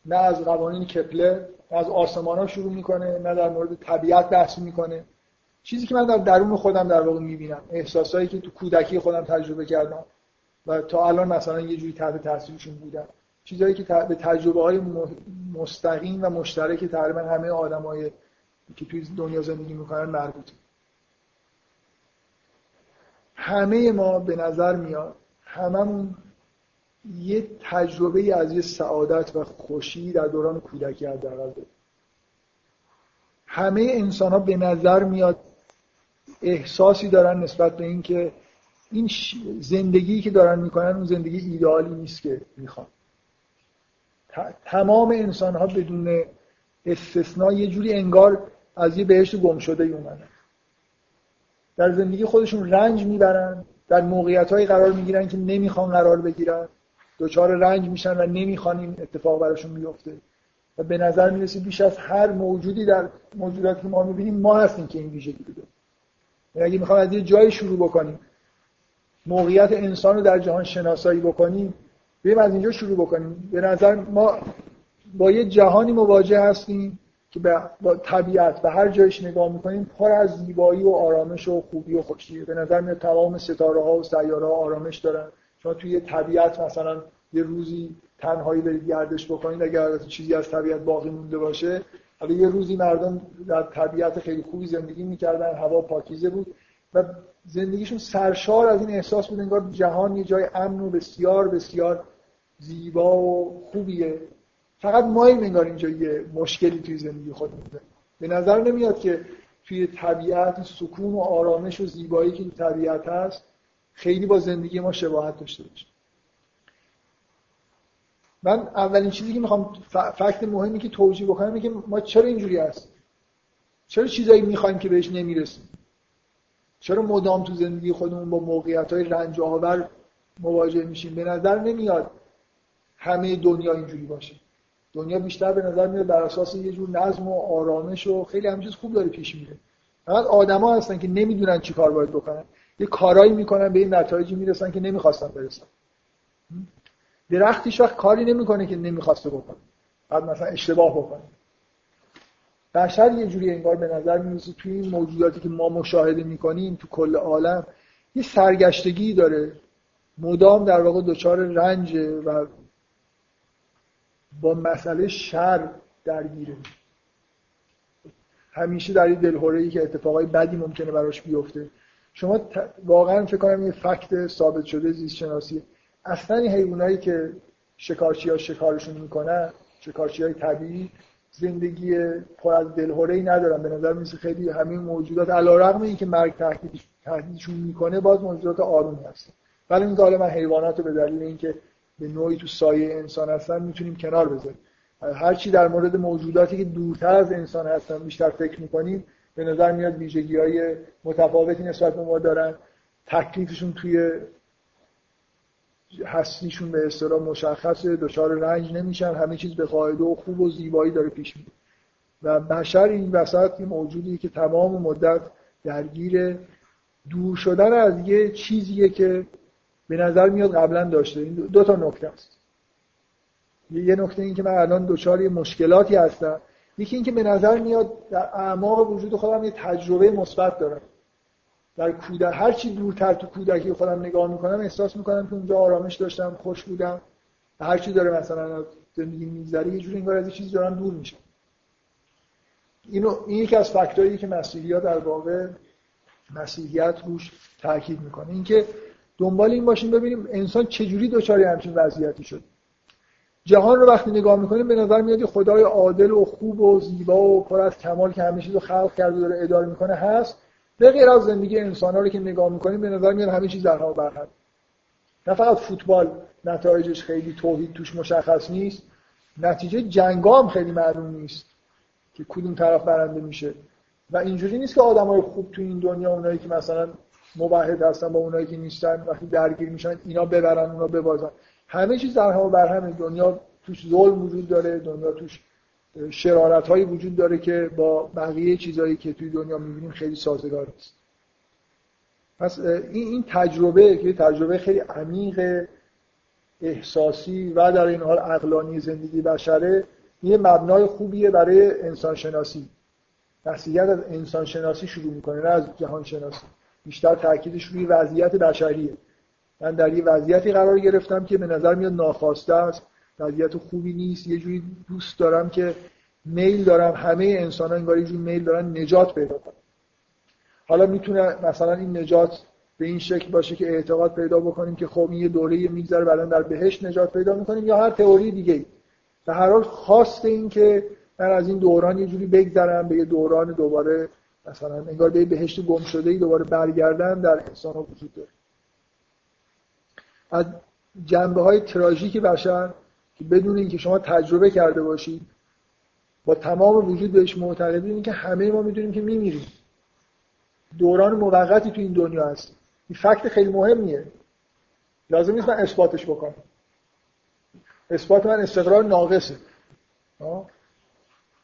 S1: نه از قوانین کپلر از آسمان ها شروع می‌کنه نه در مورد طبیعت بحث می‌کنه. چیزی که من در درون خودم در واقع می‌بینم احساسایی که تو کودکی خودم تجربه کردم و تا الان مثلا یه جوری تحت تاثیرشون بودم چیزهایی که به تجربه های مستقیم و مشترک تقریبا همه آدمای که توی دنیا زندگی می‌کنن مربوطه. همه ما به نظر میاد هممون یه تجربه از یه سعادت و خوشی در دوران کودکی حداقل داریم. همه انسان ها به نظر میاد احساسی دارن نسبت به اینکه این زندگی که دارن می‌کنن اون زندگی ایدئالی نیست که می‌خوان. تمام انسان ها بدون استثنا یه جوری انگار از یه بهشت گم شده اومدن. در زندگی خودشون رنج می‌برن در موقعیت قرار می‌گیرن که نمی‌خوان قرار بگیرن. دچار رنج میشن و نمی‌خوان این اتفاق براشون میفته و به نظر می‌رسه بیش از هر موجودی در موجوداتی که ما می‌بینیم ما هستیم که این ویژگی رو داریم. یعنی اگه می‌خوام از یه جایی شروع بکنیم موقعیت انسان رو در جهان شناسایی بکنیم بریم از اینجا شروع بکنیم. به نظر ما با یه جهانی مواجه هستیم که با طبیعت و هر جایش نگاه می‌کنیم پر از زیبایی و آرامش و خوبی و خوشیه به نظر میاد تمام ستاره ها و سیاره ها آرامش دارن. شما توی طبیعت مثلا یه روزی تنهایی برید گردش بکنید اگر چیزی از طبیعت باقی مونده باشه. حالا یه روزی مردم در طبیعت خیلی خوبی زندگی می‌کردن هوا پاکیزه بود و زندگیشون سرشار از این احساس بود انگار جهان یه جای امن و بسیار بسیار زیبا و خوبیه. فقط ما انگار اینجا یه مشکلی توی زندگی خودمون به نظر نمیاد که توی طبیعت سکون و آرامش و زیبایی که توی طبیعت هست خیلی با زندگی ما شباهت داشته باشه. من اولین چیزی که می‌خوام فکت مهمی که توجیه بکنم اینه که ما چرا اینجوری هست چرا چیزایی می‌خوایم که بهش نمی‌رسیم؟ چرا مدام تو زندگی خودمون با موقعیت های رنج آور مواجه میشیم؟ به نظر نمیاد همه دنیا اینجوری باشه. دنیا بیشتر به نظر میاد بر اساس یه جور نظم و آرامش و خیلی همین چیز خوب داره پیش میره. فقط آدما هستن که نمی‌دونن چی کار باید بکنن. یه کارایی می‌کنن به این نتایجی می‌رسن که نمی‌خواستن برسن. درختیش وقت کاری نمی‌کنه که نمی‌خواسته بکنه. بعد مثلا اشتباه بکنه. بشر یه جوری انگار به نظر می‌رسه توی این موجوداتی که ما مشاهده می‌کنیم تو کل عالم یه سرگشتگی داره. مدام در واقع دچار رنج و با مسئله شر درگیره. همیشه در این دلهوره که اتفاقای بدی ممکنه براش بیفته. شما واقعا فکر کنم یه فکت ثابت شده زیست شناسی اصلا این حیوانایی که شکارچی ها شکارشون می‌کنن شکارچی های طبیعی زندگی پر از دلهوره ای ندارن. به نظر میسه خیلی همین موجودات علیرغم اینکه مرگ تهدیدشون می‌کنه باز موجودات آرومی هستن. ولی این حالا من حیوانات رو به دلیل اینکه به نوعی تو سایه انسان هستن می‌تونیم کنار بذاریم. هر چی در مورد موجوداتی که دورتر از انسان هستن بیشتر فکر می‌کنیم به نظر میاد ویژگی های متفاوتی نسبت به ما دارن. تکلیفشون توی هستیشون به اصطلاح مشخصه دچار رنج نمیشن همه چیز به قاعده و خوب و زیبایی داره پیش میره. و بشر این وسط این موجودی که تمام مدت درگیر دور شدن از یه چیزیه که به نظر میاد قبلا داشته. این دو تا نکته است. یه نکته این که من الان دچار مشکلاتی هستم. یکی اینکه به نظر میاد در اعماق وجود خودم یه تجربه مثبت دارم. در کودک هر چی دورتر تو کودکی خودم نگاه می‌کنم احساس می‌کنم که اونجا آرامش داشتم خوش بودم. هر چی داره مثلا زندگی میگذره یه جوری انگار از چیزی دارم دور میشم. اینو این یکی از فکتایی که مسیحیت در واقع مسیحیت روش تاکید می‌کنه. اینکه دنبال این باشیم ببینیم انسان چجوری دچار همچین وضعیتی شد. جهان رو وقتی نگاه می‌کنیم به نظر میاد خدای عادل و خوب و زیبا و پر از کمال که همه چیز رو خلق کرده داره اداره می‌کنه هست. به غیر از زندگی انسان ها رو که نگاه می‌کنیم به نظر میاد همه چیز در برهم نه فقط فوتبال نتایجش خیلی توحید توش مشخص نیست نتیجه جنگا هم خیلی معلوم نیست که کدوم طرف برنده میشه. و اینجوری نیست که آدمای خوب تو این دنیا اونایی که مثلا مباهد هستن با اونایی که نیستن وقتی درگیر میشن اینا ببرن اونا ببازن. همه چیز در هم بر هم دنیا توش ظلم وجود داره دنیا توش شرارت هایی وجود داره که با بقیه چیزهایی که توی دنیا می‌بینیم خیلی سازگار نیست. پس این این تجربه که تجربه خیلی عمیق احساسی و در این حال عقلانی زندگی بشره یه مبنای خوبیه برای انسان شناسی از انسان شناسی شروع می‌کنه نه از جهان شناسی بیشتر تاکیدش روی وضعیت بشریه. من در یه وضعیتی قرار گرفتم که به نظر میاد ناخواسته است. وضعیت خوبی نیست. یه جوری دوست دارم که میل دارم. همه انسان ها انگار یه میل دارن نجات پیدا کنن. حالا می‌تونه مثلا این نجات به این شکل باشه که اعتقاد پیدا بکنیم که خب این یه دوره میگذره بعدا در بهشت نجات پیدا می‌کنیم یا هر تئوری دیگه ای. به هر حال خواست این که من از این دوران یه جوری بگذرم به یه دوران دوباره مثلا انگار به بهشت گم شده ای دوباره برگردن در انسان ها وجود داره. از جنبه های تراژیک بشر که بدون اینکه شما تجربه کرده باشید با تمام وجود بهش معتقدین که همه ما می‌دونیم که میمیریم. دوران موقتی تو این دنیا هست. این فکت خیلی مهمیه. لازم نیست من اثباتش بکنم. اثبات من استقرار ناقصه.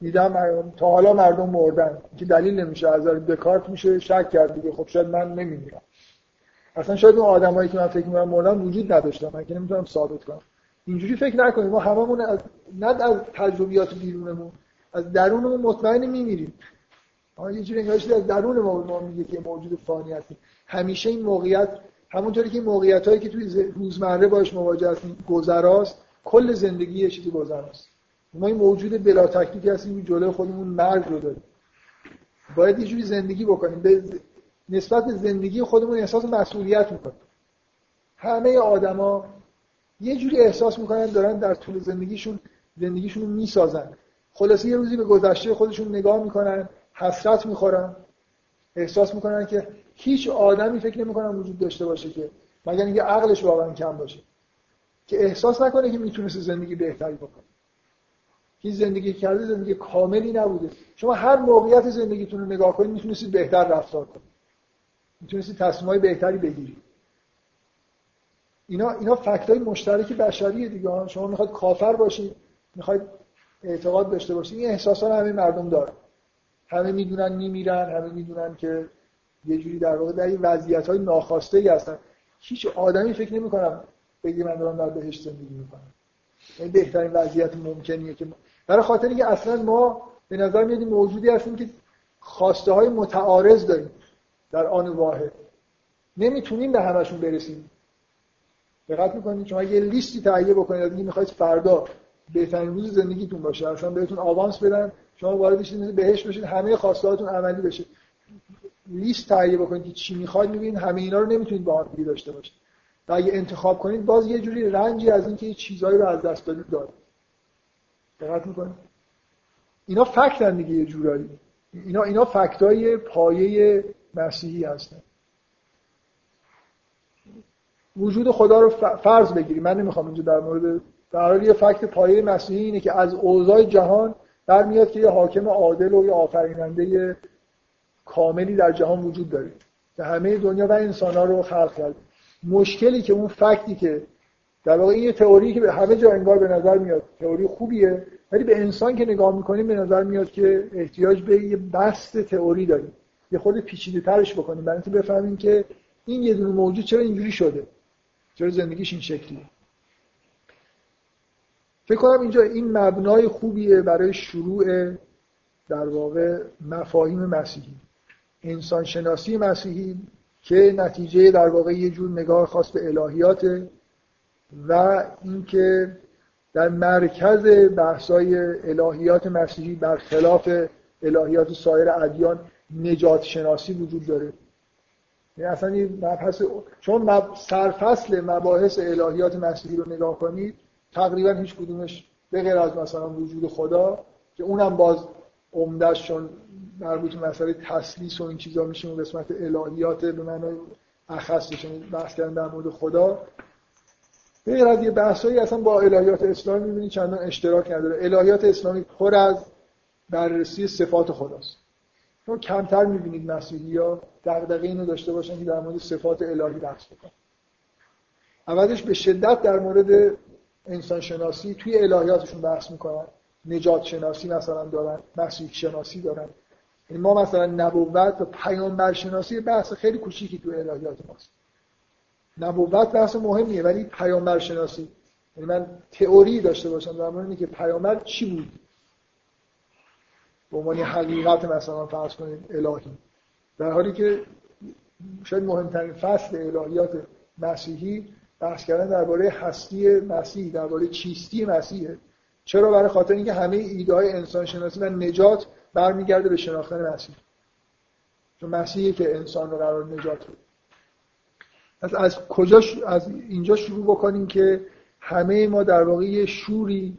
S1: دیدم تا حالا مردم مردن. که دلیل نمیشه. از دکارت میشه شک کرد دیگه. خب شاید من نمیمیرم. اصلا شاید اون آدمایی که من فکر می‌کنم مردن وجود نداشتن من که نمی‌تونم ثابت کنم. اینجوری فکر نکنیم ما هممون از نه از تجربیات بیرونمون از درونمون مطمئن میمیریم. اما یه جوری انگارش از درون ما ما میگه که موجود فانی هستیم. همیشه این موقعیت همونطوری که موقعیت هایی که توی روزمره باش مواجه هستیم گذراست کل زندگی یه چیزی گذراست. ما این موجود بلا تکلیفی هستیم جلوی خودمون مرگ رو داریم. باید یه جوری زندگی بکنیم. به نسبت به زندگی خودمون احساس مسئولیت می‌کنیم. همه آدما یه جوری احساس می‌کنن دارن در طول زندگیشون زندگیشون رو می‌سازن. خلاصه یه روزی به گذشته خودشون نگاه می‌کنن حسرت می‌خورن. احساس می‌کنن که هیچ آدمی فکر نمی‌کنن وجود داشته باشه که مگر اینکه عقلش واقعا کم باشه. که احساس نکنه که می‌تونست زندگی بهتری بکنه. این زندگی کرده زندگی کاملی نبوده. شما هر موقعیت زندگیتون رو نگاه کنید می‌تونستید بهتر رفتار کنید. می‌تونستید تصمیمای بهتری بگیرید اینا اینا فکت های مشترک بشریه دیگه. شما می‌خواد کافر باشید می‌خواید اعتقاد داشته باشید این احساسات همه مردم دارن. همه می‌دونن میمیرن همه می‌دونن که یه جوری در واقع در این وضعیت های ناخواسته ای هستن. هیچ آدمی فکر نمی کنم بگی من دارم در بهشت زندگی می‌کنم. این بهترین وضعیت ممکنیه که برای خاطر اینکه اصلا ما به نظر میاد موجودی هستیم که خواسته های متعارض داریم. در آن واحد نمی‌تونیم به همشون برسیم. دقت می‌کنید شما یه لیستی تهیه بکنید اینکه می‌خواید فردا بهترین روز زندگیتون باشه. اصلا بهتون آوانس بدن شما وارد بشید بهش بشید همه خواستهاتون عملی بشه. لیست تهیه بکنید که چی می‌خواید می‌بینید همه اینا رو نمی‌تونید با هم داشته باشید. و اگه انتخاب کنید باز یه جوری رنجی از اینکه چیزایی رو از دست دادید داره دقت می‌کنید؟ اینا فکتن دیگه یه جورایی. اینا اینا فکتای پایه مسیحی هستن. وجود خدا رو فرض بگیریم. من نمی‌خوام اینجا در مورد در یه فکت پایه مسیحی اینه که از اوضاع جهان میاد که یه حاکم عادل و یه آفریننده کاملی در جهان وجود داره. که همه دنیا و انسانها رو خلق کرد مشکلی که اون فکتی که در واقع این تئوری که به همه جا انگار به نظر میاد تئوری خوبیه ولی به انسان که نگاه می‌کنیم به نظر میاد که احتیاج به یه بست تئوری داریم. یه خود پیچیده ترش بکنیم. برای اینکه بفهمیم که این یه دونه موجود چرا اینجوری شده. چرا زندگیش این شکلیه. فکر کنم اینجا این مبنای خوبیه برای شروع در واقع مفاهیم مسیحی. انسان شناسی مسیحی که نتیجه در واقع یه جور نگاه خاص به الهیات و اینکه در مرکز بحثای الهیات مسیحی برخلاف الهیات سایر ادیان نجات شناسی وجود داره. یعنی اصلا این مبحث چون مب... سرفصل مباحث الهیات مسیحی رو نگاه کنید تقریبا هیچ کدومش به غیر از مثلا وجود خدا که اونم باز عمدهش چون مربوط مسئله تسلیس و این چیزا میشه اون قسمت الهیات به معنای اخصش بحث کردن در مورد خدا. غیر از یه بحثایی اصلا با الهیات اسلامی می‌بینی چندان اشتراک نداره. الهیات اسلامی پر از بررسی صفات خداست. چون کمتر می‌بینید مسیحی ها دقدقه اینو داشته باشن که در مورد صفات الهی بحث بکنن. اولش به شدت در مورد انسان شناسی توی الهیاتشون بحث می‌کنن. نجات شناسی مثلا دارن مسیح شناسی دارن. یعنی ما مثلا نبوت و پیامبر شناسی بحث خیلی کوچیکی توی الهیات ماست. نبوت بحث مهمیه ولی پیامبر شناسی. یعنی من تئوری داشته باشم در مورد که پیامبر چی بود؟ به عنوان حقیقت مثلا فرض کنید الهی. در حالی که شاید مهمترین فصل الهیات مسیحی بحث کردن درباره هستی مسیح درباره چیستی مسیحه چرا؟ برای خاطر اینکه همه ایده های انسان شناسی و نجات برمیگرده به شناختن مسیح. چون مسیحی که انسان رو قرار نجات بده. از از کجا از اینجا شروع بکنیم که همه ما در واقع یه شوری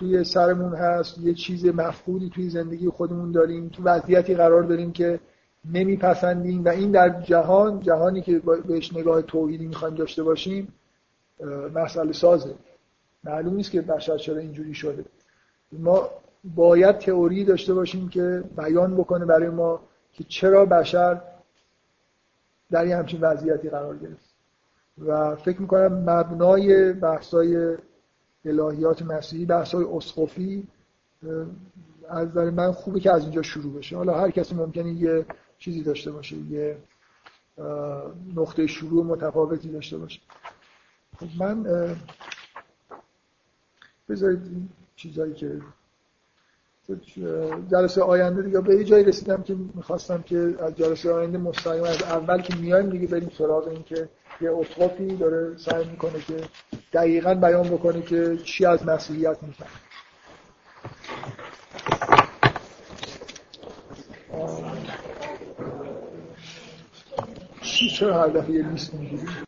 S1: توی سرمون هست یه چیز مفقودی توی زندگی خودمون داریم تو وضعیتی قرار داریم که نمیپسندیم و این در جهان جهانی که بهش نگاه توحیدی می‌خوایم داشته باشیم مسئله سازه. معلوم نیست که بشر چرا اینجوری شده. ما باید تئوری داشته باشیم که بیان بکنه برای ما که چرا بشر در یه همچین وضعیتی قرار گرفت. و فکر می‌کنم مبنای بحثای الهیات مسیحی بحثای اسقفی از نظر من خوبه که از اینجا شروع بشه. حالا هر کسی ممکنه یه چیزی داشته باشه یه نقطه شروع متفاوتی داشته باشه. خب من بذارید چیزایی که جلسه آینده دیگه. به یه جایی رسیدم که می‌خواستم که از جلسه آینده مستقیم از اول که میایم دیگه بریم سراغ این که یه اطرافی داره سعی می‌کنه که دقیقا بیان بکنه که چی از مسیحیت می‌فهمه. چی چرا هر دفعه یه لیست می‌گیری؟